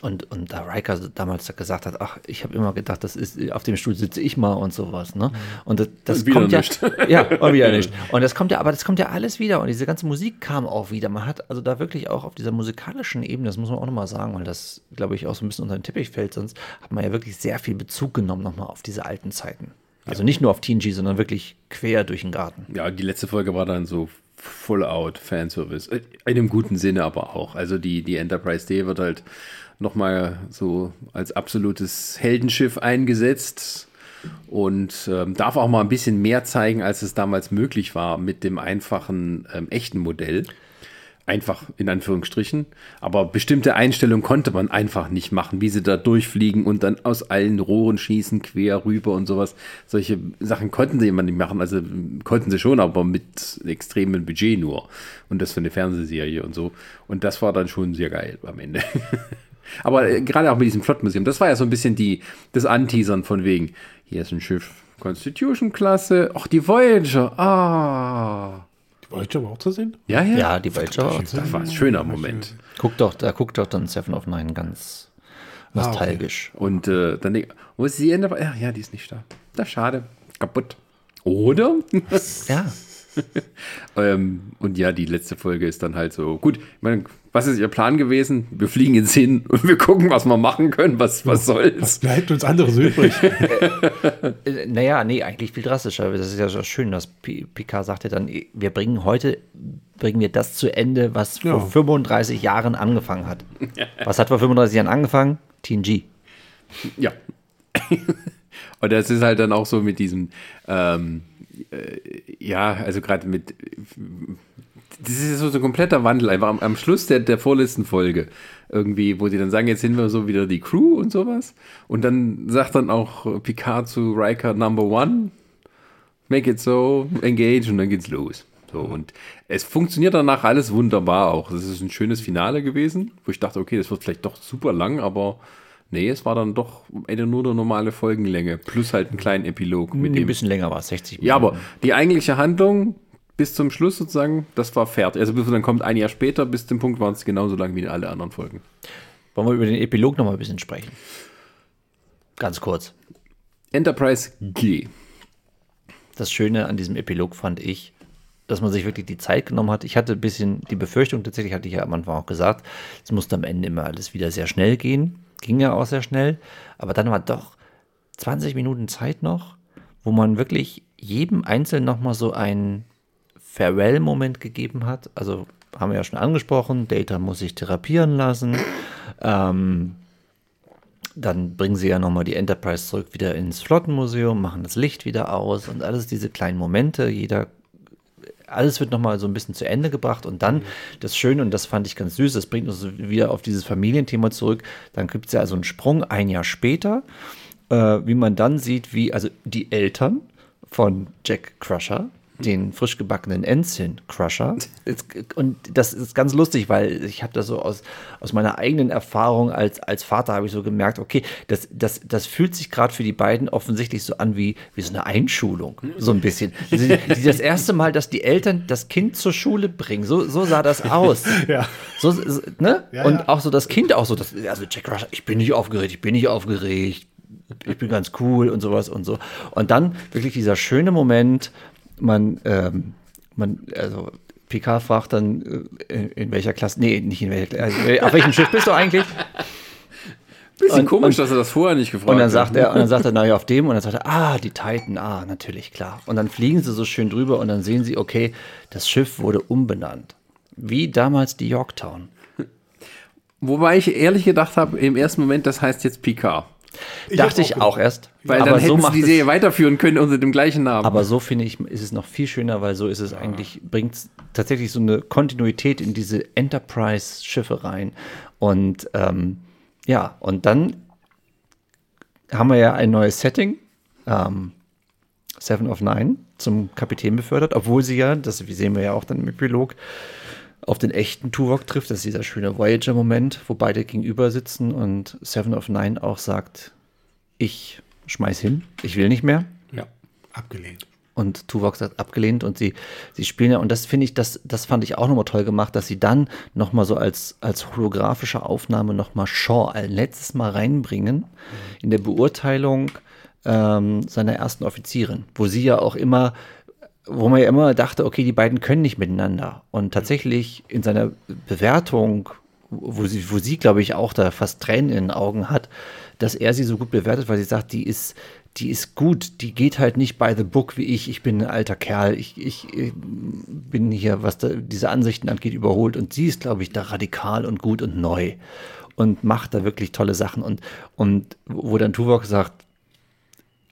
S3: und, und da Riker damals gesagt hat, ach, ich habe immer gedacht, das ist, auf dem Stuhl sitze ich mal und sowas, ne? Und das, das
S2: wieder
S3: kommt ja,
S2: nicht.
S3: ja, und wieder nicht. Und das kommt ja, aber das kommt ja alles wieder und diese ganze Musik kam auch wieder. Man hat also da wirklich auch auf dieser musikalischen Ebene, das muss man auch nochmal sagen, weil das, glaube ich, auch so ein bisschen unter den Teppich fällt, sonst hat man ja wirklich sehr viel Bezug genommen nochmal auf diese alten Zeiten. Also nicht nur auf TNG, sondern wirklich quer durch den Garten.
S2: Ja, die letzte Folge war dann so full out Fanservice. In einem guten Sinne aber auch. Also die, die Enterprise D wird halt nochmal so als absolutes Heldenschiff eingesetzt und ähm, darf auch mal ein bisschen mehr zeigen, als es damals möglich war mit dem einfachen ähm, echten Modell. Einfach in Anführungsstrichen. Aber bestimmte Einstellungen konnte man einfach nicht machen, wie sie da durchfliegen und dann aus allen Rohren schießen, quer rüber und sowas. Solche Sachen konnten sie immer nicht machen. Also konnten sie schon, aber mit extremem Budget nur. Und das für eine Fernsehserie und so. Und das war dann schon sehr geil am Ende. aber äh, gerade auch mit diesem Flottmuseum, das war ja so ein bisschen die, das Anteasern von wegen, hier ist ein Schiff Constitution-Klasse, ach, die Voyager, ah.
S1: Die Voyager war auch zu sehen?
S2: Ja, ja.
S3: Ja, die Voyager war auch
S2: Das war ein schöner Moment.
S3: Guck doch, da guckt doch dann Seven of Nine ganz nostalgisch.
S2: Ah, okay. Und äh, dann wo ist sie Ende? Ja, ja, die ist nicht da. Das ist schade. Kaputt. Oder?
S3: ja.
S2: ähm, und ja, die letzte Folge ist dann halt so, gut, ich meine, was ist Ihr Plan gewesen? Wir fliegen jetzt hin und wir gucken, was wir machen können. Was, was soll's? Was
S1: bleibt uns anderes übrig?
S3: Äh, naja, nee, eigentlich viel drastischer. Das ist ja so schön, dass Picard sagte dann, wir bringen heute, bringen wir das zu Ende, was ja. vor 35 Jahren angefangen hat. Was hat vor 35 Jahren angefangen? TNG.
S2: Ja. und das ist halt dann auch so mit diesem, ähm, äh, ja, also gerade mit das ist so ein kompletter Wandel, einfach am, am Schluss der, der vorletzten Folge. Irgendwie, wo sie dann sagen, jetzt sind wir so wieder die Crew und sowas. Und dann sagt dann auch Picard zu Riker Number One, make it so, engage und dann geht's los. So, und es funktioniert danach alles wunderbar auch. Es ist ein schönes Finale gewesen, wo ich dachte, okay, das wird vielleicht doch super lang, aber nee, es war dann doch nur eine normale Folgenlänge, plus halt einen kleinen Epilog.
S3: Mit nee, dem, ein bisschen länger war es, 60
S2: Minuten. Ja, aber die eigentliche Handlung bis zum Schluss sozusagen, das war fertig. Also dann kommt ein Jahr später, bis zum Punkt waren es genauso lang wie alle anderen Folgen.
S3: Wollen wir über den Epilog noch mal ein bisschen sprechen? Ganz kurz.
S2: Enterprise G.
S3: Das Schöne an diesem Epilog fand ich, dass man sich wirklich die Zeit genommen hat. Ich hatte ein bisschen die Befürchtung, tatsächlich hatte ich ja am Anfang auch gesagt, es musste am Ende immer alles wieder sehr schnell gehen. Ging ja auch sehr schnell. Aber dann war doch 20 Minuten Zeit noch, wo man wirklich jedem Einzelnen nochmal so ein Farewell-Moment gegeben hat. Also haben wir ja schon angesprochen, Data muss sich therapieren lassen. Ähm, dann bringen sie ja nochmal die Enterprise zurück wieder ins Flottenmuseum, machen das Licht wieder aus und alles diese kleinen Momente, jeder, alles wird nochmal so ein bisschen zu Ende gebracht und dann das Schöne, und das fand ich ganz süß, das bringt uns wieder auf dieses Familienthema zurück, dann gibt es ja also einen Sprung ein Jahr später, äh, wie man dann sieht, wie also die Eltern von Jack Crusher, den frisch gebackenen Ensign Crusher. Und das ist ganz lustig, weil ich habe das so aus, aus meiner eigenen Erfahrung als, als Vater habe ich so gemerkt, okay, das, das, das fühlt sich gerade für die beiden offensichtlich so an wie, wie so eine Einschulung, so ein bisschen. Die das erste Mal, dass die Eltern das Kind zur Schule bringen, so, so sah das aus.
S1: Ja.
S3: So, ne? Ja, und auch so das Kind auch so, das, also Jack Crusher, ich bin nicht aufgeregt, ich bin nicht aufgeregt, ich bin ganz cool und sowas und so. Und dann wirklich dieser schöne Moment, man, ähm, man, also Picard fragt dann, äh, in, in, welcher Klasse, nee, nicht in welcher Klasse, äh, auf welchem Schiff bist du eigentlich?
S2: Bisschen und, komisch, und, dass er das vorher nicht gefragt
S3: hat. Und dann sagt er, und dann sagt er, naja, auf dem, und dann sagt er, ah, die Titan, ah, natürlich, klar. Und dann fliegen sie so schön drüber und dann sehen sie, okay, das Schiff wurde umbenannt. Wie damals die Yorktown.
S2: Wobei ich ehrlich gedacht habe, im ersten Moment, das heißt jetzt Picard.
S3: Ich Dachte ich auch erst.
S2: Weil aber dann hätten so sie die Serie weiterführen können unter dem gleichen Namen.
S3: Aber so finde ich, ist es noch viel schöner, weil so ist es ja. eigentlich, bringt tatsächlich so eine Kontinuität in diese Enterprise-Schiffe rein. Und ähm, ja, und dann haben wir ja ein neues Setting. Ähm, Seven of Nine zum Kapitän befördert, obwohl sie ja, das sehen wir ja auch dann im Epilog, auf den echten Tuvok trifft. Das ist dieser schöne Voyager-Moment, wo beide gegenüber sitzen und Seven of Nine auch sagt, ich schmeiß hin, ich will nicht mehr.
S1: Ja, abgelehnt.
S3: Und Tuvok sagt abgelehnt und sie, sie spielen ja, und das finde ich, das, das fand ich auch nochmal toll gemacht, dass sie dann nochmal so als, als holographische Aufnahme nochmal Shaw ein letztes Mal reinbringen mhm. in der Beurteilung ähm, seiner ersten Offizierin, wo sie ja auch immer wo man ja immer dachte, okay, die beiden können nicht miteinander. Und tatsächlich in seiner Bewertung, wo sie, wo sie glaube ich, auch da fast Tränen in den Augen hat, dass er sie so gut bewertet, weil sie sagt, die ist, die ist gut, die geht halt nicht by the book wie ich. Ich bin ein alter Kerl, ich, ich, ich bin hier, was da, diese Ansichten angeht, überholt. Und sie ist, glaube ich, da radikal und gut und neu und macht da wirklich tolle Sachen. Und, und wo dann Tuvok sagt,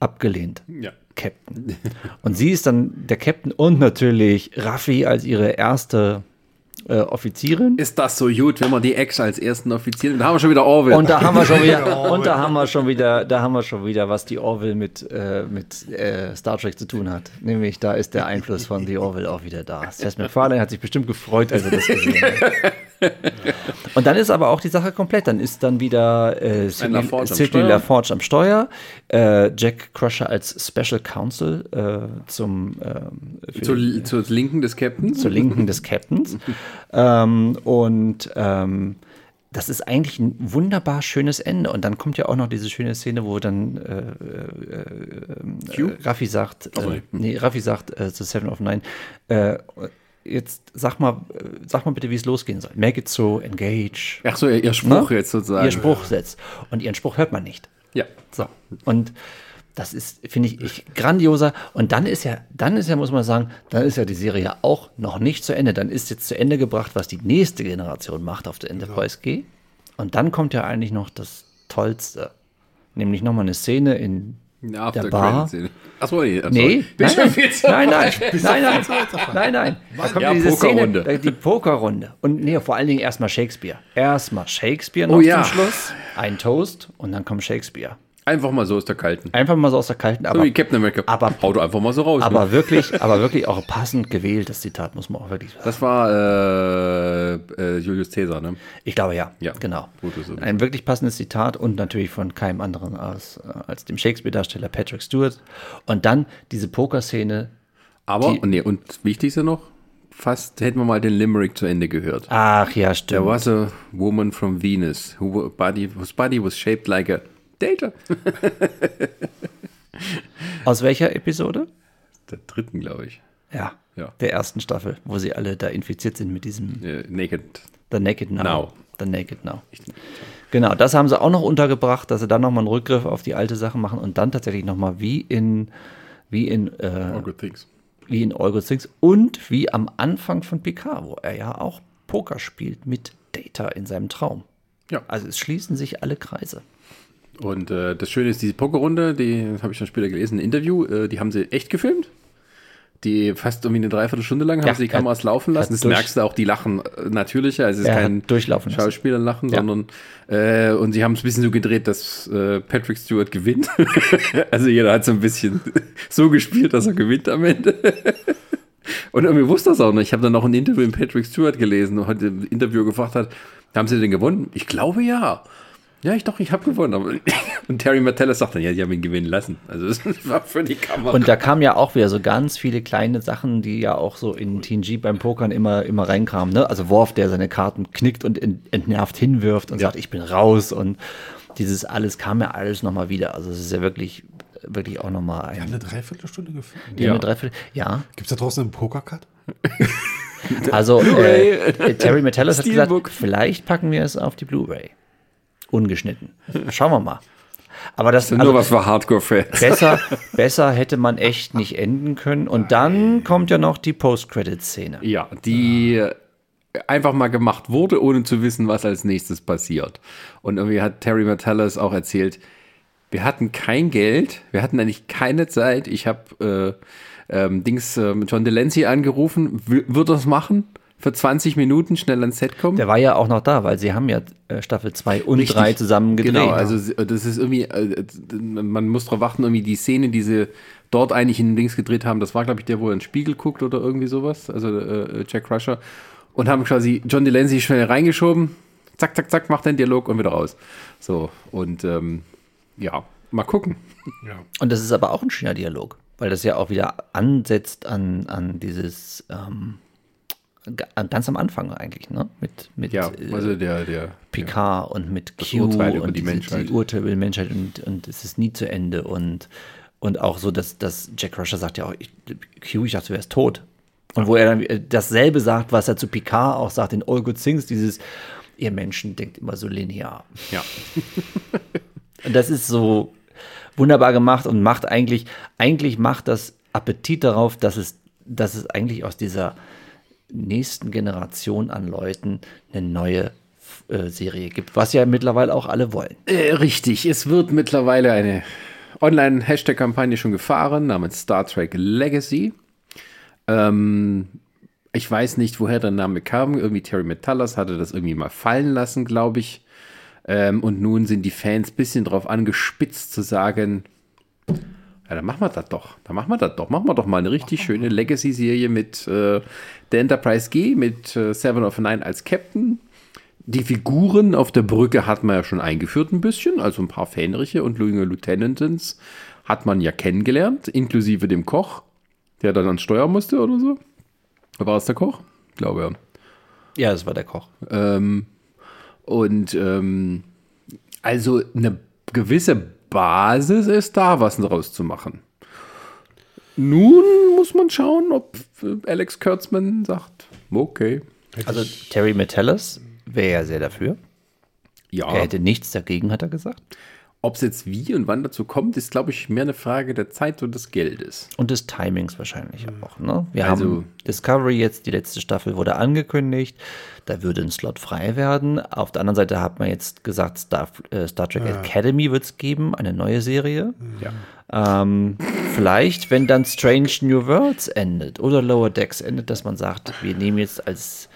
S3: abgelehnt.
S2: Ja.
S3: Captain. Und sie ist dann der Captain und natürlich Raffi als ihre erste äh, Offizierin.
S2: Ist das so gut, wenn man die Ex als ersten Offizier, da haben wir schon wieder Orville.
S3: Und da haben wir schon wieder, und da haben wir schon wieder, da haben wir schon wieder, was die Orville mit, äh, mit äh, Star Trek zu tun hat. Nämlich, da ist der Einfluss von The Orville auch wieder da. Seth MacFarlane hat sich bestimmt gefreut, als er das gesehen hat. Und dann ist aber auch die Sache komplett. Dann ist dann wieder äh, Sidney, Sidney LaForge am Steuer, äh, Jack Crusher als Special Counsel äh, zum
S2: äh, zur, zur Linken des Captains.
S3: Zur Linken des Captains. ähm, und ähm, das ist eigentlich ein wunderbar schönes Ende. Und dann kommt ja auch noch diese schöne Szene, wo dann äh, äh, äh, Raffi sagt, äh,
S2: nee.
S3: nee, Raffi sagt äh, zu Seven of Nine, äh, jetzt sag mal, äh, sag mal bitte, wie es losgehen soll. Make it so, engage.
S2: Ach so, ihr Spruch
S3: Ne?
S2: jetzt sozusagen.
S3: Ihr Spruch setzt. Und ihren Spruch hört man nicht.
S2: Ja.
S3: So. Und das ist, finde ich, ich, grandioser. Und dann ist ja, dann ist ja, muss man sagen, dann ist ja die Serie ja auch noch nicht zu Ende. Dann ist jetzt zu Ende gebracht, was die nächste Generation macht auf der Enterprise G. Und dann kommt ja eigentlich noch das Tollste. Nämlich nochmal eine Szene in
S2: Ja,
S3: der Bar.
S2: Achso, nee. ach,
S3: Nee.
S2: Bin
S3: nein,
S2: schon
S3: nein,
S2: viel zu
S3: nein, nein, nein, nein, nein, nein. Da
S2: Ja,
S3: diese
S2: Pokerrunde.
S3: Szene, äh, die Pokerrunde. Und nee, vor allen Dingen erstmal Shakespeare. Erstmal Shakespeare noch
S2: Oh ja.
S3: zum Schluss, ein Toast und dann kommt Shakespeare.
S2: Einfach mal so aus der Kalten.
S3: Einfach mal so aus der kalten,
S2: So
S3: aber,
S2: wie Captain America.
S3: aber-
S2: Hau doch einfach mal so raus. ne?
S3: aber wirklich, aber wirklich auch passend gewähltes Zitat, muss man auch wirklich sagen.
S2: Das war äh, äh, Julius Caesar, ne?
S3: Ich glaube ja,
S2: Ja,
S3: genau. Ein wirklich passendes Zitat und natürlich von keinem anderen als, äh, als dem Shakespeare-Darsteller Patrick Stewart. Und dann diese Pokerszene.
S2: Aber,
S3: Die-
S2: und, nee, und wichtigste noch, fast hätten wir mal den Limerick zu Ende gehört.
S3: Ach ja,
S2: There
S3: stimmt.
S2: was a woman from Venus who body, whose body was shaped like a data.
S3: Aus welcher Episode?
S2: Der dritten, glaube ich.
S3: Ja,
S2: Ja.
S3: der ersten Staffel, wo sie alle da infiziert sind mit diesem
S2: Äh, naked.
S3: The Naked Now.
S2: Now.
S3: The Naked Now. Genau, das haben sie auch noch untergebracht, dass sie dann nochmal einen Rückgriff auf die alte Sache machen und dann tatsächlich nochmal wie in, wie in, äh,
S2: All good things.
S3: wie in All Good Things und wie am Anfang von Picard, wo er ja auch Poker spielt mit Data in seinem Traum.
S2: Ja.
S3: Also es schließen sich alle Kreise.
S2: Und äh, das Schöne ist, diese Pokerrunde, die habe ich dann später gelesen, ein Interview, äh, die haben sie echt gefilmt. Die fast irgendwie eine Dreiviertelstunde lang haben
S3: Ja,
S2: sie die
S3: er-
S2: Kameras laufen lassen. Das
S3: hat
S2: merkst du auch, die lachen äh, natürlicher. Also es ist
S3: hat
S2: kein
S3: durchlaufen lassen.
S2: Schauspielerlachen,
S3: Ja.
S2: sondern äh, und sie haben es ein bisschen so gedreht, dass äh, Patrick Stewart gewinnt. also jeder hat so ein bisschen so gespielt, dass er gewinnt am Ende. Und irgendwie wusste das auch nicht. Ich habe dann noch ein Interview mit Patrick Stewart gelesen und heute im Interview gefragt hat, haben sie den gewonnen? Ich glaube ja. Ja, ich doch, ich habe gewonnen. Aber und Terry Martellus sagt dann, ja, sie haben ihn gewinnen lassen. Also das war für die Kamera.
S3: Und da kamen ja auch wieder so ganz viele kleine Sachen, die ja auch so in TNG beim Pokern immer, immer reinkamen. Ne? Also Worf, der seine Karten knickt und ent- entnervt hinwirft und
S2: Ja.
S3: sagt, ich bin raus. Und dieses alles kam ja alles nochmal wieder. Also es ist ja wirklich, wirklich auch nochmal
S1: Wir haben
S3: ein.
S1: eine Dreiviertelstunde gefilmt.
S3: Die
S2: Ja.
S3: haben eine Dreiviertel- ja,
S1: Gibt es da draußen einen Pokercut?
S3: also äh, äh, Terry Metellus hat gesagt, vielleicht packen wir es auf die Blu-ray. Ungeschnitten. Schauen wir mal. Aber das
S2: nur
S3: also,
S2: was für Hardcore-Fans.
S3: besser, besser hätte man echt nicht enden können. Und dann kommt ja noch die Post-Credit-Szene.
S2: Ja, die einfach mal gemacht wurde, ohne zu wissen, was als nächstes passiert. Und irgendwie hat Terry Metellus auch erzählt, wir hatten kein Geld, wir hatten eigentlich keine Zeit. Ich habe äh, ähm, Dings äh, John Delancey angerufen, wird das machen? Für 20 Minuten schnell ans Set kommen?
S3: Der war ja auch noch da, weil sie haben ja äh, Staffel 2 und
S2: Richtig.
S3: 3 zusammen gedreht.
S2: Genau, also sie- das ist irgendwie, äh, man muss darauf achten, irgendwie die Szene, die sie dort eigentlich in Dings gedreht haben, das war, glaube ich, der, wo er in den Spiegel guckt oder irgendwie sowas, also äh, Jack Crusher, und haben quasi John Delancey schnell reingeschoben, zack, zack, zack, macht den Dialog und wieder raus. So, und ähm, ja, mal gucken.
S1: Ja.
S3: Und das ist aber auch ein schöner Dialog, weil das ja auch wieder ansetzt an, an dieses ähm, ganz am Anfang eigentlich, ne? Mit, mit
S2: Ja,
S3: äh,
S2: also der, der,
S3: Picard und mit Q
S2: Urteil über
S3: und
S2: die
S3: diese,
S2: Menschheit.
S3: Die Urteil über die Menschheit und, und es ist nie zu Ende und, und auch so, dass, dass Jack Crusher sagt ja auch, ich, Q, ich dachte, du wärst tot. Und wo er dann äh, dasselbe sagt, was er zu Picard auch sagt in All Good Things, dieses, ihr Menschen denkt immer so linear.
S2: ja.
S3: Und das ist so wunderbar gemacht und macht eigentlich, eigentlich macht das Appetit darauf, dass es, dass es eigentlich aus dieser nächsten Generation an Leuten eine neue äh, Serie gibt, was ja mittlerweile auch alle wollen.
S2: Äh, richtig, es wird mittlerweile eine Online-Hashtag-Kampagne schon gefahren namens Star Trek Legacy. Ähm, ich weiß nicht, woher der Name kam. Irgendwie Terry Metallus hatte das irgendwie mal fallen lassen, glaube ich. Ähm, und nun sind die Fans ein bisschen drauf angespitzt zu sagen, ja, dann machen wir das doch. Dann machen wir das doch. Machen wir doch mal eine richtig schöne Legacy-Serie mit äh, der Enterprise G, mit äh, Seven of Nine als Captain. Die Figuren auf der Brücke hat man ja schon eingeführt ein bisschen, also ein paar Fähnriche und junge Lieutenants hat man ja kennengelernt, inklusive dem Koch, der dann ans Steuer musste oder so. War es der Koch? Ich glaube ja.
S3: Ja, das war der Koch.
S2: Ähm, Und ähm, also eine gewisse Basis ist da, was daraus zu machen. Nun muss man schauen, ob Alex Kurtzman sagt, okay.
S3: Also Terry Metellus wäre ja sehr dafür.
S2: Ja,
S3: Er hätte nichts dagegen, hat er gesagt.
S2: Ob es jetzt wie und wann dazu kommt, ist, glaube ich, mehr eine Frage der Zeit und des Geldes.
S3: Und des Timings wahrscheinlich auch. Ne? Wir
S2: Also-
S3: haben Discovery jetzt, die letzte Staffel wurde angekündigt. Da würde ein Slot frei werden. Auf der anderen Seite hat man jetzt gesagt, Star, äh, Star Trek Academy wird es geben, eine neue Serie.
S2: Ja.
S3: Ähm, vielleicht, wenn dann Strange New Worlds endet oder Lower Decks endet, dass man sagt, wir nehmen jetzt als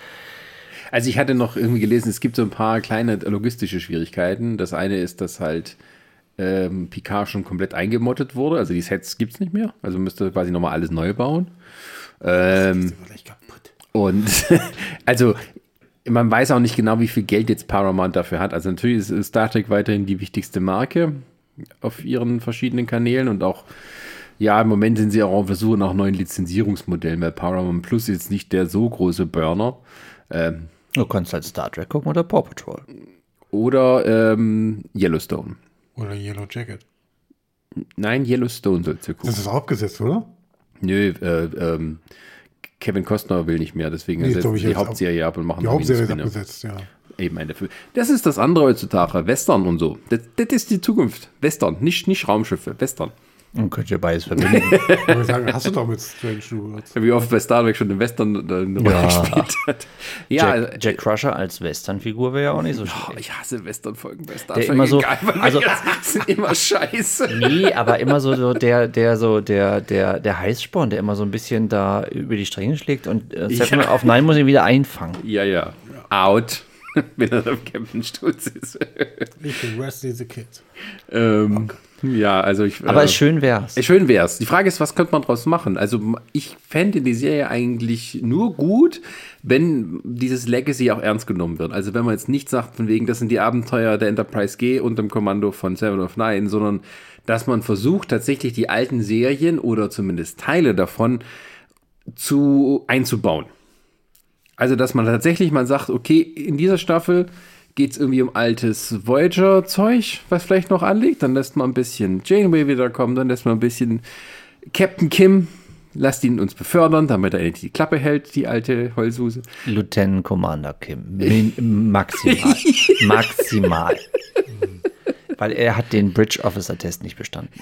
S2: Also ich hatte noch irgendwie gelesen, es gibt so ein paar kleine logistische Schwierigkeiten. Das eine ist, dass halt ähm, Picard schon komplett eingemottet wurde. Also die Sets gibt es nicht mehr. Also müsste quasi nochmal alles neu bauen. Ähm, und also man weiß auch nicht genau, wie viel Geld jetzt Paramount dafür hat. Also natürlich ist Star Trek weiterhin die wichtigste Marke auf ihren verschiedenen Kanälen und auch ja, im Moment sind sie auch auf Versuche nach neuen Lizenzierungsmodellen, weil Paramount Plus ist jetzt nicht der so große Burner. Ähm,
S3: du kannst halt Star Trek gucken oder Paw Patrol.
S2: oder ähm, Yellowstone.
S1: Oder Yellow Jacket.
S2: Nein, Yellowstone sollst du gucken.
S1: Das ist abgesetzt, oder?
S2: Nö, äh, ähm, Kevin Costner will nicht mehr, deswegen
S1: Nee,
S2: setzen die Hauptserie ab und machen
S1: Die Hauptserie ist abgesetzt, ja.
S2: Eben eine. Das ist das andere heutzutage. Western und so. Das, das ist die Zukunft. Western, nicht, nicht Raumschiffe. Western.
S3: Und könnt ihr beides verbinden.
S1: Ich sagen, hast du doch mit Strange New Worlds.
S2: Wie oft bei Star Trek schon im Western äh, eine Rolle
S3: Ja.
S2: gespielt hat. Ja, also,
S3: Jack, Jack Crusher als Western-Figur wäre ja auch nicht so
S2: oh,
S3: schlecht.
S2: ich hasse Western-Folgen bei Star
S3: Der
S2: Trek.
S3: immer so- also-
S2: die sind immer scheiße.
S3: Nee, aber immer so, so der, der so, der, der, der Heißsporn, der immer so ein bisschen da über die Stränge schlägt und äh,
S2: Ja.
S3: auf Nein muss ihn wieder einfangen.
S2: Ja, ja. Out. Wenn er am Captain Stutz ist.
S1: Ich bin Rusty the Kid.
S2: ähm, ja, also ich.
S3: Aber
S2: äh,
S3: schön wär's.
S2: Äh, Schön wär's. Die Frage ist, was könnte man draus machen? Also ich fände die Serie eigentlich nur gut, wenn dieses Legacy auch ernst genommen wird. Also wenn man jetzt nicht sagt, von wegen, das sind die Abenteuer der Enterprise G unter dem Kommando von Seven of Nine, sondern dass man versucht, tatsächlich die alten Serien oder zumindest Teile davon zu einzubauen. Also, dass man tatsächlich mal sagt, okay, in dieser Staffel geht es irgendwie um altes Voyager-Zeug, was vielleicht noch anliegt. Dann lässt man ein bisschen Janeway wiederkommen, dann lässt man ein bisschen Captain Kim, lasst ihn uns befördern, damit er endlich die Klappe hält, die alte Heulsuse.
S3: Lieutenant Commander Kim. Min maximal. maximal. Weil er hat den Bridge Officer Test nicht bestanden.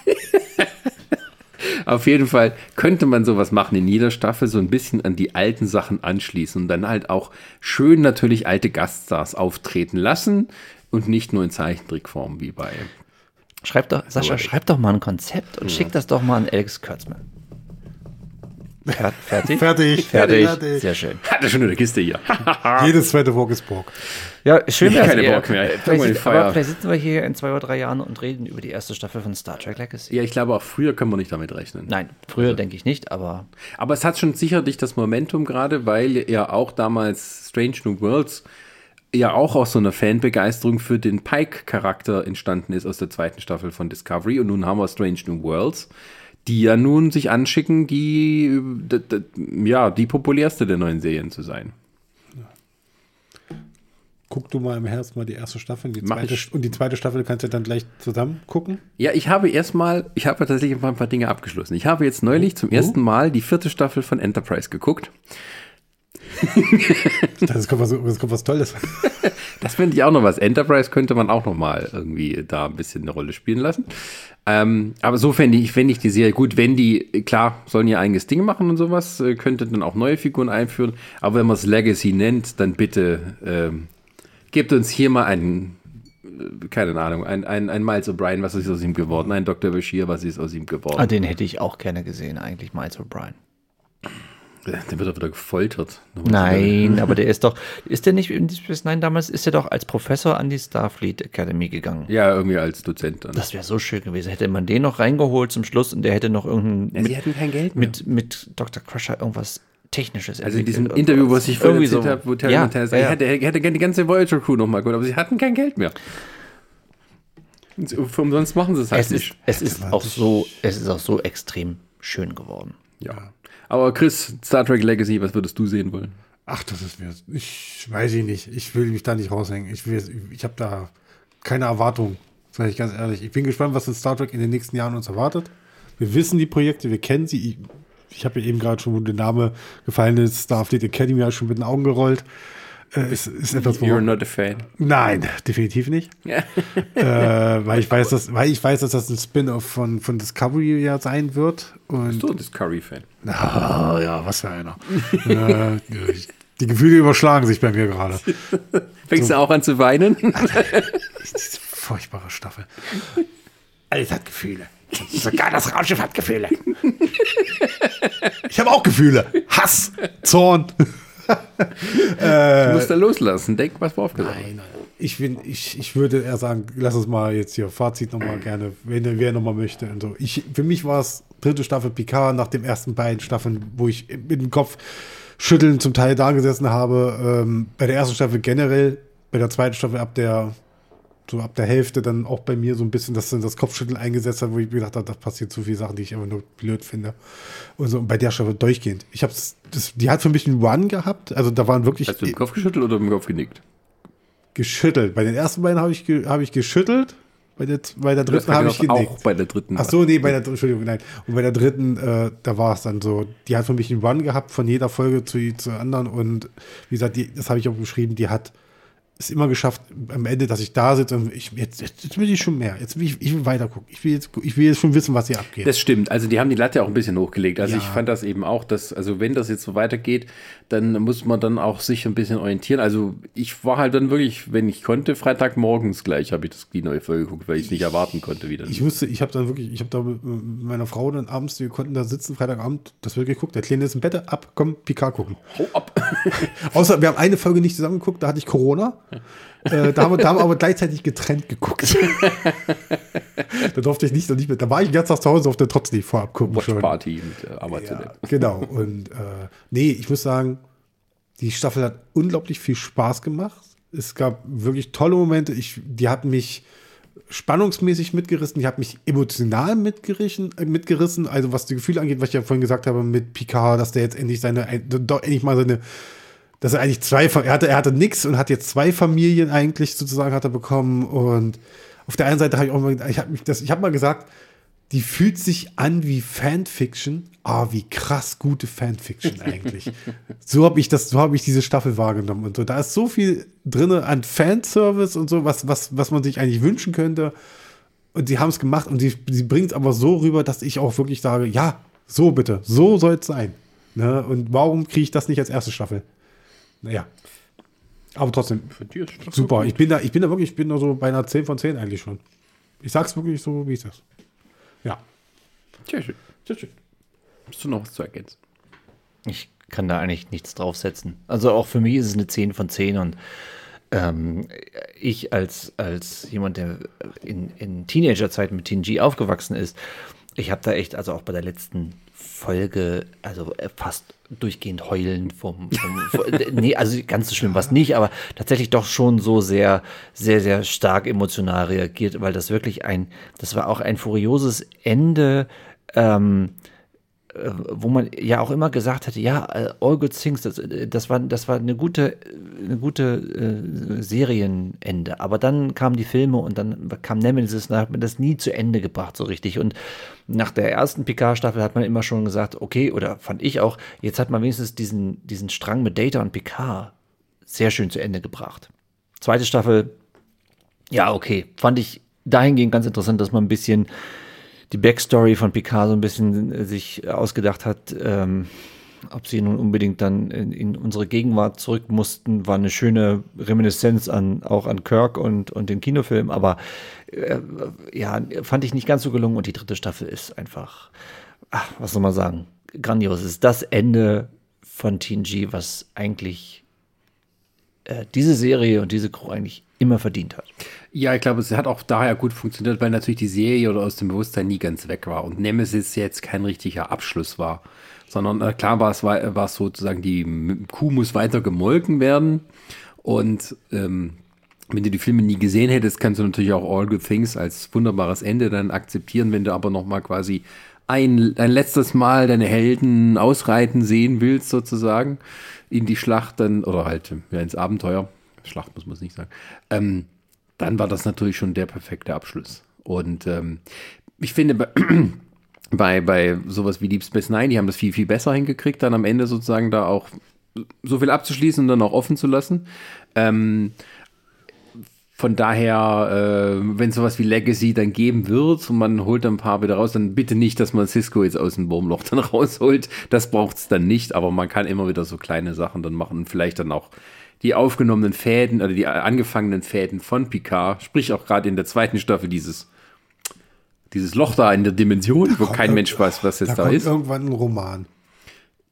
S2: Auf jeden Fall könnte man sowas machen in jeder Staffel, so ein bisschen an die alten Sachen anschließen und dann halt auch schön natürlich alte Gaststars auftreten lassen und nicht nur in Zeichentrickform wie bei
S3: Schreib doch, Sascha, schreib doch mal ein Konzept und schick das doch mal an Alex Kurtzman. Fer fertig?
S1: Fertig.
S3: Fertig.
S1: Fertig.
S3: Sehr schön.
S2: Hat er schon in der Kiste hier.
S1: Jedes zweite Wok ist Borg.
S3: Ja, schön wär's.
S2: Keine
S3: ihr.
S2: Bock mehr.
S3: Vielleicht, sit- aber vielleicht sitzen wir hier in zwei oder drei Jahren und reden über die erste Staffel von Star Trek Legacy.
S2: Ja, ich glaube, auch früher können wir nicht damit rechnen.
S3: Nein, früher denke ich nicht, aber
S2: Aber es hat schon sicherlich das Momentum gerade, weil ja auch damals Strange New Worlds ja auch aus so einer Fanbegeisterung für den Pike-Charakter entstanden ist aus der zweiten Staffel von Discovery. Und nun haben wir Strange New Worlds, die ja nun sich anschicken, die, ja, die populärste der neuen Serien zu sein.
S1: Guck du mal im Herbst mal die erste Staffel und die zweite, und die zweite Staffel kannst du dann gleich zusammen gucken.
S2: Ja, ich habe erstmal, ich habe tatsächlich ein paar Dinge abgeschlossen. Ich habe jetzt neulich zum ersten Mal die vierte Staffel von Enterprise geguckt.
S1: Das kommt was, das kommt was Tolles.
S2: Das finde ich auch noch was. Enterprise könnte man auch noch mal irgendwie da ein bisschen eine Rolle spielen lassen. Ähm, aber so fände ich, ich die Serie gut, wenn die, klar, sollen ihr eigenes Ding machen und sowas, äh, könnte dann auch neue Figuren einführen. Aber wenn man es Legacy nennt, dann bitte ähm, gebt uns hier mal einen, äh, keine Ahnung, ein, ein, ein Miles O'Brien, was ist aus ihm geworden? Ein Dr. Bashir, was ist aus ihm geworden?
S3: ah, den hätte ich auch gerne gesehen, eigentlich, Miles O'Brien.
S2: Dann wird er wieder gefoltert.
S3: Nein, aber der ist doch, ist der nicht in Deep Space Nine damals, ist er doch als Professor an die Starfleet Academy gegangen.
S2: Ja, irgendwie als Dozent dann.
S3: Das wäre so schön gewesen. Hätte man den noch reingeholt zum Schluss und der hätte noch irgendein,
S2: Ja, sie hatten kein Geld mehr.
S3: mit, mit Dr. Crusher irgendwas Technisches
S2: Also in diesem. Interview, was ich vorhin
S3: Irgendwie
S2: erzählt
S3: so.
S2: habe, wo Terry
S3: ja,
S2: Montana
S3: ja,
S2: sagt,
S3: ja.
S2: er hätte, er hätte gerne die ganze Voyager-Crew nochmal geholt, aber sie hatten kein Geld mehr. Umsonst machen sie es halt
S3: Es ist,
S2: nicht.
S3: es ist auch so, es ist auch so extrem schön geworden.
S2: Ja. Aber Chris, Star Trek Legacy, was würdest du sehen wollen?
S1: Ach, das ist mir, ich weiß ich nicht. Ich will mich da nicht raushängen. Ich, will, ich habe da keine Erwartung, sage ich ganz ehrlich. Ich bin gespannt, was in Star Trek in den nächsten Jahren uns erwartet. Wir wissen die Projekte, wir kennen sie. Ich, ich habe ja eben gerade schon, wo der Name gefallen ist, Starfleet Academy, habe schon mit den Augen gerollt. Äh, ist, ist etwas,
S2: You're not a fan.
S1: Nein, definitiv nicht. Äh, weil ich weiß, dass, weil ich weiß, dass das ein Spin-off von, von Discovery ja sein wird. Und
S2: Bist du ein Discovery-Fan?
S1: Ah, ja, was für einer. äh, die Gefühle überschlagen sich bei mir gerade.
S2: Fängst du auch an zu weinen?
S1: Diese furchtbare Staffel. Alles hat Gefühle. Sogar das Raumschiff hat Gefühle. Ich habe auch Gefühle. Hass, Zorn.
S2: Du musst da loslassen. Denk, was wir aufgesagt
S1: Nein, ich, bin, ich, ich würde eher sagen, lass uns mal jetzt hier Fazit nochmal gerne, wenn wer nochmal möchte. Und so. ich, für mich war es dritte Staffel Picard nach den ersten beiden Staffeln, wo ich mit dem Kopf schütteln zum Teil da gesessen habe. Ähm, bei der ersten Staffel generell, bei der zweiten Staffel ab der so ab der Hälfte dann auch bei mir so ein bisschen das, das Kopfschütteln eingesetzt hat, wo ich mir gedacht habe, da passiert zu viele Sachen, die ich einfach nur blöd finde. Und so und bei der Staffel durchgehend. Ich hab's, das, die hat für mich einen Run gehabt. Also da waren wirklich.
S2: Hast du im Kopf geschüttelt oder im Kopf genickt?
S1: Geschüttelt. Bei den ersten beiden habe ich, hab ich geschüttelt. Bei der, bei der dritten habe ich genickt.
S2: Auch bei der dritten.
S1: Ach so, nee, bei der Entschuldigung, nein. Und bei der dritten, äh, da war es dann so, die hat für mich einen Run gehabt von jeder Folge zu, zur anderen und wie gesagt, die, das habe ich auch geschrieben, die hat es immer geschafft, am Ende, dass ich da sitze und ich, jetzt, jetzt, will ich schon mehr. Jetzt will ich, ich will weiter gucken. Ich will, jetzt, ich will jetzt schon wissen, was hier abgeht.
S2: Das stimmt. Also die haben die Latte auch ein bisschen hochgelegt. Also
S1: Ja.
S2: ich fand das eben auch, dass, also wenn das jetzt so weitergeht, dann muss man dann auch sich ein bisschen orientieren. Also ich war halt dann wirklich, wenn ich konnte, Freitagmorgens gleich habe ich das, die neue Folge geguckt, weil ich es nicht erwarten konnte wieder.
S1: Ich musste, ich habe dann wirklich, ich habe da mit mit meiner Frau dann abends, wir konnten da sitzen, Freitagabend, das wird geguckt. Der Kleine ist im Bett, ab, komm, Picard gucken.
S2: Hau ab.
S1: Außer, wir haben eine Folge nicht zusammen geguckt, da hatte ich Corona. Äh, da, haben wir, da haben wir aber gleichzeitig getrennt geguckt. da durfte ich nicht, noch nicht mit, da war ich den ganzen Tag zu Hause, durfte trotzdem nicht vorab gucken.
S2: Watch
S1: schon.
S2: Party mit äh, Amazon.
S1: Ja, genau. Und äh, nee, ich muss sagen, die Staffel hat unglaublich viel Spaß gemacht. Es gab wirklich tolle Momente. Ich, die hat mich spannungsmäßig mitgerissen, die hat mich emotional mitgerissen, äh, mitgerissen. Also was die Gefühle angeht, was ich ja vorhin gesagt habe mit Picard, dass der jetzt endlich seine, ein- doch endlich mal seine, dass er eigentlich zwei, er hatte, er hatte nix und hat jetzt zwei Familien eigentlich sozusagen hat er bekommen. Und auf der einen Seite habe ich auch mal, ich habe mich das, ich habe mal gesagt, die fühlt sich an wie Fanfiction. Ah, wie krass gute Fanfiction eigentlich. so habe ich das, so habe ich diese Staffel wahrgenommen und so. Da ist so viel drin an Fanservice und so, was, was, was man sich eigentlich wünschen könnte. Und sie haben es gemacht und sie, sie bringt es aber so rüber, dass ich auch wirklich sage, ja, so bitte, so soll es sein. Ne? Und warum kriege ich das nicht als erste Staffel? Naja. Aber trotzdem,
S2: Für die ist das
S1: super. Ich bin da, ich bin da wirklich, ich bin da so bei einer 10 von 10 eigentlich schon. Ich sag's wirklich so, wie es ist. Ja.
S2: Sehr schön. Sehr schön. Hast du noch was zu ergänzen?
S3: Ich kann da eigentlich nichts draufsetzen. Also auch für mich ist es eine 10 von 10 und ähm, ich als, als jemand, der in, in Teenagerzeit mit TNG aufgewachsen ist, ich habe da echt, also auch bei der letzten Folge, also äh, fast durchgehend heulen vom, vom, nee, also ganz so schlimm was nicht, aber tatsächlich doch schon so sehr, sehr, sehr stark emotional reagiert, weil das wirklich ein, das war auch ein furioses Ende, ähm, äh, wo man ja auch immer gesagt hätte, ja, äh, All Good Things, das, äh, das war, das war eine gute, eine gute äh, Serienende. Aber dann kamen die Filme und dann kam Nemesis, da hat man das nie zu Ende gebracht, so richtig. Und nach der ersten Picard-Staffel hat man immer schon gesagt, okay, oder fand ich auch, jetzt hat man wenigstens diesen, diesen Strang mit Data und Picard sehr schön zu Ende gebracht. Zweite Staffel, ja, okay, fand ich dahingehend ganz interessant, dass man ein bisschen die Backstory von Picard so ein bisschen äh, sich ausgedacht hat. Ähm, ob sie nun unbedingt dann in, in unsere Gegenwart zurück mussten, war eine schöne Reminiszenz an auch an Kirk und, und den Kinofilm, aber äh, ja, fand ich nicht ganz so gelungen und die dritte Staffel ist einfach, ach, was soll man sagen, grandios. Es ist das Ende von TNG, was eigentlich äh, diese Serie und diese Crew eigentlich immer verdient hat.
S2: Ja, ich glaube, es hat auch daher gut funktioniert, weil natürlich die Serie oder aus dem Bewusstsein nie ganz weg war und Nemesis jetzt kein richtiger Abschluss war. Sondern äh, klar war es, war, war es sozusagen, die Kuh muss weiter gemolken werden. Und ähm, wenn du die Filme nie gesehen hättest, kannst du natürlich auch All Good Things als wunderbares Ende dann akzeptieren, wenn du aber nochmal quasi ein, ein letztes Mal deine Helden ausreiten sehen willst, sozusagen, in die Schlacht dann, oder halt ja, ins Abenteuer. Schlacht muss man es nicht sagen. Ähm, dann war das natürlich schon der perfekte Abschluss. Und ähm, ich finde, bei, bei, bei sowas wie Deep Space Nine, die haben das viel, viel besser hingekriegt, dann am Ende sozusagen da auch so viel abzuschließen und dann auch offen zu lassen. Ähm, von daher, äh, wenn sowas wie Legacy dann geben wird und man holt dann ein paar wieder raus, dann bitte nicht, dass man Cisco jetzt aus dem Wurmloch dann rausholt. Das braucht es dann nicht, aber man kann immer wieder so kleine Sachen dann machen. Vielleicht dann auch die aufgenommenen Fäden oder die angefangenen Fäden von Picard, sprich auch gerade in der zweiten Staffel dieses, dieses Loch da in der Dimension, wo kein Mensch weiß, was jetzt da,
S1: da
S2: ist.
S1: Irgendwann ein Roman.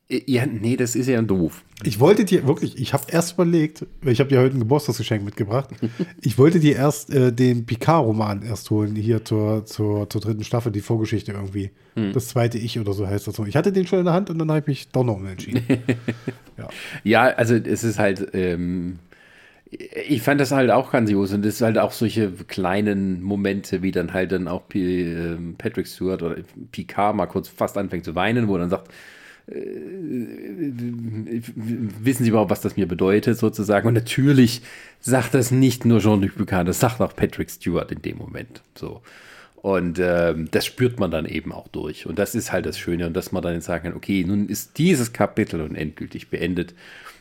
S2: Ja, nee, das ist ja doof.
S1: Ich wollte dir wirklich, ich habe erst überlegt, ich habe dir heute ein Geburtstagsgeschenk mitgebracht. ich wollte dir erst äh, den Picard-Roman erst holen, hier zur, zur, zur dritten Staffel, die Vorgeschichte irgendwie. Hm. Das zweite Ich oder so heißt das so. Ich hatte den schon in der Hand und dann habe ich mich doch noch umentschieden.
S2: ja. ja, also es ist halt, ähm, ich fand das halt auch grandios und es ist halt auch solche kleinen Momente, wie dann halt dann auch P äh, Patrick Stewart oder Picard mal kurz fast anfängt zu weinen, wo er dann sagt, äh, wissen Sie überhaupt, was das mir bedeutet, sozusagen. Und natürlich sagt das nicht nur Jean-Luc Picard, das sagt auch Patrick Stewart in dem Moment. So. Und ähm, das spürt man dann eben auch durch. Und das ist halt das Schöne. Und dass man dann sagen kann, okay, nun ist dieses Kapitel und endgültig beendet.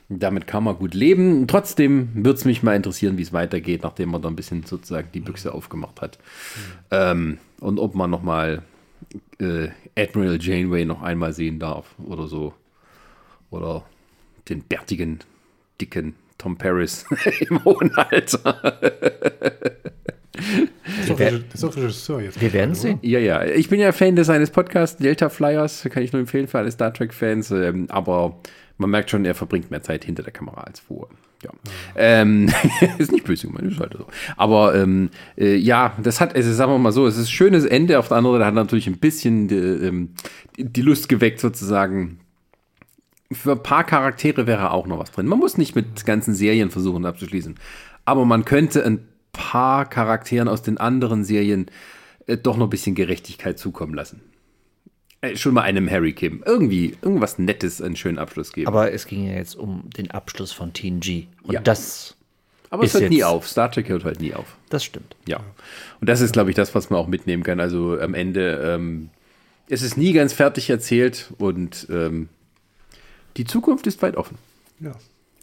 S2: Damit kann man gut leben. Trotzdem würde es mich mal interessieren, wie es weitergeht, nachdem man da ein bisschen sozusagen die Büchse aufgemacht hat. Mhm. Ähm, und ob man nochmal äh, Admiral Janeway noch einmal sehen darf oder so. Oder den bärtigen, dicken Tom Paris im hohen Alter.
S3: Das ist Regisseur jetzt. Wir werden sehen.
S2: Ja, ja. Ich bin ja Fan des seines Podcasts Delta Flyers, kann ich nur empfehlen für alle Star Trek-Fans. Ähm, aber man merkt schon, er verbringt mehr Zeit hinter der Kamera als vor. Ja. Ähm, ist nicht böse gemeint, ist halt so. Aber ähm, äh, ja, das hat, also sagen wir mal so, es ist ein schönes Ende. Auf der anderen Seite hat natürlich ein bisschen die, ähm, die Lust geweckt, sozusagen. Für ein paar Charaktere wäre auch noch was drin. Man muss nicht mit ganzen Serien versuchen abzuschließen. Aber man könnte ein paar Charakteren aus den anderen Serien äh, doch noch ein bisschen Gerechtigkeit zukommen lassen. Äh, schon mal einem Harry Kim. Irgendwie, irgendwas Nettes, einen schönen Abschluss geben.
S3: Aber es ging ja jetzt um den Abschluss von TNG. Und ja. das.
S2: Aber es hört nie auf. Star Trek hört halt nie auf.
S3: Das stimmt.
S2: Ja. Und das ist, glaube ich, das, was man auch mitnehmen kann. Also am Ende, ähm, es ist nie ganz fertig erzählt und ähm, die Zukunft ist weit offen.
S3: Ja.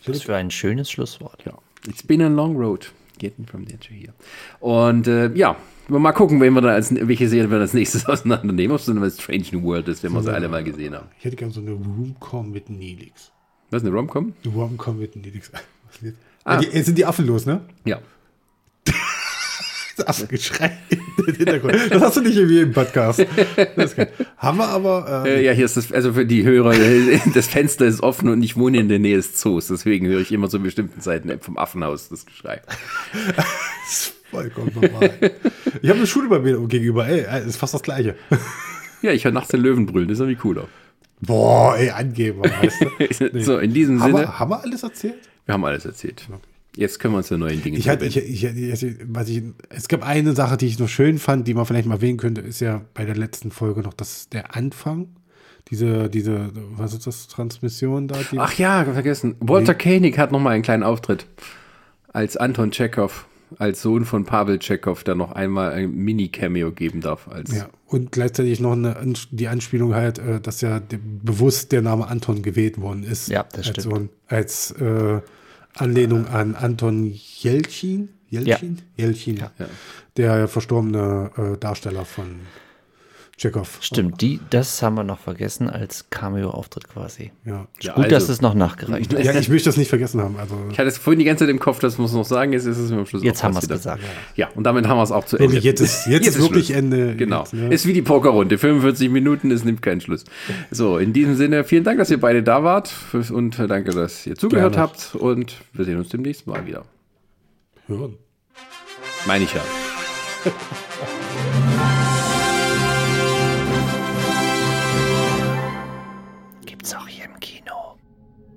S3: Das ist für ein schönes Schlusswort.
S2: Ja. It's been a long road. Getting from there to here. Und äh, ja, Mal gucken, wen wir dann als, welche Serie wir als nächstes auseinandernehmen. Ob es eine Strange New World ist, wenn wir sie alle mal gesehen haben.
S1: Ich hätte gerne so eine Romcom mit Nelix.
S2: Was, eine Romcom?
S1: Eine Romcom mit Nelix. Ah. Ja, die, jetzt sind die Affen los, ne?
S2: Ja.
S1: Das Affengeschrei im Hintergrund. Das hast du nicht irgendwie im Podcast. Haben wir aber.
S2: Ähm, äh, ja, hier ist das, also für die Hörer, das Fenster ist offen und ich wohne in der Nähe des Zoos. Deswegen höre ich immer zu bestimmten Zeiten vom Affenhaus das Geschrei.
S1: Vollkommen normal. ich habe eine Schule bei mir gegenüber, ey, ist fast das Gleiche.
S2: ja, ich höre nachts den Löwen brüllen, das ist irgendwie cooler.
S1: Boah, ey, Angeber, weißt du?
S2: Nee. so, in diesem haben
S1: Sinne. Wir, haben wir alles erzählt?
S2: Wir haben alles erzählt. Jetzt können wir uns der neuen Dinge
S1: ich hatte, ich, ich, ich, was ich, Es gab eine Sache, die ich noch schön fand, die man vielleicht mal erwähnen könnte, ist ja bei der letzten Folge noch das, der Anfang. Diese, diese, was ist das, Transmission da?
S2: Ach ja, vergessen. Walter nee. Koenig hat noch mal einen kleinen Auftritt als Anton Chekhov als Sohn von Pavel Tschechow da noch einmal ein Mini-Cameo geben darf. Als
S1: ja, und gleichzeitig noch eine, die Anspielung halt, äh, dass ja bewusst der Name Anton gewählt worden ist.
S3: Ja, das
S1: als
S3: stimmt.
S1: So als äh, Anlehnung an Anton Jelchin. Jelchin? Ja. Jelchin, ja. der verstorbene äh, Darsteller von Chekhov.
S3: Stimmt, die, das haben wir noch vergessen als Cameo-Auftritt quasi.
S1: Ja.
S3: ja Gut, also, dass es noch nachgereicht
S1: ist. Ja, ich möchte das nicht vergessen haben. Also.
S2: Ich hatte es vorhin die ganze Zeit im Kopf, das muss noch sagen, jetzt ist es mir am
S3: Schluss Jetzt haben wir es gesagt.
S2: Ja. ja, und damit haben wir es auch zu Ende.
S1: Jetzt ist, jetzt, jetzt ist wirklich Schluss. Ende.
S2: Genau.
S1: Jetzt, ja.
S2: Ist wie die Pokerrunde. 45 Minuten, es nimmt keinen Schluss. So, in diesem Sinne, vielen Dank, dass ihr beide da wart und danke, dass ihr zugehört Gerne. habt und wir sehen uns demnächst mal wieder.
S1: Hören.
S2: Meine ich ja.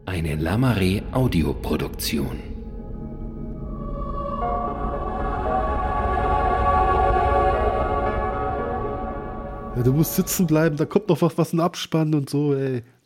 S4: Eine Lamare Audioproduktion.
S1: Ja, du musst sitzen bleiben, da kommt noch was, was ein Abspann und so, ey.